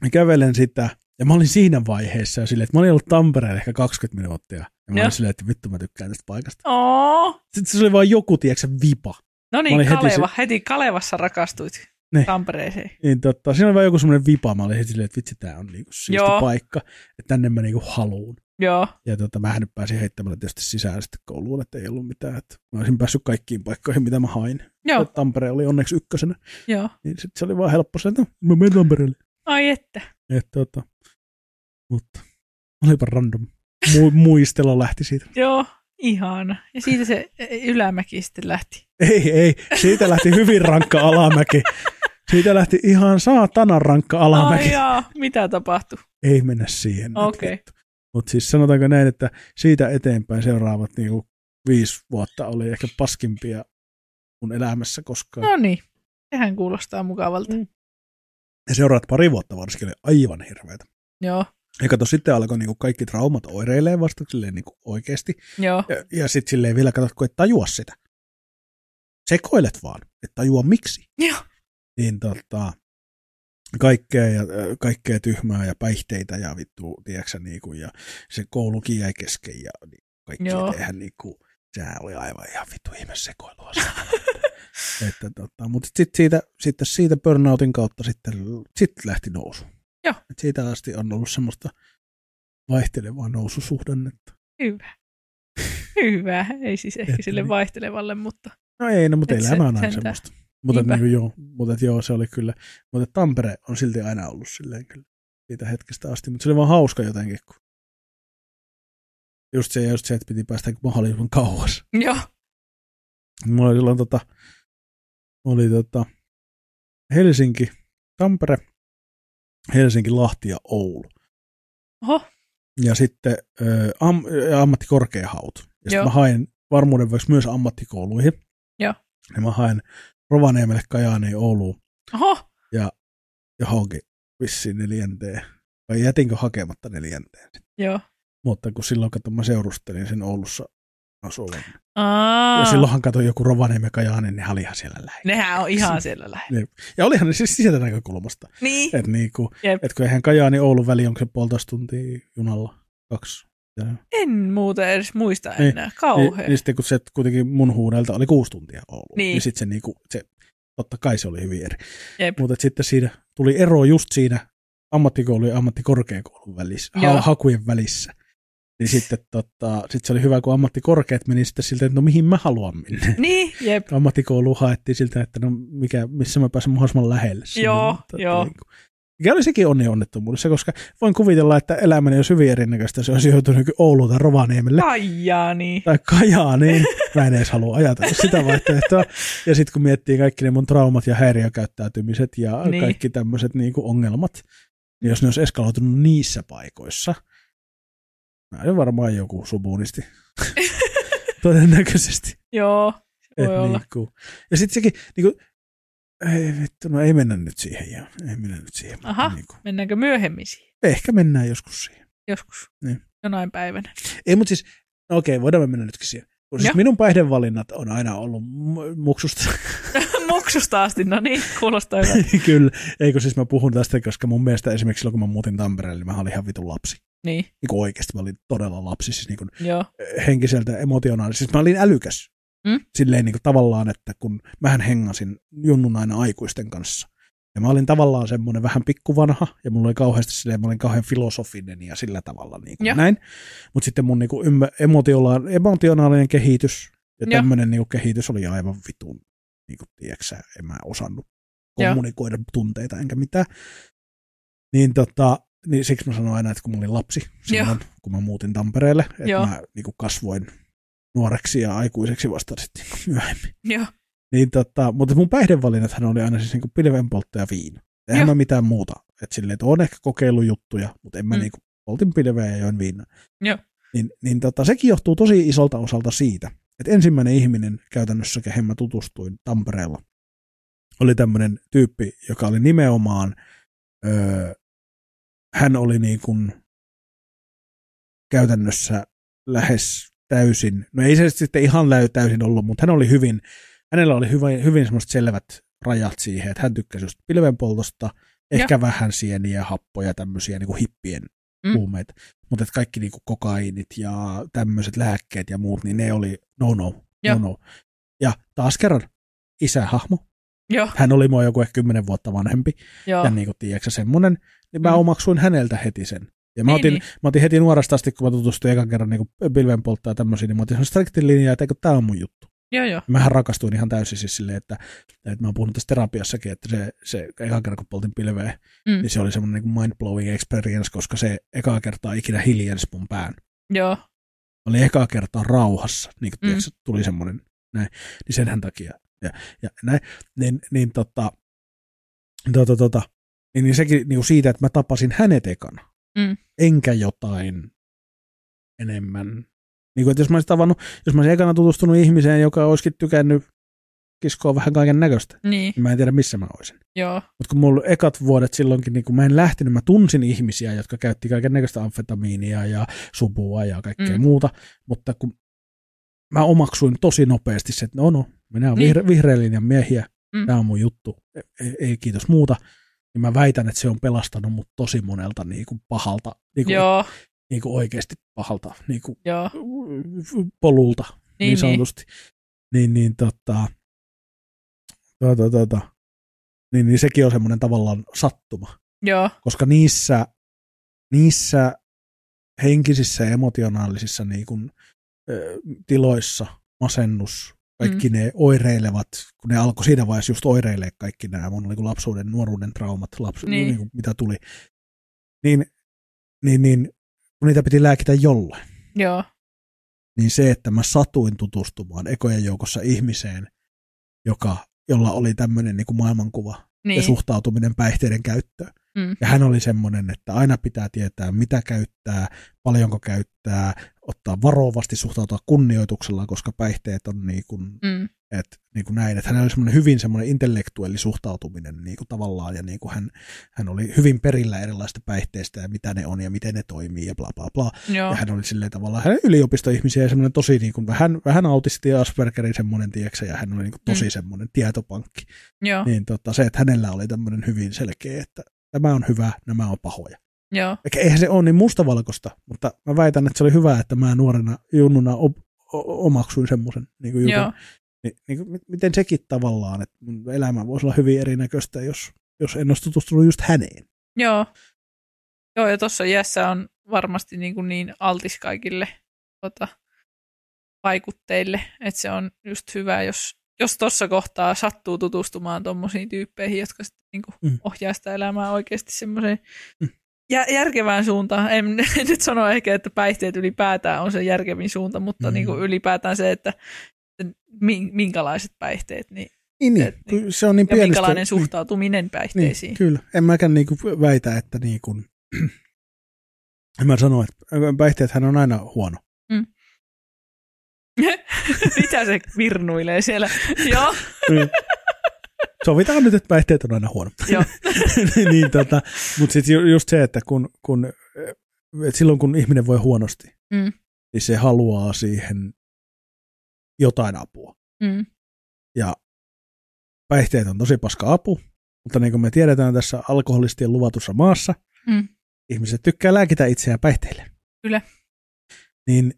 B: Mä kävelen sitä, ja mä olin siinä vaiheessa jo silleen, että mä olin ollut Tampereella ehkä 20 minuuttia. Ja mä olin silleen, että vittu mä tykkään tästä paikasta.
A: Oo.
B: Sitten se oli vaan joku, tiedätkö, vipa.
A: No niin,
B: olin heti
A: Kaleva. Heti Kalevassa rakastuit
B: Niin.
A: Tampereeseen.
B: Niin totta, siinä oli vaan joku semmoinen vipa. Mä olin heti silleen, että vitsi, tää on niinku siisti
A: Joo.
B: paikka. Että tänne mä niinku haluun.
A: Joo.
B: Ja tota, mä nyt pääsin heittämällä tietysti sisään sitten kouluun, että ei ollut mitään. Että mä olisin päässyt kaikkiin paikkoihin, mitä mä hain.
A: Joo.
B: Tampere oli onneksi ykkösenä.
A: Joo.
B: Niin sitten se oli vaan helppo se, että no, mä menen Tampereelle.
A: Ai että.
B: Et, tota, mutta olipa random. Mu- muistelo lähti siitä.
A: Joo. Ihana. Ja siitä se ylämäki sitten lähti.
B: Ei, ei. Siitä lähti hyvin rankka alamäki. Siitä lähti ihan saatanan rankka alamäki.
A: Ai jaa. Mitä tapahtui?
B: Ei mennä siihen.
A: Okei.
B: Mutta siis sanotaanko näin, että siitä eteenpäin seuraavat niinku viisi vuotta oli ehkä paskimpia mun elämässä koskaan.
A: No niin. Sehän kuulostaa mukavalta.
B: Mm. Ja seuraavat pari vuotta varsinkin oli aivan hirveätä.
A: Joo.
B: Ja kato, sitten alkoi niinku kaikki traumat oireilee vasta silleen niinku oikeasti.
A: Joo.
B: Ja, ja sitten silleen vielä katsot, kun et tajua sitä. Sekoilet vaan, et tajua miksi.
A: Joo.
B: Niin tota, kaikkea, ja, kaikkea tyhmää ja päihteitä ja vittu, tiedätkö niinku, ja se koulukin jäi kesken ja niin, kaikki eihän niinku, sehän oli aivan ihan vittu ihme sekoilua. että, tota, mutta sitten siitä, sitten siitä burnoutin kautta sitten sit lähti nousu.
A: Joo.
B: Et siitä asti on ollut semmoista vaihtelevaa noususuhdannetta.
A: Hyvä. Hyvä. Ei siis ehkä sille
B: niin.
A: vaihtelevalle, mutta
B: No ei, no, mutta elämä on aina semmoista. Mutta niin joo, mutta joo, se oli kyllä. Mutta Tampere on silti aina ollut silleen kyllä siitä hetkestä asti. Mutta se oli vaan hauska jotenkin, kun just se, just se, että piti päästä mahdollisimman kauas.
A: joo.
B: Mulla oli silloin tota, oli tota Helsinki, Tampere, Helsinki, Lahti ja Oulu.
A: Oho.
B: Ja sitten ö, am, ja ammattikorkeahaut. Ja sitten mä hain varmuuden vuoksi myös ammattikouluihin.
A: Joo.
B: Ja mä hain Rovaniemelle, Kajaaniin, Ouluun
A: Oho.
B: johonkin vissiin neljänteen. Vai jätinkö hakematta neljänteen?
A: Joo.
B: Mutta kun silloin kato, mä seurustelin sen Oulussa asuvan.
A: Aa.
B: Ja silloinhan katsoin joku Rovaniemi Kajaani, niin hän oli ihan siellä lähellä.
A: Nehän on ihan siellä lähellä.
B: Ja olihan ne siis sieltä näkökulmasta.
A: Niin.
B: Että niinku, et kun eihän Kajaani Oulun väli, onko se puolitoista tuntia junalla? Kaksi.
A: En muuta edes muista
B: Niin,
A: enää.
B: niin,
A: Kauhea.
B: niin sitten kun se kuitenkin mun huudelta oli kuusi tuntia Ouluun,
A: Niin.
B: niin, niin sitten se, niinku, se, totta kai se oli hyvin eri. Mutta sitten siinä tuli ero just siinä ammattikoulun ja ammattikorkeakoulun välissä, ha- hakujen välissä. Niin sitten tota, sit se oli hyvä, kun ammattikorkeat meni sitten siltä, että no mihin mä haluan mennä.
A: Niin, jep.
B: Ammattikouluun haettiin siltä, että no mikä, missä mä pääsen mahdollisimman lähelle.
A: Joo, joo.
B: Niin kuin, mikä oli sekin onni onnettomuudessa, koska voin kuvitella, että elämäni olisi hyvin erinäköistä, jos olisi joutunut Ouluun tai Rovaniemelle
A: Kajaani.
B: tai Kajaaniin. Mä en edes halua ajatella sitä vaihtoehtoa. Ja sitten kun miettii kaikki ne mun traumat ja häiriökäyttäytymiset ja
A: Niin.
B: niin. kaikki tämmöiset niinku ongelmat, niin jos ne olisi eskaloitunut niissä paikoissa, mä olin varmaan joku subunisti. Todennäköisesti.
A: Joo, se
B: Et
A: voi olla.
B: niinku. Ja sitten sekin, niinku, ei vittu, no ei mennä nyt siihen. Ja, ei mennä nyt siihen.
A: Aha.
B: Niinku,
A: Mennäänkö myöhemmin siihen?
B: ehkä mennään joskus siihen.
A: Joskus.
B: Niin.
A: Jonain päivänä.
B: Ei, mutta siis, no okei, voidaan me mennä nytkin siihen. Kun siis
A: Joo.
B: minun päihdevalinnat on aina ollut mu- muksusta.
A: Muksusta asti, no niin, kuulostaa hyvältä.
B: Kyllä, eikö siis mä puhun tästä, koska mun mielestä esimerkiksi silloin kun mä muutin Tampereelle, niin mä olin ihan vitun lapsi.
A: Niin,
B: Niin kuin oikeasti mä olin todella lapsi, siis niin kuin
A: joo.
B: henkiseltä, emotionaalisesti. Siis mä olin älykäs.
A: Mm.
B: Silleen niin kuin tavallaan, että kun mähän hengasin junnun aina aikuisten kanssa. Ja mä olin tavallaan semmoinen vähän pikkuvanha, ja mulla oli kauheasti silleen, mä olin kauhean filosofinen ja sillä tavalla niin kuin
A: Joo.
B: näin. Mutta sitten mun niin kuin emotionaalinen, kehitys ja
A: Joo.
B: tämmöinen niin kuin kehitys oli aivan vitun, niin kuin tiedätkö en mä osannut kommunikoida tunteita enkä mitään. Niin, tota, niin siksi mä sanoin aina, että kun mä olin lapsi silloin, kun mä muutin Tampereelle, että
A: Joo.
B: mä niin kuin kasvoin nuoreksi ja aikuiseksi vasta sitten niin myöhemmin.
A: Joo.
B: Niin, tota, mutta mun päihdevalinnathan oli aina siis niin kuin pilvenpoltto ja viina. Eihän
A: Joo.
B: mä mitään muuta. Että silleen, että on ehkä kokeillut juttuja, mutta en mä
A: Mm.
B: mm. niin kuin, poltin pilveä ja join viinaa.
A: Joo.
B: Niin, niin tota, sekin johtuu tosi isolta osalta siitä, että ensimmäinen ihminen käytännössä, kehen mä tutustuin Tampereella, oli tämmöinen tyyppi, joka oli nimenomaan, öö, hän oli niin kuin käytännössä lähes täysin, no ei se sitten ihan täysin ollut, mutta hän oli hyvin, hänellä oli hyvin, hyvin semmoiset selvät rajat siihen, että hän tykkäsi just pilvenpoltosta, ehkä vähän sieniä ja happoja, tämmöisiä niin kuin hippien
A: Mm.
B: huumeita, mutta että kaikki niin kuin kokainit ja tämmöiset lääkkeet ja muut, niin ne oli no no,
A: Joo.
B: no no. Ja taas kerran isähahmo,
A: Joo,
B: hän oli mua joku ehkä kymmenen vuotta vanhempi,
A: joo.
B: ja niin kuin tiedätkö semmonen, niin mä
A: Mm.
B: omaksuin häneltä heti sen. Ja mä,
A: Niin,
B: otin,
A: niin.
B: mä otin heti nuoresta asti, kun mä tutustuin ekan kerran niin pilvenpolttoa ja tämmöisiä, niin mä otin striktin linjaa, että eikö tää on mun juttu.
A: Joo, joo.
B: Mähän rakastuin ihan täysin siis silleen, että, että mä oon puhunut tästä terapiassakin, että se, se ekan kerran kun poltin pilveä,
A: Mm.
B: niin se oli semmoinen niin mind-blowing experience, koska se ekaa kertaa ikinä hiljensi mun pään.
A: Joo,
B: Mä olin ekaa kertaa rauhassa, niin kuin
A: Mm.
B: tiedätkö, tuli semmoinen näin, niin senhän takia. Ja, ja näin, niin, niin tota, tota, tota, niin, niin sekin niin kuin siitä, että mä tapasin hänet ekana,
A: Mm.
B: enkä jotain enemmän. Niin kuin, että jos mä olisin tavannut, jos mä olisin ekana tutustunut ihmiseen, joka olisikin tykännyt kiskoa vähän kaiken näköistä,
A: niin,
B: niin mä en tiedä missä mä olisin.
A: joo,
B: Mutta kun mulla ekat vuodet silloinkin, niin kun mä en lähtenyt, mä tunsin ihmisiä, jotka käytti kaiken näköistä amfetamiinia ja supua ja kaikkea
A: Mm.
B: muuta, mutta kun mä omaksuin tosi nopeasti se, että no no, minä olen
A: Niin.
B: vihre- vihreän linjan miehiä,
A: Mm.
B: mm. tämä on mun juttu, ei, ei kiitos muuta, niin mä väitän, että se on pelastanut mut tosi monelta niin kuin pahalta, niin kuin,
A: joo,
B: niin kuin oikeasti pahalta niin kuin
A: joo,
B: polulta, niin,
A: niin,
B: niin. sanotusti. Niin, niin, tota, tota, tota, niin, niin sekin on semmoinen tavallaan sattuma.
A: Joo,
B: koska niissä, niissä henkisissä ja emotionaalisissa niin kuin, ö, tiloissa masennus, kaikki mm. ne oireilevat, kun ne alkoi siinä vaiheessa just oireilee kaikki nämä mun niin kuin lapsuuden, nuoruuden traumat, lapsu,
A: Niin.
B: niin. Kuin, mitä tuli, niin, niin, niin kun niitä piti lääkitä jollain,
A: joo,
B: niin se, että mä satuin tutustumaan ekojen joukossa ihmiseen, joka, jolla oli tämmöinen niin kuin maailmankuva niin, ja suhtautuminen päihteiden käyttöön.
A: Mm.
B: Ja hän oli semmoinen, että aina pitää tietää, mitä käyttää, paljonko käyttää, ottaa varovasti, suhtautua kunnioituksella, koska päihteet on niin kuin,
A: mm,
B: et, niin kuin näin. Että hänellä oli semmoinen hyvin semmoinen intellektuelli suhtautuminen niin kuin tavallaan, ja niin kuin hän, hän oli hyvin perillä erilaisista päihteistä ja mitä ne on ja miten ne toimii ja bla bla bla.
A: joo,
B: Ja hän oli silleen tavallaan, hän yliopistoihmisiä ja semmoinen tosi niin kuin, vähän, vähän autisti ja Aspergerin semmoinen, tieksä, ja hän oli niin kuin tosi
A: Mm.
B: mm. semmoinen tietopankki.
A: joo,
B: Niin tota, se, että hänellä oli tämmöinen hyvin selkeä, että tämä on hyvä, nämä on pahoja.
A: Joo,
B: Eikä eihän se ole niin mustavalkoista, mutta mä väitän, että se oli hyvä, että mä nuorena junnuna op, o, omaksuin semmoisen niin kuin jutun.
A: joo,
B: Niin, kuin, mi- miten sekin tavallaan, että mun elämä voisi olla hyvin erinäköistä, jos, jos en olisi tutustunut just häneen.
A: joo. Joo, ja tuossa iässä on varmasti niin, kuin niin altis kaikille tota, vaikutteille, että se on just hyvä, jos jos tuossa kohtaa sattuu tutustumaan tuommoisiin tyyppeihin, jotka sitten niin kuin
B: Mm.
A: ohjaa sitä elämää oikeasti semmoiseen
B: Mm.
A: Jä- järkevään suuntaan. En nyt sano ehkä, että päihteet ylipäätään on se järkevin suunta, mutta
B: Mm.
A: niin kuin ylipäätään se, että että mi- minkälaiset päihteet niin,
B: Niin, niin.
A: Et niin.
B: se on niin
A: ja
B: pienestä.
A: minkälainen suhtautuminen päihteisiin.
B: Niin, kyllä. En mäkään niinku väitä, että niinku, en mä sano, että päihteethän on aina huono.
A: Mitä se virnuilee siellä? Joo,
B: Sovitaan nyt, että päihteet on aina huono. niin, tota, Mutta sitten just se, että kun, kun, et silloin kun ihminen voi huonosti,
A: Mm.
B: niin se haluaa siihen jotain apua.
A: mm,
B: Ja päihteet on tosi paska apu, mutta niin kuin me tiedetään tässä alkoholistien luvatussa maassa,
A: Mm.
B: ihmiset tykkää lääkitä itseään päihteille.
A: Kyllä.
B: Niin,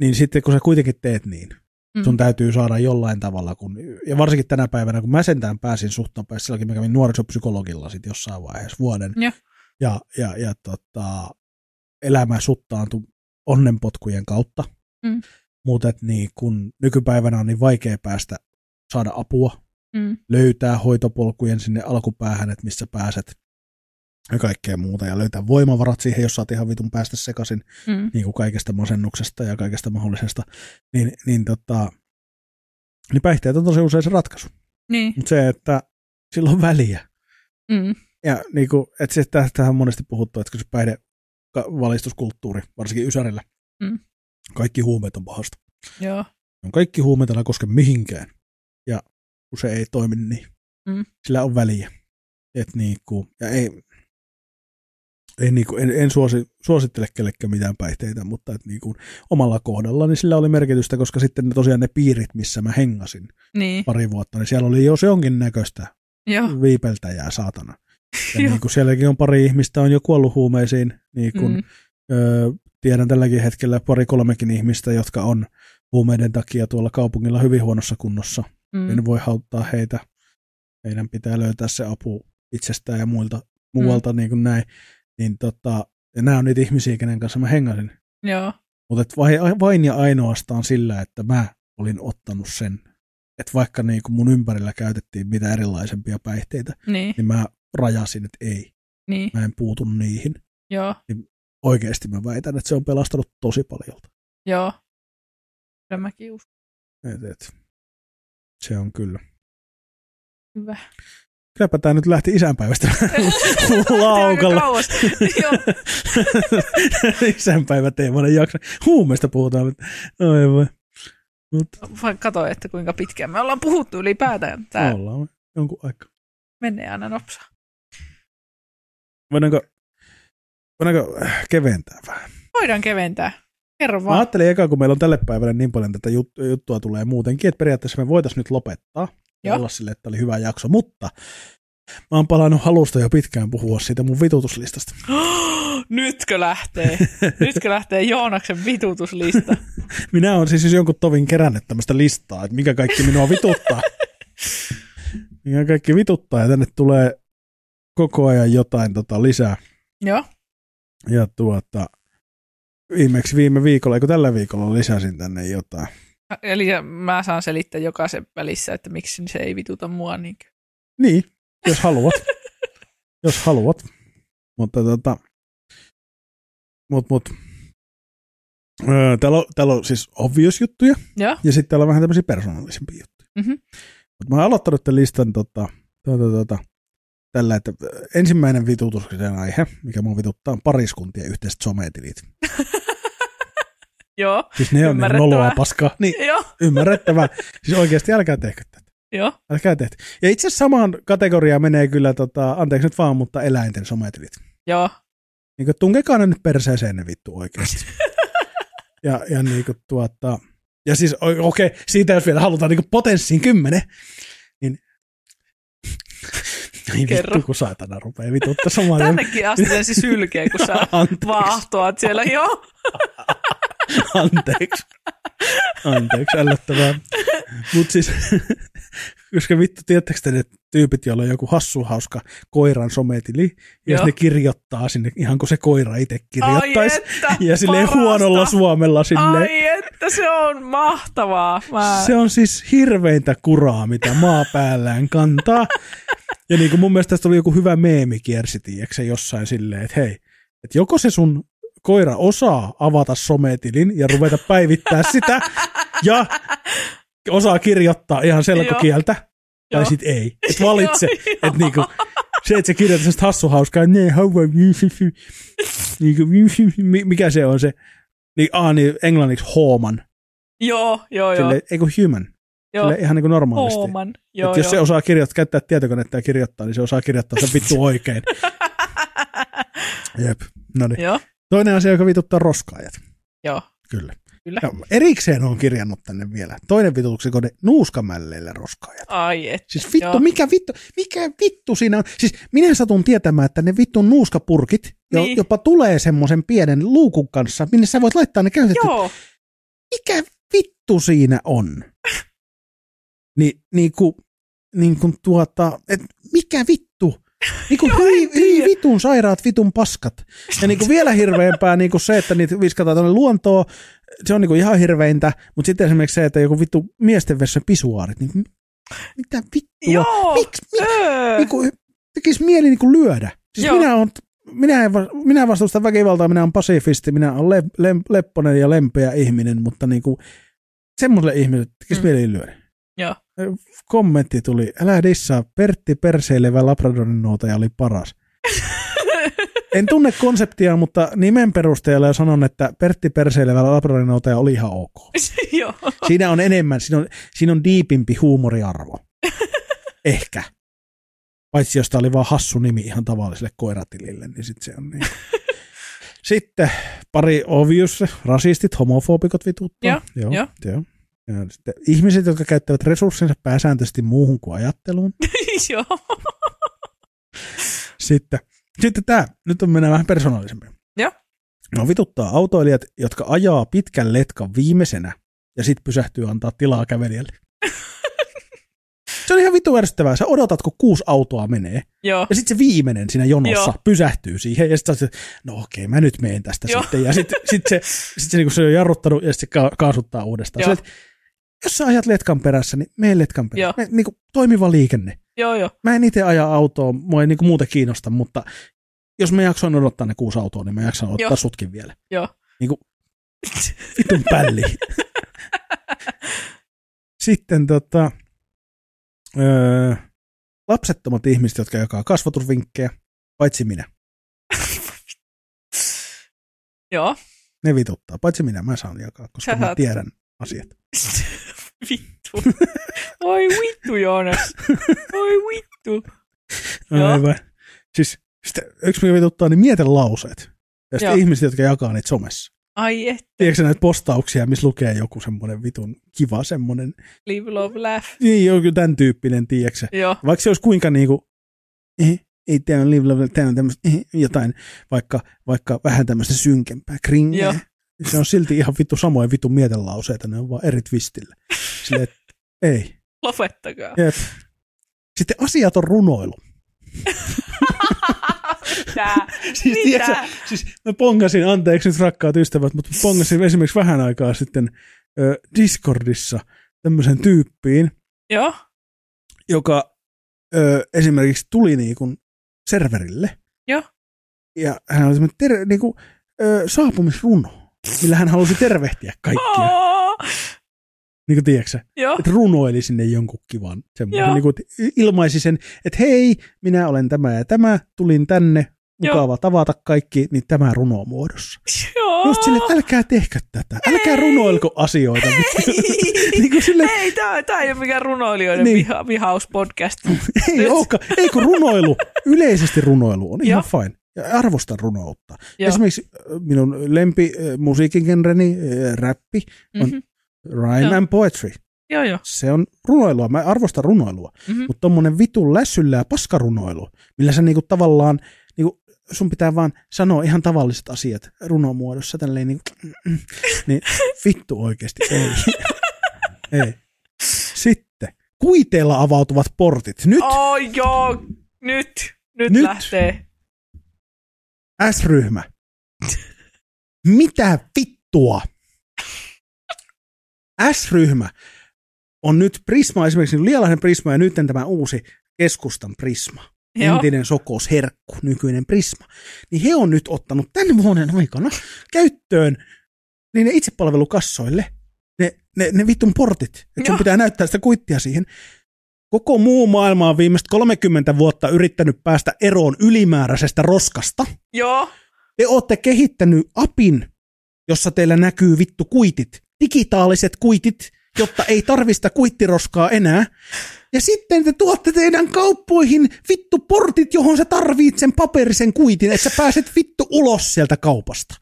B: niin sitten kun sä kuitenkin teet niin,
A: Mm.
B: sun täytyy saada jollain tavalla, kun, ja varsinkin tänä päivänä, kun mä sentään pääsin suht nopeasti, silloinkin mä kävin nuorisopsykologilla sit jossain vaiheessa vuoden,
A: Joo.
B: ja, ja, ja tota, elämä suttaantui onnenpotkujen kautta,
A: Mm.
B: mutta niin kun nykypäivänä on niin vaikea päästä saada apua,
A: Mm.
B: löytää hoitopolkujen sinne alkupäähän, että missä pääset ja kaikkea muuta, ja löytää voimavarat siihen, jos saat ihan vitun päästä sekaisin
A: Mm.
B: niin kuin kaikesta masennuksesta ja kaikesta mahdollisesta, niin, niin, tota, niin päihteet on tosi usein se ratkaisu.
A: Niin.
B: Mutta se, että sillä on väliä.
A: Mm.
B: Ja niin kuin, että se, tästähän on monesti puhuttu, että se päihde ka- valistuskulttuuri, varsinkin Ysärillä,
A: Mm.
B: kaikki huumeet on pahasta.
A: Joo.
B: On kaikki huumeet älä koske mihinkään. Ja kun se ei toimi niin,
A: Mm.
B: sillä on väliä. Et niin kuin, ja ei, ei niin kuin, en, en suosi, suosittele kellekään mitään päihteitä, mutta et niin kuin, omalla kohdalla niin sillä oli merkitystä, koska sitten ne, tosiaan ne piirit, missä mä hengasin
A: Niin.
B: pari vuotta, niin siellä oli jo se jonkin näköistä
A: Joo.
B: viipeltäjää, saatana. Ja niin kuin sielläkin on pari ihmistä on jo kuollut huumeisiin, niin kuin,
A: Mm.
B: ö, tiedän tälläkin hetkellä pari kolmekin ihmistä, jotka on huumeiden takia tuolla kaupungilla hyvin huonossa kunnossa.
A: Mm.
B: En voi auttaa heitä. Heidän pitää löytää se apu itsestään ja muilta, muualta niin kuin näin. Niin tota, ja nämä on niitä ihmisiä, kenen kanssa mä hengasin.
A: Joo.
B: Mutta vain, vain ja ainoastaan sillä, että mä olin ottanut sen, että vaikka niin mun ympärillä käytettiin mitä erilaisempia päihteitä,
A: Niin.
B: niin mä rajasin, että ei,
A: Niin.
B: mä en puutu niihin.
A: Joo.
B: Oikeasti mä väitän, että se on pelastanut tosi paljon.
A: Joo. Kyllä mäkin uskon.
B: Et, et, se on kyllä.
A: Hyvä.
B: Kylläpä tämä nyt lähti isänpäivästä laukalla. Isänpäivä teemainen jakso. Huumeista puhutaan. mutta- Oi voi. Mutta
A: Vaan Kato, että kuinka pitkään me ollaan puhuttu ylipäätään. Tämä
B: ollaan jonkun aikaa.
A: menee aina nopsaa.
B: Voidaanko, voidaanko keventää vähän?
A: Voidaan keventää. Kerro
B: Mä
A: vaan.
B: ajattelin eka, kun meillä on tälle päivälle niin paljon tätä jut- juttua tulee muutenkin, että periaatteessa me voitaisiin nyt lopettaa ja olla sille, että oli hyvä jakso, mutta mä oon palannut halusta jo pitkään puhua siitä mun vitutuslistasta.
A: Nytkö lähtee? Nytkö lähtee Joonaksen vitutuslista?
B: Minä olen siis jonkun tovin kerännyt tämmöistä listaa, että mikä kaikki minua vituttaa. mikä kaikki vituttaa ja tänne tulee koko ajan jotain tota lisää.
A: Joo.
B: Ja tuota, viimeksi viime viikolla, eikö tällä viikolla lisäsin tänne jotain.
A: Eli mä saan selittää jokaisen välissä, että miksi se ei vituta mua. Niin...
B: Niin, jos haluat. jos haluat. Mutta tota, mut, mut, öö, täällä, on, täällä on siis obvious juttuja
A: Joo.
B: ja sitten täällä on vähän tämmöisiä persoonallisempia juttuja.
A: Mhm.
B: Mut mä oon aloittanut tämän listan tota, tota, tota, tällä, että ensimmäinen vitutuksen aihe, mikä mun vituttaa, on pariskuntien yhteiset sometilit.
A: Joo.
B: Siis ne on niin noloa paskaa. Niin,
A: Joo.
B: ymmärrettävää. Siis oikeasti älkää tehkö tätä.
A: Joo.
B: Älkää tehkö. Ja itse asiassa samaan kategoriaan menee kyllä, tota, anteeksi nyt vaan, mutta eläinten sometilit.
A: Joo.
B: Niin kuin, tunkekaa ne nyt perseeseen ne vittu oikeasti. ja, ja niin kuin, tuota, ja siis okei, okay, siitä jos vielä halutaan niin kuin potenssiin kymmenen, niin Ei
A: Kerro.
B: vittu, kun saatana rupeaa vitutta samaan.
A: Tännekin asti sen siis kun sä vaahtoat siellä. Joo.
B: Anteeksi. Anteeksi, ällöttävää. Mutta siis, koska vittu, tiedättekö te ne tyypit, joilla on joku hassu hauska koiran sometili, ja ne kirjoittaa sinne ihan kuin se koira itse kirjoittaisi. Ja silleen
A: parasta.
B: huonolla suomella silleen.
A: Ai että, se on mahtavaa. Mä...
B: Se on siis hirveintä kuraa, mitä maa päällään kantaa. Ja niin kuin mun mielestä tästä oli joku hyvä meemi kiersi, tiiäksä, jossain silleen, että hei, että joko se sun koira osaa avata sometilin ja ruveta päivittää sitä, ja osaa kirjoittaa ihan selkokieltä, tai
A: Joo.
B: sit ei. Et valitse. Että niinku, se, että se kirjoittaa sellaista hassuhauskaa, ne, how are you, niinku, mi- mikä se on se, niin, aa, niin englanniksi huoman,
A: Joo, joo, joo.
B: silleen, eikö human,
A: joo.
B: silleen ihan niin kuin normaalisti.
A: Ooman. Joo,
B: Joo, jos se
A: joo.
B: osaa kirjoittaa, käyttää tietokonetta ja kirjoittaa, niin se osaa kirjoittaa sen vittu oikein. Jep. No niin.
A: joo,
B: Toinen asia, joka vituttaa roskaajat.
A: joo.
B: Kyllä.
A: Kyllä.
B: No, erikseen on kirjannut tänne vielä. Toinen vitutuksen kode, nuuskamälleillä roskaajat.
A: Ai et.
B: Siis vittu,
A: Joo.
B: mikä vittu, mikä vittu siinä on? Siis minä satun tietämään, että ne vittun nuuskapurkit jo,
A: Niin.
B: jopa tulee semmoisen pienen luukun kanssa, minne sä voit laittaa ne käytetty.
A: Joo.
B: Mikä vittu siinä on? Ni, niin kuin, niin kuin tuota, et mikä vittu? Niin kuin hyi, hyi vitun sairaat vitun paskat. Ja niin kuin vielä hirveämpää niin kuin se, että niitä viskataan tuonne luontoon, se on niin kuin ihan hirveintä, mutta sitten esimerkiksi se, että joku vittu miesten vessan pisuaarit, niin mi- mitä vittua?
A: Joo.
B: Miksi? Mik,
A: Öö.
B: niin kuin, tekisi mieli niin kuin lyödä. Siis
A: Joo.
B: minä, on, minä, en, minä vastustan väkivaltaa, minä olen pasifisti, minä olen le, le, lepponen ja lempeä ihminen, mutta niin kuin, semmoiselle ihmiselle tekisi
A: mm.
B: mieli lyödä. Kommentti tuli, älä dissaa, Pertti perseilevä Labradorin noutaja oli paras. En tunne konseptia, mutta nimen perusteella jo sanon, että Pertti perseilevä Labradorin noutaja oli ihan ok.
A: Joo.
B: Siinä on enemmän, siinä on, siinä on diipimpi huumoriarvo. Ehkä. Paitsi jos tää oli vaan hassu nimi ihan tavalliselle koiratilille, niin sit se on niin. Sitten pari obvious, rasistit, homofobikot vituttaa.
A: Joo,
B: joo,
A: joo.
B: joo. Ja sitten ihmiset, jotka käyttävät resurssinsa pääsääntöisesti muuhun kuin ajatteluun.
A: Joo.
B: Sitten, sitten tämä, nyt on mennään vähän persoonallisemmin.
A: Joo.
B: No vituttaa autoilijat, jotka ajaa pitkän letkan viimeisenä ja sitten pysähtyy antaa tilaa kävelijälle. se on ihan vitu ärsyttävää. Sä odotat, kun kuusi autoa menee,
A: Joo.
B: ja sitten se viimeinen siinä jonossa
A: Joo.
B: pysähtyy siihen, ja sitten sä oot, no okei, mä nyt meen tästä
A: Joo.
B: sitten. Ja sitten sit se, sit se, niinku se on jarruttanut, ja sitten se ka- kaasuttaa uudestaan.
A: Joo.
B: Sä jos sä ajat letkan perässä, niin mene letkan perässä. Me, niinku, toimiva liikenne.
A: Joo, joo.
B: Mä en itse aja autoa, mua ei niinku muuten kiinnosta, mutta jos mä jaksoin odottaa ne kuusi autoa, niin mä jaksan ottaa
A: Joo.
B: sutkin vielä.
A: Joo.
B: Niinku, vitun pälli. Sitten tota, öö, lapsettomat ihmiset, jotka jakaa kasvatusvinkkejä, paitsi minä.
A: Joo.
B: Ne vituttaa, paitsi minä, mä saan jakaa, koska
A: Sä
B: mä tiedän asiat.
A: Vittu. Oi vittu, Joonas. Oi vittu. Joo.
B: Aivan. Siis sitten, yksi mikä vituttaa, niin mietelauseet. Ja sitten ihmiset, jotka jakaa niitä somessa.
A: Ai et.
B: Tiedätkö näitä postauksia, missä lukee joku semmoinen vitun kiva semmoinen,
A: Live, love, laugh.
B: niin joku tämän tyyppinen, tiedätkö?
A: Joo.
B: Vaikka se olisi kuinka niinku, eh, ei tämä on live, love, tämä on tämmöistä, eh, jotain, vaikka, vaikka vähän tämmöistä synkempää, kringeä. Se on silti ihan vittu samoja vitun mietelauseita, ne on vaan eri twistillä. Silleen, että ei.
A: Lopettakaa.
B: Jep. Sitten asiat on runoilu.
A: Mitä?
B: Siis,
A: Mitä?
B: tiedätkö, sä, siis mä pongasin, anteeksi nyt rakkaat ystävät, mutta pongasin esimerkiksi vähän aikaa sitten ö, Discordissa tämmöisen tyyppiin,
A: Joo.
B: joka ö, esimerkiksi tuli niinku serverille.
A: Joo.
B: Ja hän oli semmoinen ter- niinku, ö, saapumisruno, millä hän halusi tervehtiä kaikkia. Niin kuin tiedätkö?
A: Joo.
B: Että runoili sinne jonkun kivan
A: Joo.
B: niin kuin, ilmaisi sen, että hei, minä olen tämä ja tämä, tulin tänne,
A: Joo.
B: mukava tavata kaikki, niin tämä runo muodossa.
A: Joo.
B: Just silleen, että älkää tehkö tätä, älkää
A: Ei.
B: runoilko asioita. niin kuin silleen,
A: Ei, tämä, tämä ei ole mikään runoilijoiden
B: Niin.
A: viha, vihauspodcast.
B: ei olekaan, ei kun runoilu, yleisesti runoilu on ihan
A: Joo.
B: fine. Ja arvostan runoutta.
A: Joo.
B: Esimerkiksi äh, minun lempi äh, musiikingenreni, äh, räppi, on
A: Mhm.
B: rhyme
A: Joo.
B: and poetry.
A: Joo, joo.
B: Se on runoilua, mä arvostan runoilua.
A: Mhm.
B: Mutta tommonen vitun lässyllä ja paskarunoilu, millä sä niinku tavallaan, niinku, sun pitää vaan sanoa ihan tavalliset asiat runomuodossa, tälleen niinku, niin vittu oikeasti ei. ei. Sitten, kuiteilla avautuvat portit. Nyt
A: Oh, joo. Nyt. Nyt,
B: Nyt.
A: lähtee.
B: S-ryhmä. Mitä vittua? S-ryhmä on nyt Prisma, esimerkiksi Lialainen Prisma ja nyt tämä uusi keskustan Prisma.
A: Joo.
B: entinen Sokos Herkku, nykyinen Prisma, niin he on nyt ottanut tämän vuoden aikana käyttöön niin ne itsepalvelukassoille ne, ne, ne vittun portit, että sun pitää näyttää sitä kuittia siihen. Koko muu maailma on viimeiset 30 vuotta yrittänyt päästä eroon ylimääräisestä roskasta.
A: Joo.
B: Te olette kehittänyt apin, jossa teillä näkyy vittu kuitit, digitaaliset kuitit, jotta ei tarvista kuittiroskaa enää. Ja sitten te tuotte teidän kauppoihin vittu portit, johon sä tarvit sen paperisen kuitin, että sä pääset vittu ulos sieltä kaupasta.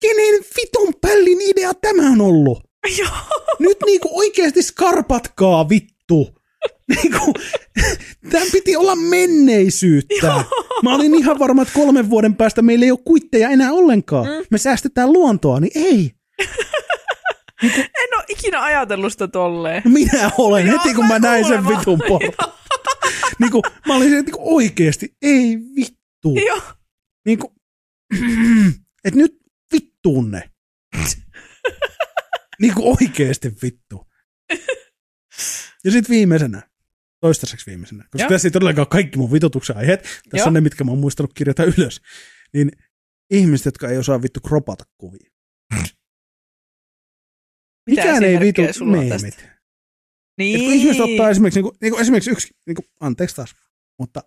B: Kenen vitun pällin idea tämä on ollut?
A: Joo.
B: Nyt niinku oikeasti skarpatkaa vittu. Niinku, tämän piti olla menneisyyttä.
A: Joo.
B: Mä olin ihan varma, että kolmen vuoden päästä meillä ei ole kuitteja enää ollenkaan.
A: Mm.
B: Me säästetään luontoa, niin ei.
A: En ole ikinä ajatellut sitä tolleen.
B: No minä olen
A: Joo,
B: heti, kun mä
A: mä
B: näin sen vitun porran. niinku, mä olin että niinku, oikeasti, ei vittu.
A: Joo.
B: Niinku, että nyt vittuun ne. Niinku oikeasti vittu. Ja sitten viimeisenä, toistaiseksi viimeisenä, koska
A: Joo.
B: tässä ei todellakaan kaikki mun vitutuksen aiheet, tässä
A: Joo.
B: on ne, mitkä mä oon muistanut kirjata ylös, niin ihmiset, jotka ei osaa vittu kropata kuvia.
A: Mitä
B: Mikään ei vitu meemit.
A: Niin.
B: Et kun ihmiset ottaa esimerkiksi, niin kuin, niin kuin esimerkiksi yksi, niin kuin, anteeksi taas, mutta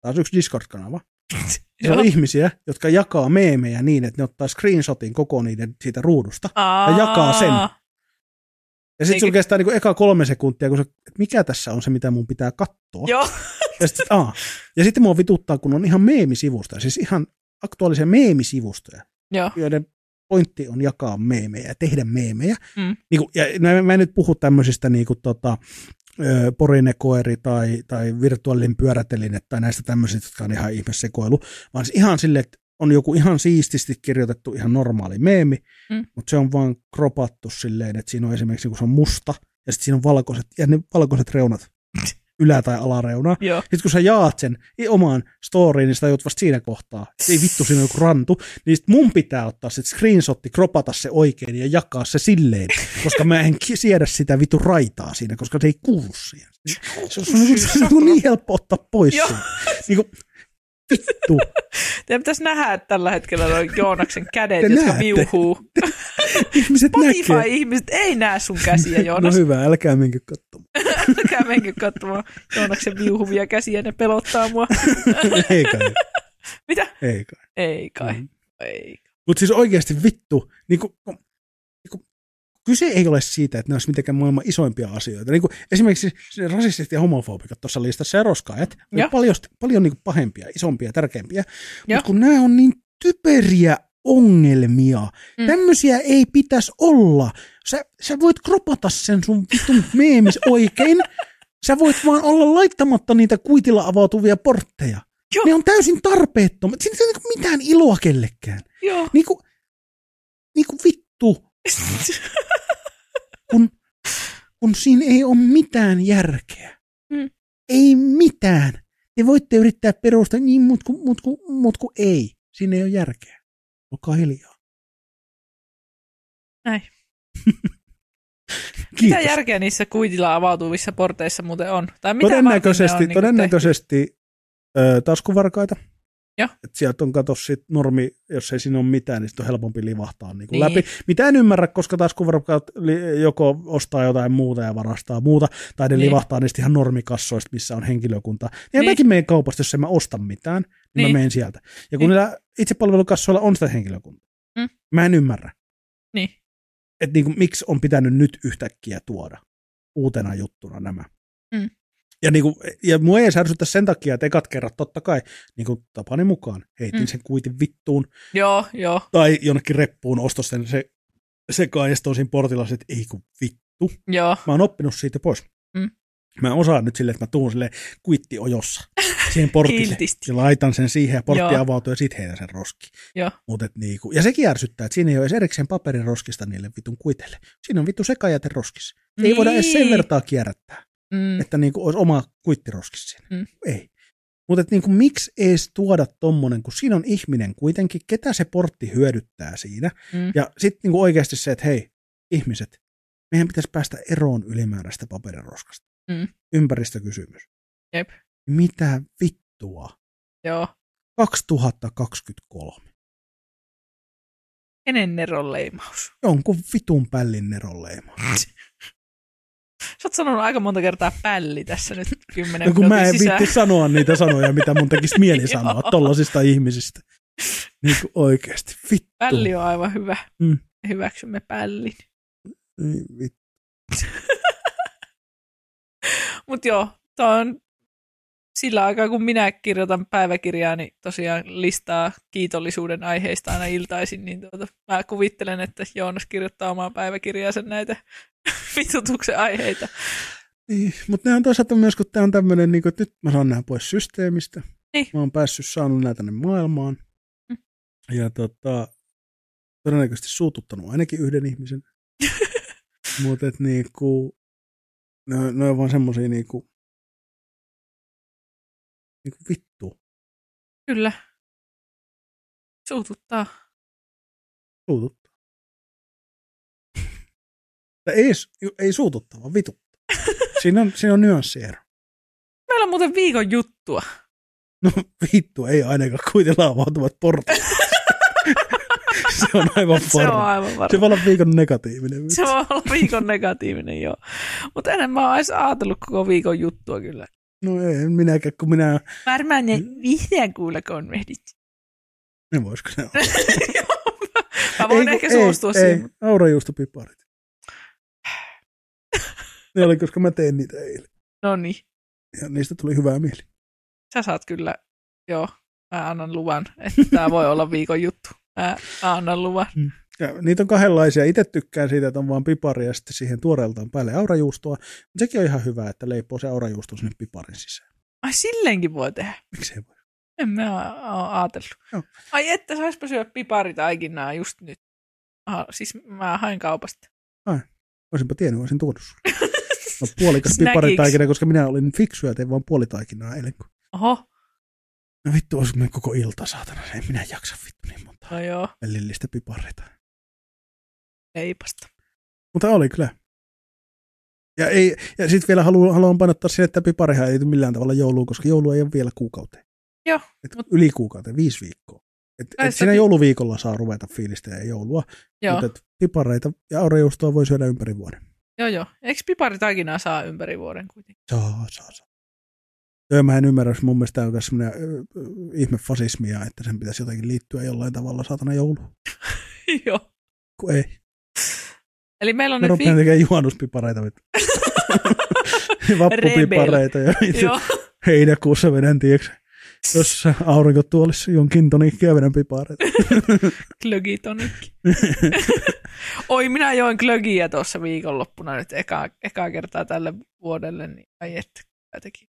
B: taas yksi Discord-kanava. Se on ihmisiä, jotka jakaa meemejä niin, että ne ottaa screenshotin koko niiden siitä ruudusta.
A: Aa.
B: jakaa sen. Ja sitten sulla kestää niin eka kolme sekuntia, kun se, että mikä tässä on se, mitä mun pitää katsoa.
A: Joo.
B: Ja sitten, ja sitten mua vituttaa, kun on ihan meemisivustoja, siis ihan aktuaalisia meemisivustoja,
A: Joo.
B: joiden pointti on jakaa meemejä ja tehdä meemejä.
A: Mm.
B: Niin kuin, ja mä, mä en nyt puhu tämmöisistä niin kuin, tota, porinekoeri tai, tai virtuaalinen pyöräteline tai näistä tämmöisistä, jotka on ihan ihmesekoilu, vaan ihan silleen, että on joku ihan siististi kirjoitettu ihan normaali meemi,
A: Mm.
B: mutta se on vaan kropattu silleen, että siinä on esimerkiksi, kun se on musta, ja sitten siinä on valkoiset, ja ne valkoiset reunat, ylä- tai alareuna.
A: Joo.
B: Sitten kun sä jaat sen i- omaan storyin, niin sitä joudut vasta siinä kohtaa. Ei vittu, siinä on joku rantu. Niin sit mun pitää ottaa se screenshotti, kropata se oikein ja jakaa se silleen, koska mä en siedä sitä vittu raitaa siinä, koska se ei kuulu siihen. Se on, se on, se on niin helppo ottaa pois. Niin kuin, vittu.
A: Teidän pitäisi nähdä, että tällä hetkellä on Joonaksen kädet,
B: Te
A: jotka
B: näette.
A: viuhuu.
B: Ihmiset näkee.
A: Spotify-ihmiset ei näe sun käsiä,
B: No
A: Joonas.
B: hyvä, älkää menkö katsomaan.
A: Älkää menkö katsomaan Joonaksen viuhuvia käsiä, ne pelottaa mua.
B: ei kai,
A: Mitä?
B: ei kai.
A: Ei kai.
B: Mm.
A: Ei.
B: Mutta siis oikeasti vittu, niin kuin, kyse ei ole siitä, että ne olisi mitenkään maailman isoimpia asioita. Niin kuin esimerkiksi rasistit ja homofobikot tuossa listassa ja roskaajat on paljon, paljon niin kuin pahempia, isompia, tärkeämpiä.
A: Joo.
B: Mutta kun nämä on niin typeriä ongelmia,
A: Mm.
B: mm. tämmöisiä ei pitäisi olla. Sä, sä voit kropata sen sun vitun meemis oikein. Sä voit vaan olla laittamatta niitä kuitilla avautuvia portteja.
A: Joo.
B: Ne on täysin tarpeettomat. Siinä ei ole niinku mitään iloa kellekään.
A: Joo.
B: Niinku, niinku vittu, kun, kun siinä ei ole mitään järkeä.
A: Mm.
B: Ei mitään. Te voitte yrittää perustaa, niin, mutta kun, mut, kun, mut kun ei. Siinä ei ole järkeä. Olkaa hiljaa.
A: Näin. Mitä järkeä niissä kuitilla avautuvissa porteissa muuten on? Tai mitä
B: todennäköisesti,
A: on niinku
B: todennäköisesti ö, taskuvarkaita.
A: Joo.
B: Et sieltä on kato sit normi, jos ei siinä ole mitään, niin sit on helpompi livahtaa niin
A: Niin.
B: läpi. Mitä en ymmärrä, koska taskuvarkaat li- joko ostaa jotain muuta ja varastaa muuta, tai ne
A: Niin.
B: livahtaa niistä ihan normikassoista, missä on henkilökunta. Ja
A: Niin.
B: mäkin menen kaupasta, jos en mä osta mitään, niin,
A: Niin.
B: mä menen sieltä. Ja kun
A: Niin.
B: niillä itsepalvelukassoilla on sitä henkilökuntaa,
A: Mm.
B: mä en ymmärrä,
A: Niin.
B: että niinku, miksi on pitänyt nyt yhtäkkiä tuoda uutena juttuna nämä.
A: Mm.
B: Ja, niinku, ja mua ei edes ärsytä sen takia, että ekat kerrat totta kai, niin kuin tapani mukaan, heitin
A: Mm.
B: sen kuitin vittuun
A: Joo, joo.
B: tai jonnekin reppuun ostos sen se, sekaan ja sitten siinä portilla se, että ei kun vittu.
A: Joo.
B: Mä oon oppinut siitä pois.
A: Mm.
B: Mä osaan nyt silleen, että mä tuun silleen kuittiojossa siihen portille ja laitan sen siihen ja portti
A: Joo.
B: avautuu ja sit heitän sen roskiin.
A: Joo.
B: Mut et niinku, ja sekin ärsyttää, että siinä ei ole edes erikseen paperin roskista niille vitun kuiteille. Siinä on vittu sekajäte roskissa. Niin. Ei voida edes sen vertaa kierrättää,
A: Mm.
B: että niinku olisi oma kuittiroskis siinä.
A: Mm.
B: Ei. Mutta niinku, miksi edes tuoda tommonen, kun siinä on ihminen kuitenkin, ketä se portti hyödyttää siinä.
A: Mm.
B: Ja sitten niinku oikeasti se, että hei, ihmiset, meidän pitäisi päästä eroon ylimääräistä paperiroskasta.
A: Mm.
B: Ympäristökysymys.
A: Jep.
B: Mitä vittua?
A: Joo.
B: 2023.
A: Kenen Neron leimaus?
B: Jonkun vitun pällin neronleima.
A: Sä oot sanonut aika monta kertaa pälli tässä nyt kymmenen
B: No kun mä en
A: sisään.
B: viitti sanoa niitä sanoja, mitä mun tekisi mieli sanoa tollasista ihmisistä. Niin kuin oikeasti. Vittu.
A: Pälli on aivan hyvä.
B: Mm.
A: Hyväksymme pällin.
B: Niin, vittu.
A: Mutta joo, toi on sillä aikaa, kun minä kirjoitan päiväkirjaa, niin tosiaan listaa kiitollisuuden aiheista aina iltaisin, niin tuota, mä kuvittelen, että Joonas kirjoittaa omaa päiväkirjaansa näitä vitutuksen aiheita.
B: Niin, mutta ne on toisaalta myös, kun tämä on tämmöinen, niin että nyt mä saan nämä pois systeemistä.
A: Niin.
B: Mä oon päässyt saanut nämä tänne maailmaan.
A: Mm.
B: Ja tota, todennäköisesti suututtanut ainakin yhden ihmisen. mutta et niinku, ne, ne on vaan semmosia niinku, niinku vittu.
A: Kyllä. Suututtaa.
B: Suututtaa. Ei, ei suututtaa, vaan vituttaa. Siinä on, siinä on nyanssiero.
A: Meillä on muuten viikon juttua.
B: No vittu, ei ainakaan kuitenkaan avautuvat portit. se on aivan
A: Se on
B: varma.
A: aivan varma.
B: Se voi olla viikon negatiivinen.
A: Se voi olla viikon negatiivinen, joo. Mutta ennen mä oon edes ajatellut koko viikon juttua kyllä.
B: No ei minäkään, kun minä...
A: Varmaan ne vihreän kuulakonvehdit.
B: Ne voisiko ne olla?
A: Mä voin
B: Ei,
A: ehkä
B: kun-
A: suostua
B: ei,
A: siihen.
B: Ei, aurajuustopiparit. ne oli, koska mä tein niitä eilen.
A: No niin,
B: Ja niistä tuli hyvää mieli.
A: sä saat kyllä, joo, mä annan luvan, että tämä voi olla viikon juttu. Mä, mä annan luvan.
B: Ja niitä on kahdenlaisia. Itse tykkään siitä, että on vaan pipari ja sitten siihen tuoreeltaan päälle aurajuustoa. Mutta sekin on ihan hyvä, että leipoo se aurajuusto sinne piparin sisään.
A: Ai silleenkin voi tehdä.
B: Miksei voi?
A: En mä ole ajatellut.
B: Joo.
A: Ai että saispa syödä piparitaikinaa just nyt. Aha, siis mä hain kaupasta.
B: Olisinpa tiennyt, olisin tuonut sulle. No, puolikas piparitaikina, koska minä olin fiksu ja tein vaan puolitaikinaa eilen.
A: Oho,
B: No vittu, olisiko koko ilta saatana. Ei minä jaksa vittu niin monta
A: no joo,
B: välillistä pipareita.
A: Leipasta.
B: Mutta oli kyllä. Ja, ei, ja sitten vielä haluan, haluan painottaa sen, että piparihan ei millään tavalla jouluun, koska joulu ei ole vielä kuukauteen.
A: Joo,
B: Et
A: mut-
B: Yli kuukauteen, viisi viikkoa. Et, et siinä
A: pi-
B: jouluviikolla saa ruveta fiilistelemään joulua,
A: Joo,
B: mutta pipareita ja aurajuustoa voi syödä ympäri vuoden.
A: joo, joo. Eikö piparitaikinaa saa ympäri vuoden kuitenkin?
B: Saa, saa, saa. Joo, mä en ymmärrä, jos mun mielestä tämä on semmoinen ihme fasismia, että sen pitäisi jotenkin liittyä jollain tavalla saatana jouluun.
A: joo.
B: Kun ei.
A: Eli meillä on
B: Mä
A: nyt
B: rupean
A: vi-
B: tekemään juhannuspipareita. vittu. Vappupipareita ja heinäkuussa vedän, tiedätkö, jossa aurinkotuolissa jonkin tonikkia vedän pipareita.
A: glögitonikki. Oi, minä join glögiä tuossa viikonloppuna nyt eka, eka kertaa tälle vuodelle, niin ai että, teki.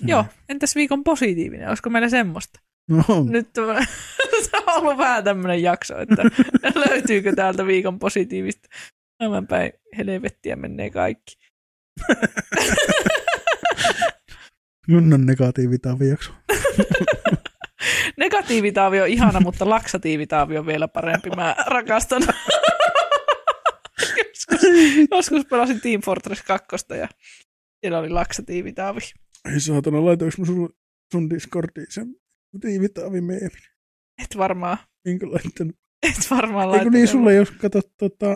A: Joo, entäs viikon positiivinen? Olisiko meillä semmoista?
B: No.
A: Nyt on, se on ollut vähän tämmöinen jakso, että löytyykö täältä viikon positiivista. Aivan päin helvettiä menee kaikki.
B: Junnan negatiivitaavijakso.
A: Negatiivitaavi on ihana, mutta laksatiivitaavi on vielä parempi. Mä rakastan. joskus, joskus pelasin Team Fortress 2 ja siellä oli laksatiivitaavi.
B: Ei saatana, laitoinko mä sun, sun Discordiin sen tiivitaavimeemin?
A: Et varmaan,
B: Minkä laittanut?
A: et varmaan
B: Eikö
A: laittanut.
B: niin, sulle ei jos kato, tota,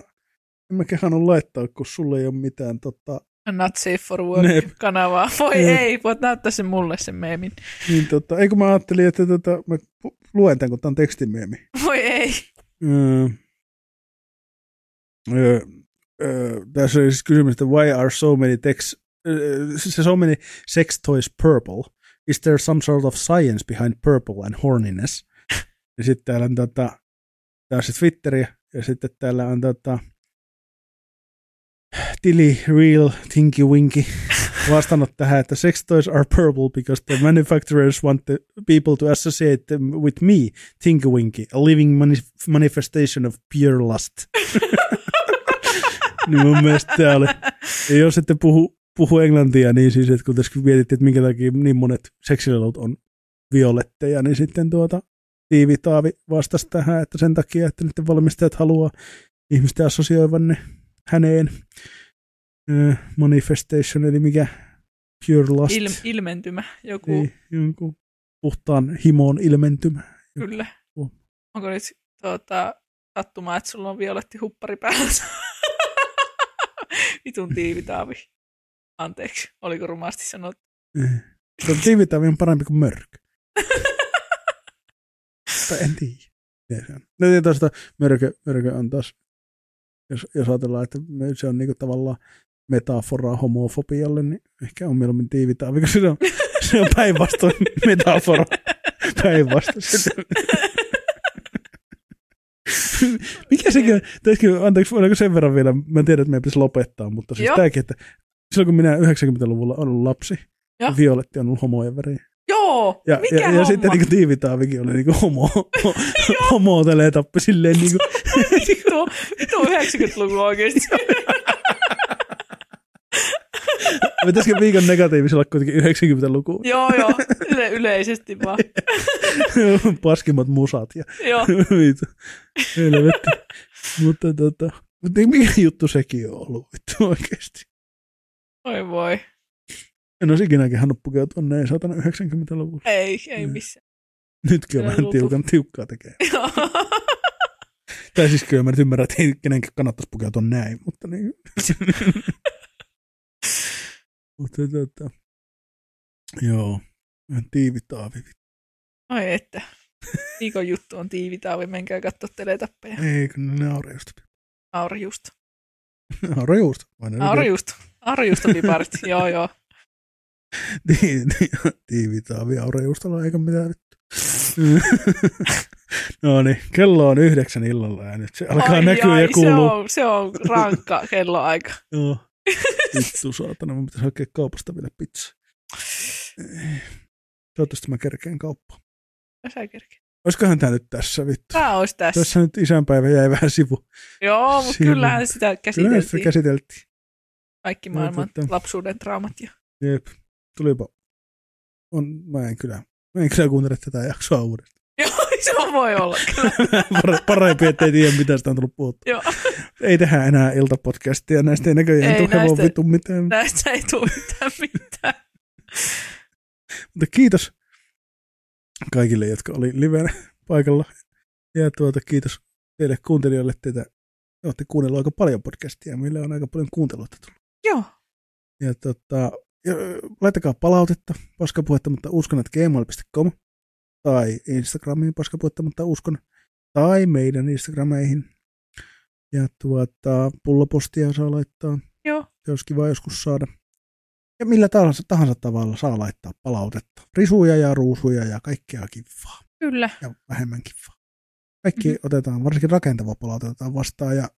B: en mä kehannut laittaa, kun sulle ei ole mitään, tota,
A: Not safe for work
B: Nep.
A: kanavaa. Voi
B: Nep.
A: ei, voit näyttää sen mulle sen meemin.
B: niin tota, eikö mä ajattelin, että tota, mä luen tämän, kun tämä on tekstimeemi.
A: Voi ei.
B: Öö, öö, öö, tässä on siis kysymys, että why are so many tex, öö, so many sex toys purple? Is there some sort of science behind purple and horniness? ja sitten täällä on tota, tää on se Twitteri, ja sitten täällä on tota, Tili Real Tinky Winky vastannut tähän, että sex toys are purple because the manufacturers want the people to associate them with me, Tinky Winky, a living mani- manifestation of pure lust. niin mun mielestä tää oli. Ja jos ette puhu, puhu englantia, niin siis, että kun tässä mietittiin, että minkä takia niin monet seksilelut on violetteja, niin sitten tuota Tiivi Taavi vastasi tähän, että sen takia, että nyt valmistajat haluaa ihmisten assosioivan ne häneen ö, manifestation, eli mikä pure lust.
A: Il, ilmentymä joku,
B: Niin, jonkun puhtaan himon ilmentymä.
A: kyllä.
B: Joo.
A: Onko nyt tuota, sattumaa, että sulla on violetti huppari päässä? Vitun tiivitaavi. Anteeksi, oliko rumasti sanottu?
B: Tiivitaavi on parempi kuin mörkö. tai en tiedä. Se on. No ja tuosta mörkö, mörkö on taas, jos, jos ajatellaan, että se on niinku tavallaan metaforaa homofobialle, niin ehkä on mieluummin tiivitaavi, koska se on Se on päinvastoin metafora. Päinvastoin. Mikä sekin, teisikö, anteeksi, oliko sen verran vielä, mä tiedän, että meidän pitäisi lopettaa, mutta siis
A: Joo.
B: tämäkin, että silloin kun minä 90-luvulla on ollut lapsi,
A: Joo.
B: Violetti on ollut homojen väri.
A: Joo,
B: Ja,
A: mikä
B: ja,
A: homma?
B: ja sitten niin Tiivitaavikin oli niin homo, homo teletappi silleen niin kuin,
A: Vittu, vittu 90-luku oikeesti.
B: Pitäisikö viikon negatiivisella kuitenkin 90-luku?
A: joo, joo, yle- yleisesti vaan.
B: Paskimmat musat ja
A: joo.
B: vittu. Helvetti. mutta tota, mutta mikä juttu sekin on ollut vittu oikeesti.
A: Oi voi.
B: En olisi ikinä kehannut pukeutua näin satana 90-luvulla.
A: Ei, ei
B: Mm.
A: missään.
B: On
A: Kyllä
B: vähän tiukan, tiukkaa tekee. Tai siis kyllä mä nyt ymmärrän, että ei kenenkään kannattaisi pukeutua näin, mutta niin. mutta tota, joo, tiivitaavi.
A: Oi että. Viikon juttu on tiivitaavi, menkää katsoa teletappeja.
B: Ei, kun ne. Vai ne
A: Aurajuusto. Aurajuusto piparit. joo, joo.
B: Ti- ti- Tiivitaavi aurajuustolla eikä mitään vittu. no niin, kello on yhdeksän illalla ja nyt se alkaa
A: ai,
B: näkyä
A: ai,
B: ja
A: Se
B: kuuluu.
A: on, se on rankka kelloaika.
B: Joo. Vittu saatana, mun pitäisi hakea kaupasta vielä pizza. Toivottavasti mä kerkeen kauppaan.
A: Sä kerkeä.
B: Olisikohan tää nyt tässä vittu?
A: Tää olisi tässä.
B: Tässä nyt isänpäivä jäi vähän sivu.
A: Joo, mutta kyllähän sitä
B: Kyllä sitä
A: käsiteltiin. Kaikki maailman
B: totta.
A: lapsuuden traumat. Ja...
B: Jep. Tulipa. On, mä en kyllä, mä en kyllä kuuntele tätä jaksoa uudestaan.
A: Joo, se voi olla kyllä.
B: Parempi, ettei tiedä, mitä sitä on tullut puhuttua.
A: Joo,
B: Ei tehdä enää iltapodcastia, näistä ei näköjään
A: Ei
B: tule
A: näistä.
B: vitun mitään.
A: näistä ei tule yhtään mitään.
B: Mutta kiitos kaikille, jotka oli livenä paikalla. Ja tuota, kiitos teille kuuntelijoille. Teitä olette kuunnelleet aika paljon podcastia, millä on aika paljon kuunteluita tullut.
A: Joo,
B: Ja tota, ja, laittakaa palautetta paskapuhetta, mutta uskon, että gmail.com tai Instagramiin paskapuhetta, mutta uskon, tai meidän Instagrameihin. Ja tuota, pullopostia saa laittaa.
A: joo.
B: Se olisi kiva joskus saada. Ja millä tahansa, tahansa tavalla saa laittaa palautetta. Risuja ja ruusuja ja kaikkea kivaa.
A: Kyllä.
B: Ja vähemmän kivaa. Kaikki
A: Mhm.
B: mm-hmm. otetaan, varsinkin rakentava palaute otetaan vastaan ja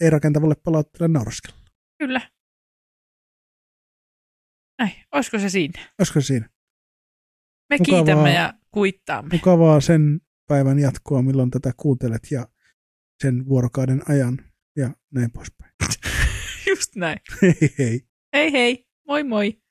B: ei rakentavalle palautteelle nauraskella.
A: Kyllä. Näin, olisiko se siinä?
B: Olisiko se siinä?
A: Me
B: Mukavaa.
A: kiitämme ja kuittaamme.
B: Mukavaa sen päivän jatkoa, milloin tätä kuuntelet ja sen vuorokauden ajan ja näin poispäin.
A: Just näin.
B: Hei hei.
A: Hei hei, moi moi.